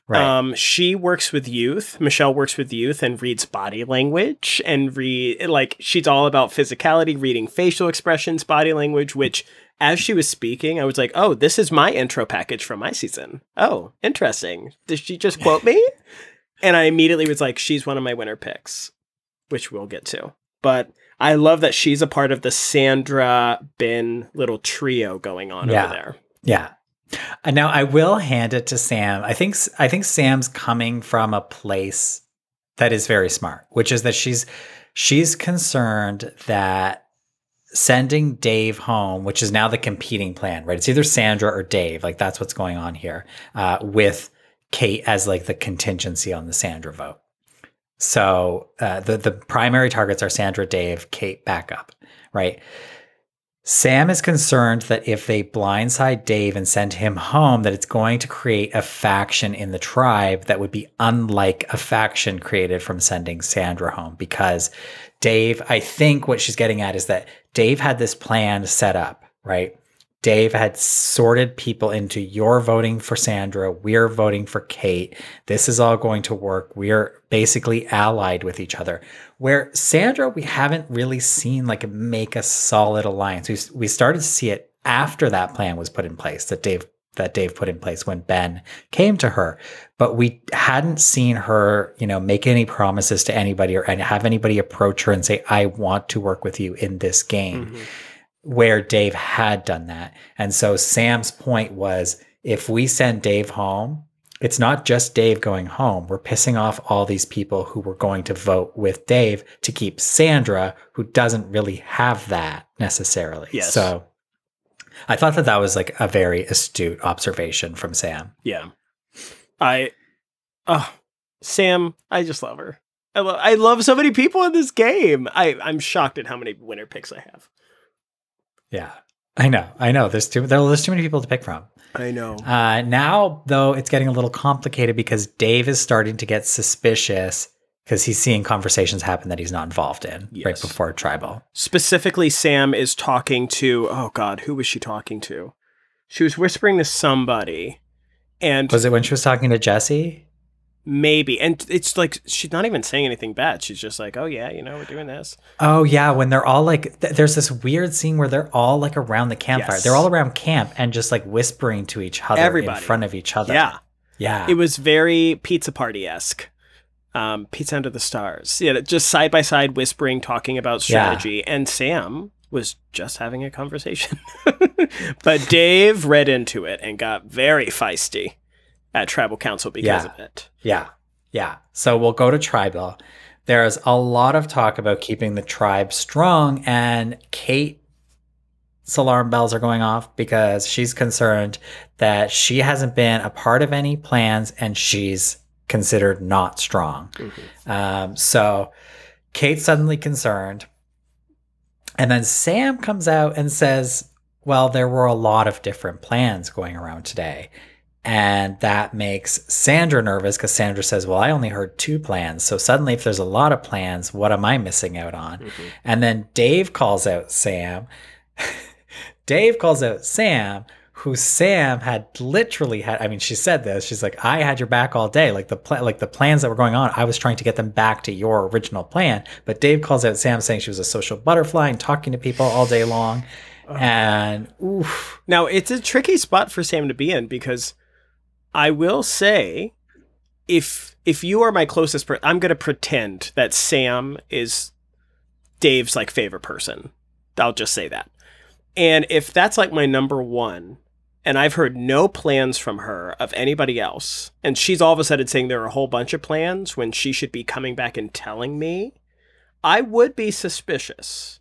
Right. Um, she works with youth. Michelle works with youth and reads body language and read like she's all about physicality, reading facial expressions, body language. Which, as she was speaking, I was like, "Oh, this is my intro package from my season." Oh, interesting. Did she just quote me? and I immediately was like, "She's one of my winner picks," which we'll get to. But I love that she's a part of the Sandra Ben little trio going on Yeah. over there. Yeah. And now I will hand it to Sam. I think I think Sam's coming from a place that is very smart, which is that she's she's concerned that sending Dave home, which is now the competing plan, right? It's either Sandra or Dave. Like that's what's going on here uh, with Kate as like the contingency on the Sandra vote. So uh, the the primary targets are Sandra, Dave, Kate, backup, right? Sam is concerned that if they blindside Dave and send him home, that it's going to create a faction in the tribe that would be unlike a faction created from sending Sandra home. Because Dave, I think what she's getting at is that Dave had this plan set up, right? Dave had sorted people into you're voting for Sandra, we're voting for Kate. This is all going to work. We're basically allied with each other. Where Sandra, we haven't really seen like make a solid alliance. We we started to see it after that plan was put in place that Dave that Dave put in place when Ben came to her, but we hadn't seen her, you know, make any promises to anybody or and have anybody approach her and say, "I want to work with you in this game." Mhm. Where Dave had done that. And so Sam's point was if we send Dave home, it's not just Dave going home. We're pissing off all these people who were going to vote with Dave to keep Sandra, who doesn't really have that necessarily. Yes. So I thought that that was like a very astute observation from Sam. Yeah. I oh Sam, I just love her. I love I love so many people in this game. I, I'm shocked at how many winner picks I have. Yeah. I know. I know. There's too there's too many people to pick from. I know. Uh, now, though, it's getting a little complicated because Dave is starting to get suspicious because he's seeing conversations happen that he's not involved in right before tribal. Specifically, Sam is talking to oh god, who was she talking to? She was whispering to somebody. And Was it when she was talking to Jesse? Maybe and it's like she's not even saying anything bad. She's just like, Oh yeah, you know, we're doing this. Oh yeah, when they're all like, th- there's this weird scene where they're all like around the campfire. Yes. They're all around camp and just like whispering to each other Everybody. in front of each other. Yeah. yeah, It was very pizza party esque. Um, pizza under the stars. Yeah, just side by side whispering, talking about strategy. And Sam was just having a conversation. but Dave read into it and got very feisty at tribal council because Yeah. of it. Yeah. Yeah. So we'll go to tribal. There's a lot of talk about keeping the tribe strong, and Kate's alarm bells are going off because she's concerned that she hasn't been a part of any plans and she's considered not strong. Um, so Kate's suddenly concerned. And then Sam comes out and says, Well, there were a lot of different plans going around today. And that makes Sandra nervous because Sandra says, Well, I only heard two plans. So suddenly, if there's a lot of plans, what am I missing out on? Mm-hmm. And then Dave calls out Sam. Dave calls out Sam, who Sam had literally had. I mean, she said this. She's like, "I had your back all day. Like the pla- like the plans that were going on. I was trying to get them back to your original plan." But Dave calls out Sam, saying she was a social butterfly and talking to people all day long. And oof, Now, it's a tricky spot for Sam to be in because I will say if if you are my closest person, I'm going to pretend that Sam is Dave's like favorite person. I'll just say that. And if that's like my number 1 and I've heard no plans from her of anybody else and she's all of a sudden saying there are a whole bunch of plans when she should be coming back and telling me, I would be suspicious.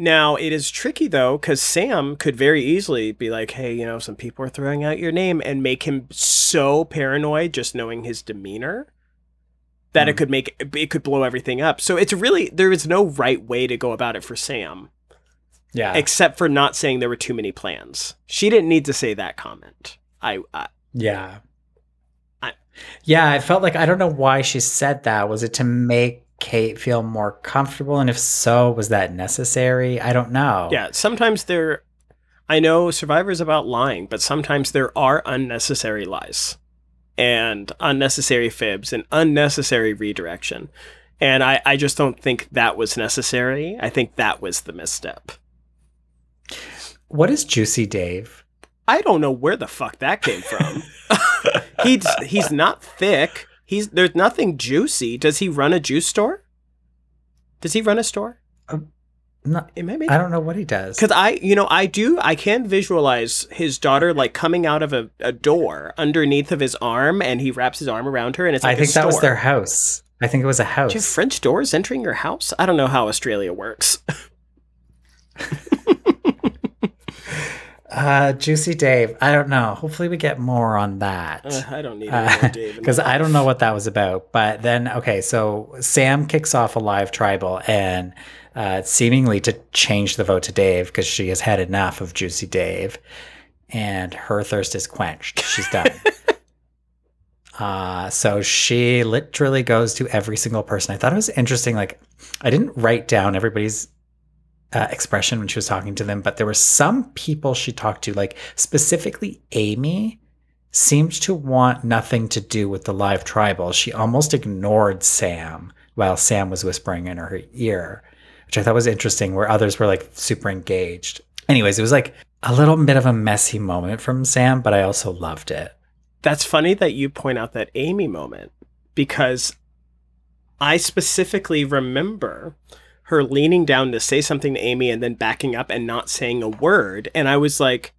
Now, it is tricky though, because Sam could very easily be like, hey, you know, some people are throwing out your name and make him so paranoid just knowing his demeanor that it Hmm. could make it could blow everything up. So it's really, there is no right way to go about it for Sam, yeah, except for not saying there were too many plans. She didn't need to say that comment. I, I yeah, I- yeah. I felt like I don't know why she said that. Was it to make Kate feel more comfortable? And if so, was that necessary? I don't know. Yeah, sometimes there. I know Survivor's about lying, but sometimes there are unnecessary lies, and unnecessary fibs, and unnecessary redirection, and I I just don't think that was necessary. I think that was the misstep. What is Juicy Dave? I don't know where the fuck that came from. he's he's not thick. He's there's nothing juicy. Does he run a juice store? Does he run a store? Um, no, It might make I don't know what he does. Because I, you know, I do, I can visualize his daughter like coming out of a, a door underneath of his arm, and he wraps his arm around her, and it's like I think that was their house. I think it was a house. Do you have French doors entering your house? I don't know how Australia works. Uh, Juicy Dave. I don't know. Hopefully, we get more on that. Uh, I don't need more Dave. Because I don't know what that was about. But then, okay, so Sam kicks off a live tribal and uh, seemingly to change the vote to Dave because she has had enough of Juicy Dave and her thirst is quenched. She's done. uh, so she literally goes to every single person. I thought it was interesting. Like, I didn't write down everybody's uh, expression when she was talking to them, but there were some people she talked to, like specifically Amy, seemed to want nothing to do with the live tribal. She almost ignored Sam while Sam was whispering in her ear, which I thought was interesting, where others were like super engaged. Anyways, it was like a little bit of a messy moment from Sam, but I also loved it. That's funny that you point out that Amy moment because I specifically remember her leaning down to say something to Amy and then backing up and not saying a word. And I was like,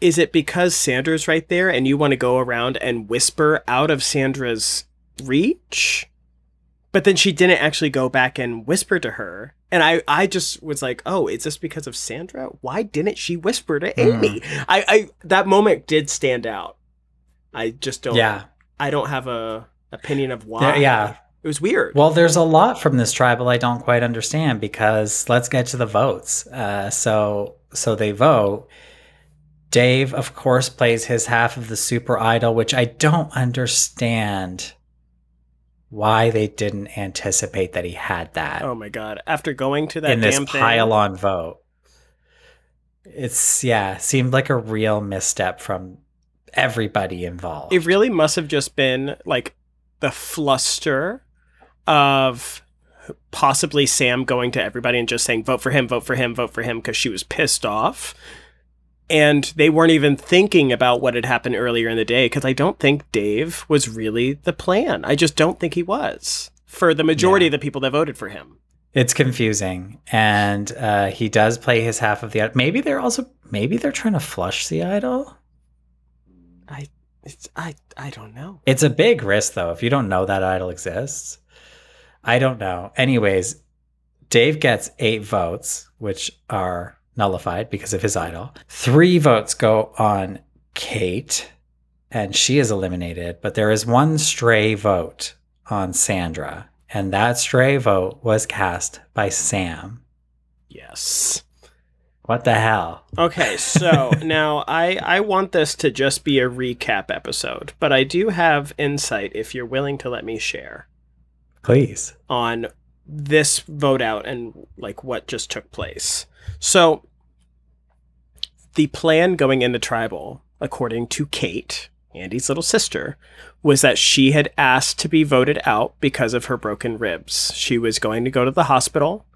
is it because Sandra's right there and you want to go around and whisper out of Sandra's reach? But then she didn't actually go back and whisper to her. And I, I just was like, oh, is this because of Sandra? Why didn't she whisper to hmm. Amy? I, I that moment did stand out. I just don't Yeah. I don't have a opinion of why. Yeah. It was weird. Well, there's a lot from this tribal I don't quite understand because let's get to the votes. Uh, so, so they vote. Dave, of course, plays his half of the super idol, which I don't understand why they didn't anticipate that he had that oh my god. After going to that in this damn thing. pile on vote. It's yeah, seemed like a real misstep from everybody involved. it really must have just been like the fluster of possibly Sam going to everybody and just saying vote for him, vote for him, vote for him because she was pissed off. And they weren't even thinking about what had happened earlier in the day because I don't think Dave was really the plan. I just don't think he was for the majority Yeah. of the people that voted for him. It's confusing, and uh, he does play his half of the. Maybe they're also maybe they're trying to flush the idol. I, it's, I, I don't know. It's a big risk, though, if you don't know that idol exists. I don't know. Anyways, Dave gets eight votes, which are nullified because of his idol. Three votes go on Kate, and she is eliminated, but there is one stray vote on Sandra, and that stray vote was cast by Sam. Yes. What the hell? Okay, so now I I want this to just be a recap episode, but I do have insight if you're willing to let me share Please. on this vote out and like what just took place. So the plan going into tribal, according to Kate, Andy's little sister, was that she had asked to be voted out because of her broken ribs. She was going to go to the hospital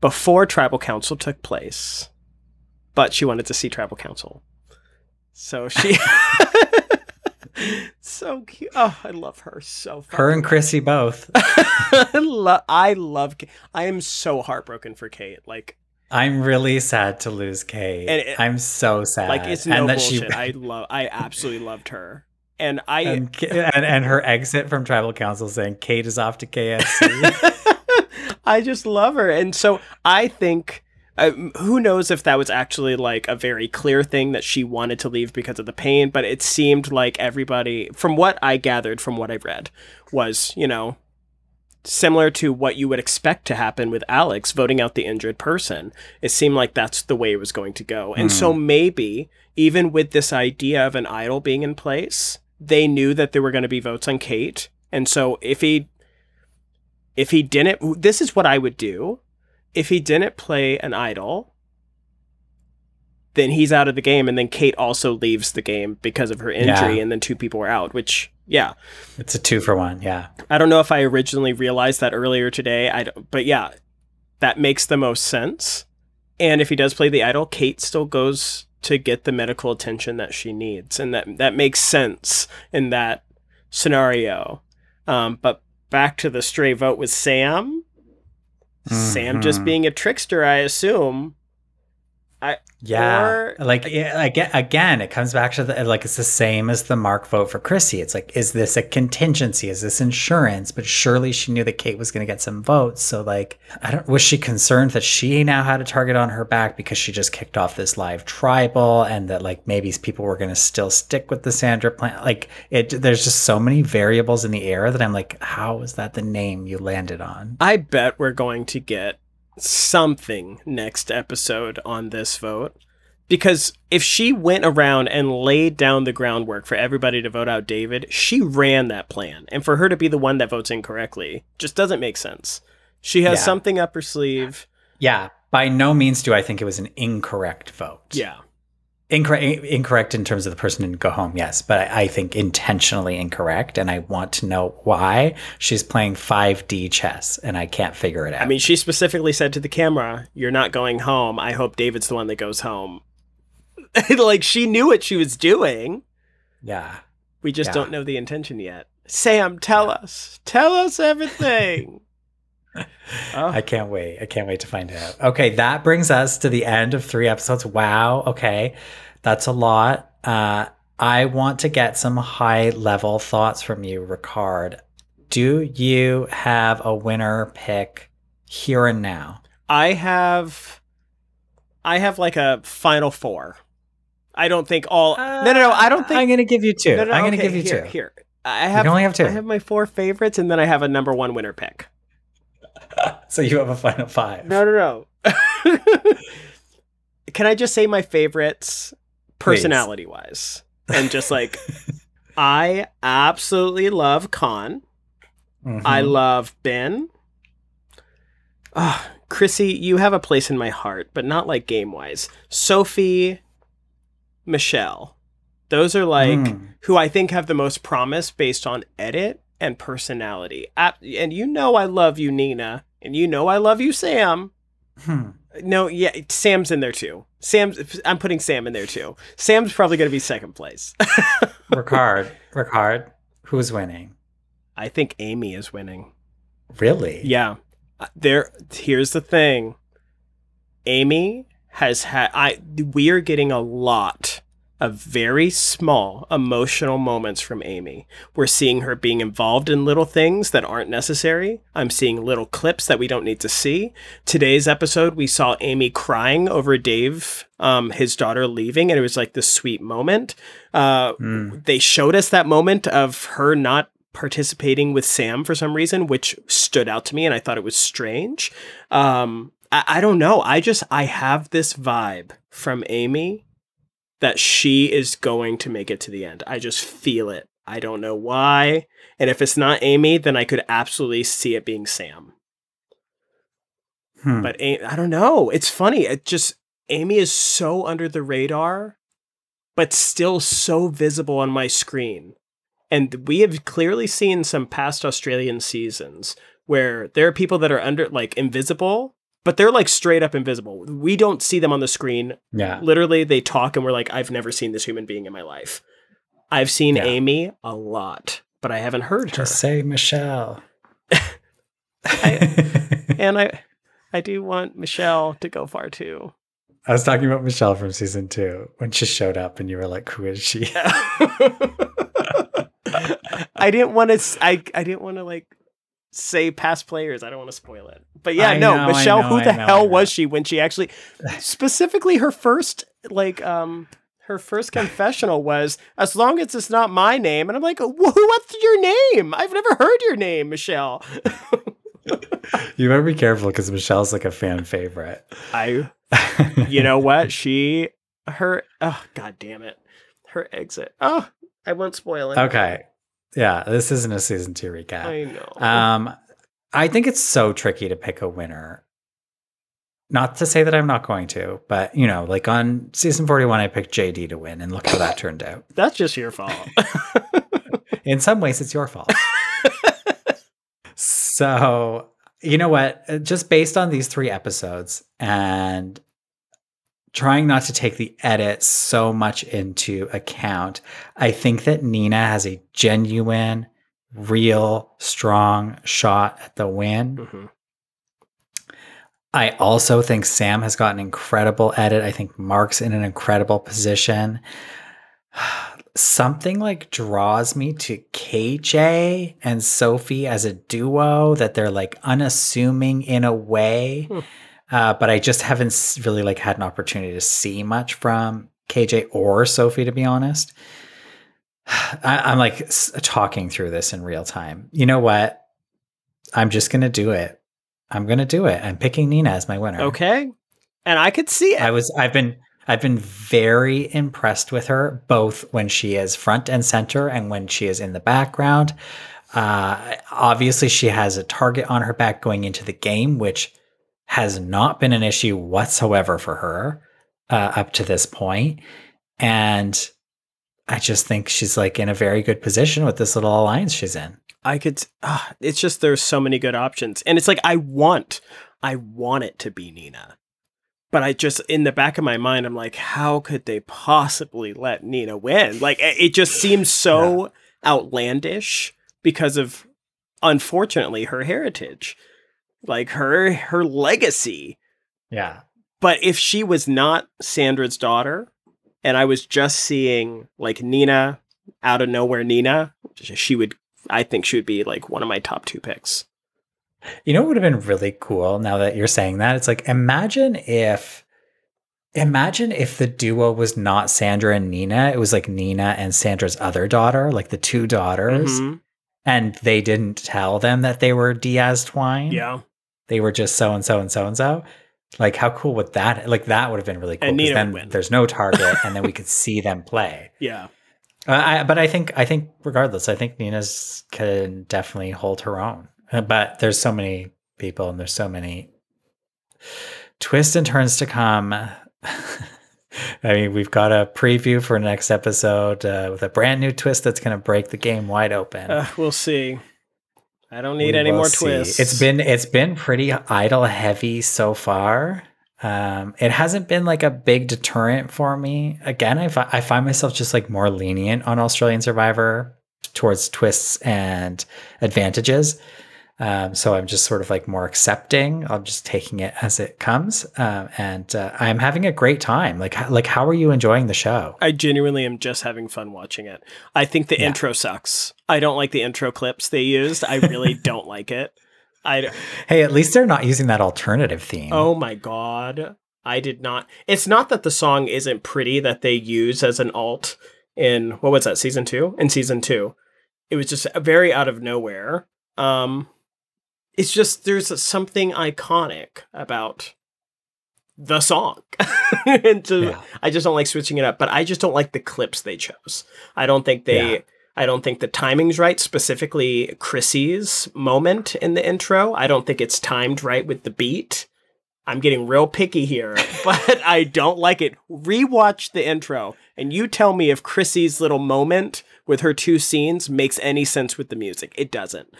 before tribal council took place, but she wanted to see tribal council. So she so cute. Oh, I love her so Her and Chrissy both. I, lo- I love. I am so heartbroken for Kate. Like, I'm really sad to lose Kate. It- I'm so sad. like it's no and that bullshit. I love. I absolutely loved her, and I. and, and and her exit from tribal council saying Kate is off to KFC. I just love her, and so I think. Uh, who knows if that was actually like a very clear thing that she wanted to leave because of the pain, but it seemed like everybody, from what I gathered from what I read, was, you know, similar to what you would expect to happen with Alex voting out the injured person. It seemed like that's the way it was going to go. And so maybe, even with this idea of an idol being in place, they knew that there were going to be votes on Kate. And so if he if he didn't this is what I would do. If he didn't play an idol, then he's out of the game and then Kate also leaves the game because of her injury Yeah. and then two people are out, which yeah. it's a two for one. Yeah. I don't know if I originally realized that earlier today. I don't, but yeah, that makes the most sense. And if he does play the idol, Kate still goes to get the medical attention that she needs, and that that makes sense in that scenario. Um, but back to the stray vote with Sam. Sam just Mhm. being a trickster, I assume. Yeah, Or- like yeah, again, again, it comes back to the like it's the same as the Mark vote for Chrissy. It's like, is this a contingency? Is this insurance? But surely she knew that Kate was going to get some votes. So like, I don't. Was she concerned that she now had a target on her back because she just kicked off this live tribal, and that like maybe people were going to still stick with the Sandra plan? Like, it. There's just so many variables in the air that I'm like, how is that the name you landed on? I bet we're going to get something next episode on this vote. Because if she went around and laid down the groundwork for everybody to vote out David, she ran that plan. And for her to be the one that votes incorrectly just doesn't make sense. She has Yeah. something up her sleeve. Yeah, by no means do I think it was an incorrect vote. Yeah. Incorrect, incorrect in terms of the person didn't go home, yes, but I, I think intentionally incorrect, and I want to know why she's playing 5D chess, and I can't figure it out. I mean, she specifically said to the camera, You're not going home. I hope David's the one that goes home. like, she knew what she was doing. yeah, We just Yeah. don't know the intention yet. Sam, tell us. Tell us everything. Oh. I can't wait. I can't wait to find out. Okay, that brings us to the end of three episodes. Wow. Okay, that's a lot. Uh, I want to get some high level thoughts from you, Ricard. Do you have a winner pick here and now? I have I have like a final four. I don't think all No no no, I don't think I'm going to give you two. no, no, I'm going to give you here, two. Here. I have can only have two. I have my four favorites and then I have a number one winner pick. So you have a final five. No no no. Can I just say my favorites personality wise? And just like I absolutely love Khanh. Mhm. I love Ben. Ah, Chrissy, you have a place in my heart, but not like game wise. Sophie, Michelle. Those are like Mm. who I think have the most promise based on edit and personality. And you know I love you, Nina. And you know I love you, Sam. Hmm. No, yeah, Sam's in there too. Sam's I'm putting Sam in there too. Sam's probably going to be second place. Ricard, Ricard, who's winning? I think Amy is winning. Really? Yeah. Uh, There here's the thing. Amy has had I we are getting a lot of very small emotional moments from Amy. We're seeing her being involved in little things that aren't necessary. I'm seeing little clips that we don't need to see. Today's episode, we saw Amy crying over Dave, um, his daughter leaving, and it was like this sweet moment. Uh, Mm. they showed us that moment of her not participating with Sam for some reason, which stood out to me, and I thought it was strange. Um, I, I don't know. I just I have this vibe from Amy that she is going to make it to the end. I just feel it. I don't know why. And if it's not Amy, then I could absolutely see it being Sam. Hmm. But A- I don't know. It's funny. It just Amy is so under the radar, but still so visible on my screen. And we have clearly seen some past Australian seasons where there are people that are under like invisible, but they're like straight up invisible. We don't see them on the screen. yeah. Literally, they talk and we're like, I've never seen this human being in my life. I've seen Yeah. Amy a lot, but I haven't heard her. Just say Michelle. and I I do want Michelle to go far too. I was talking about Michelle from season two when she showed up and you were like, who is she? I didn't want to. I I didn't want to like say past players. I don't want to spoil it. But yeah, I no, know, Michelle. know, who the know, hell was she when she actually, specifically her first like um her first confessional was as long as it's not my name, and I'm like, "Wh- what's your name? I've never heard your name, Michelle. you better be careful because Michelle's like a fan favorite. I, you know what? She, her, oh god damn it, her exit. Oh, I won't spoil it. okay. Yeah, this isn't a season two recap. I know. Um, I think it's so tricky to pick a winner. Not to say that I'm not going to, but you know, like on season 41, I picked JD to win, and look how that turned out. That's just your fault. In some ways, it's your fault. so, you know what? Just based on these three episodes and trying not to take the edit so much into account, I think that Nina has a genuine, real, strong shot at the win. Mhm. I also think Sam has got an incredible edit. I think Mark's in an incredible position. Something like draws me to KJ and Sophie as a duo that they're like unassuming in a way. Hmm. Uh, but I just haven't really like had an opportunity to see much from KJ or Sophie, to be honest. I, I'm like s- talking through this in real time. You know what? I'm just gonna do it. I'm gonna do it. I'm picking Nina as my winner. Okay. And I could see it. I was I've been I've been very impressed with her both when she is front and center and when she is in the background. Uh, obviously, she has a target on her back going into the game, which has not been an issue whatsoever for her uh, up to this point. And I just think she's like in a very good position with this little alliance she's in. I could. ah, it's just there's so many good options, and it's like I want, I want it to be Nina, but I just in the back of my mind, I'm like, how could they possibly let Nina win? Like it it just seems so outlandish because of, unfortunately, her heritage, like her her legacy. Yeah. But if she was not Sandra's daughter, and I was just seeing like Nina out of nowhere, Nina, she would. I think she would be like one of my top two picks. You know what would have been really cool now that you're saying that? It's like imagine if imagine if the duo was not Sandra and Nina, it was like Nina and Sandra's other daughter, like the two daughters, Mhm. and they didn't tell them that they were Diaz-Twine. Yeah, They were just so and so and so and so. Like how cool would that like that would have been really cool And 'cause Nina then there's no target and then we could see them play. yeah. Uh, I, but I think I think regardless, I think Nina's can definitely hold her own. Uh, But there's so many people and there's so many twists and turns to come. I mean, we've got a preview for next episode uh, with a brand new twist that's going to break the game wide open. Uh, we'll see. I don't need We any will more see. twists. It's been it's been pretty idol heavy so far. Um, it hasn't been like a big deterrent for me. Again, I, fi- I find myself just like more lenient on Australian Survivor towards twists and advantages. Um, so I'm just sort of like more accepting. I'm just taking it as it comes, um, and uh, I'm having a great time. Like, like, how are you enjoying the show? I genuinely am just having fun watching it. I think the Yeah. intro sucks. I don't like the intro clips they used. I really don't like it. I Hey, at least they're not using that alternative theme. oh my god. I did not. It's not that the song isn't pretty that they use as an alt in what was that season 2? In season 2. It was just very out of nowhere. Um it's just there's something iconic about the song. and so Yeah. I just don't like switching it up, but I just don't like the clips they chose. I don't think they Yeah. I don't think the timing's right, specifically Chrissy's moment in the intro. I don't think it's timed right with the beat. I'm getting real picky here, but I don't like it. Rewatch the intro and you tell me if Chrissy's little moment with her two scenes makes any sense with the music. It doesn't.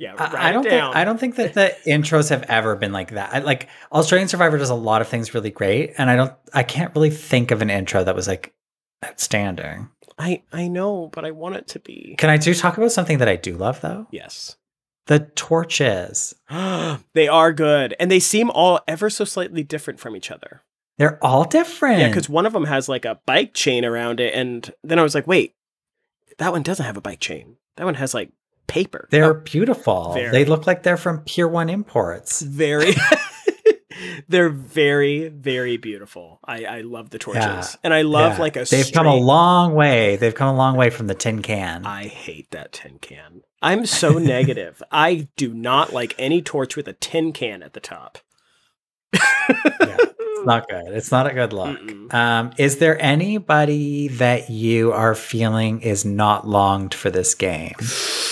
Yeah, write I, I don't think I don't think that the intros have ever been like that. I, like Australian Survivor does a lot of things really great, and I don't I can't really think of an intro that was like outstanding. I I know, but I want it to be. Can I do talk about something that I do love though? Yes. The torches. they are good, and they seem all ever so slightly different from each other. They're all different. Yeah, because one of them has like a bike chain around it, and then I was like, wait, that one doesn't have a bike chain. That one has like paper. they're Oh, beautiful. very. They look like they're from Pier One Imports. very. they're very very beautiful. I I love the torches, Yeah. and I love Yeah. like a. They've come a long way. They've come a long way from the tin can. I hate that tin can. I'm so negative. I do not like any torch with a tin can at the top. Yeah, it's not good. It's not a good look. Um, is there anybody that you are feeling is not longed for this game?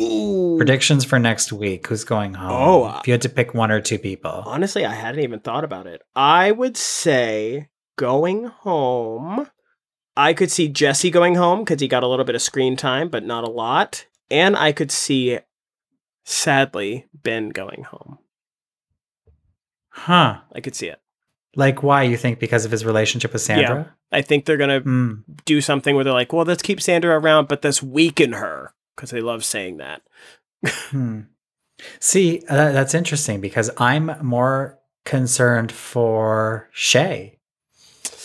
Ooh. Predictions for next week. Who's going home? Oh, if you had to pick one or two people. Honestly, I hadn't even thought about it. I would say going home. I could see Jesse going home because he got a little bit of screen time, but not a lot. And I could see, sadly, Ben going home. Huh. I could see it. Like why you think because of his relationship with Sandra? I think they're going to Hmm. do something where they're like, well, let's keep Sandra around, but let's weaken her because they love saying that. Hmm. See, uh, that's interesting because I'm more concerned for Shay,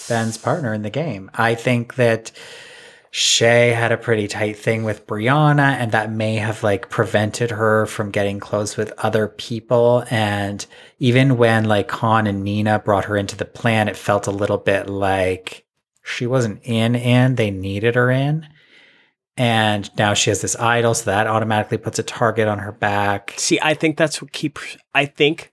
Ben's partner in the game. I think that Shay had a pretty tight thing with Brianna, and that may have like prevented her from getting close with other people. And even when like Khanh and Nina brought her into the plan, it felt a little bit like she wasn't in in, they needed her in. And now she has this idol, so that automatically puts a target on her back. See, I think that's what keep. I think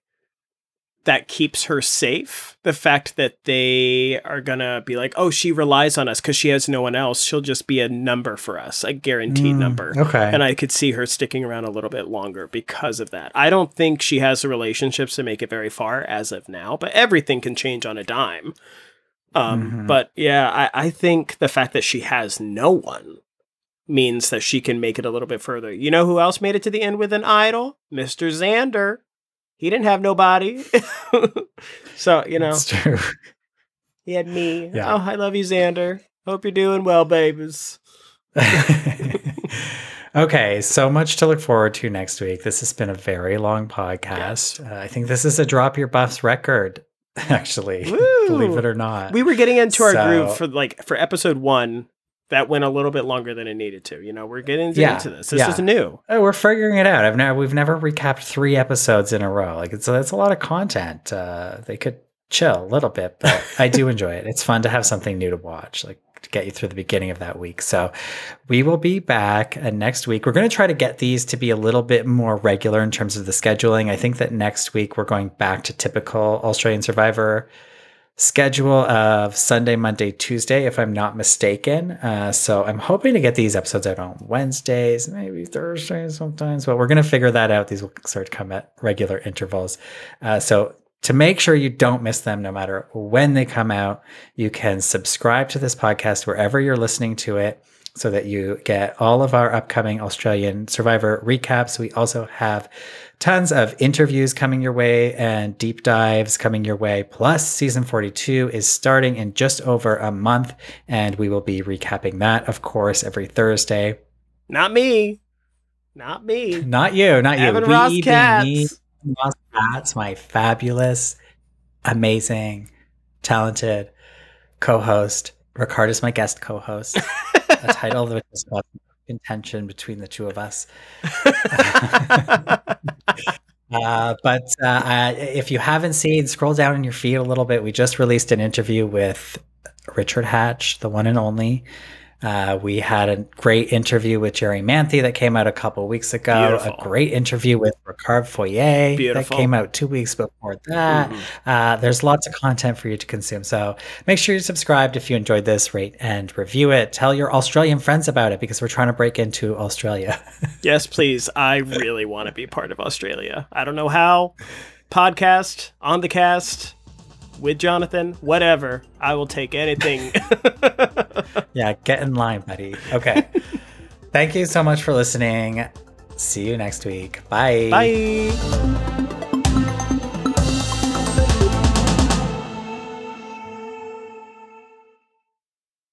that keeps her safe. The fact that they are gonna be like, oh, she relies on us because she has no one else. She'll just be a number for us, a guaranteed Mm, number. Okay. And I could see her sticking around a little bit longer because of that. I don't think she has the relationships to make it very far as of now, but everything can change on a dime. Um, Mhm. But yeah, I, I think the fact that she has no one means that she can make it a little bit further. You know who else made it to the end with an idol? Mr. Xander. He didn't have nobody. so, you know, That's true. he had me. Yeah. Oh, I love you, Xander. Hope you're doing well, babies. okay, so much to look forward to next week. This has been a very long podcast. Uh, I think this is a drop your buffs record, actually, Woo! believe it or not. We were getting into our So- groove for like for episode one. That went a little bit longer than it needed to. You know, we're getting Yeah, into this. This yeah. is new. Oh, we're figuring it out. I've never we've never recapped three episodes in a row. Like it's that's a lot of content. Uh, they could chill a little bit, but I do enjoy it. It's fun to have something new to watch, like to get you through the beginning of that week. So we will be back uh, next week. We're going to try to get these to be a little bit more regular in terms of the scheduling. I think that next week we're going back to typical Australian Survivor schedule of Sunday, Monday, Tuesday, if I'm not mistaken. Uh, so I'm hoping to get these episodes out on Wednesdays, maybe Thursdays sometimes, but we're going to figure that out. These will sort of come at regular intervals. Uh, so to make sure you don't miss them, no matter when they come out, you can subscribe to this podcast wherever you're listening to it so that you get all of our upcoming Australian Survivor recaps. We also have tons of interviews coming your way and deep dives coming your way. Plus, season 42 is starting in just over a month, and we will be recapping that, of course, every Thursday. Not me. Not me. Not you, not you. Evan We Ross Katz. me, Ross Katz, my fabulous, amazing, talented co-host. Ricard is my guest co-host. a title which is about contention between the two of us. Uh, but uh, uh, if you haven't seen, scroll down in your feed a little bit. We just released an interview with Richard Hatch, the one and only. Uh, we had a great interview with Jerri Manthey that came out a couple weeks ago. Beautiful. A great interview with Ricard Foyé Beautiful. that came out two weeks before that. Mhm. Uh, there's lots of content for you to consume. So make sure you're subscribed if you enjoyed this, rate and review it. Tell your Australian friends about it because we're trying to break into Australia. Yes, please. I really want to be part of Australia. I don't know how. Podcast, on the cast, with Jonathan, whatever. I will take anything. yeah, get in line, buddy. Okay. Thank you so much for listening. See you next week. Bye. Bye.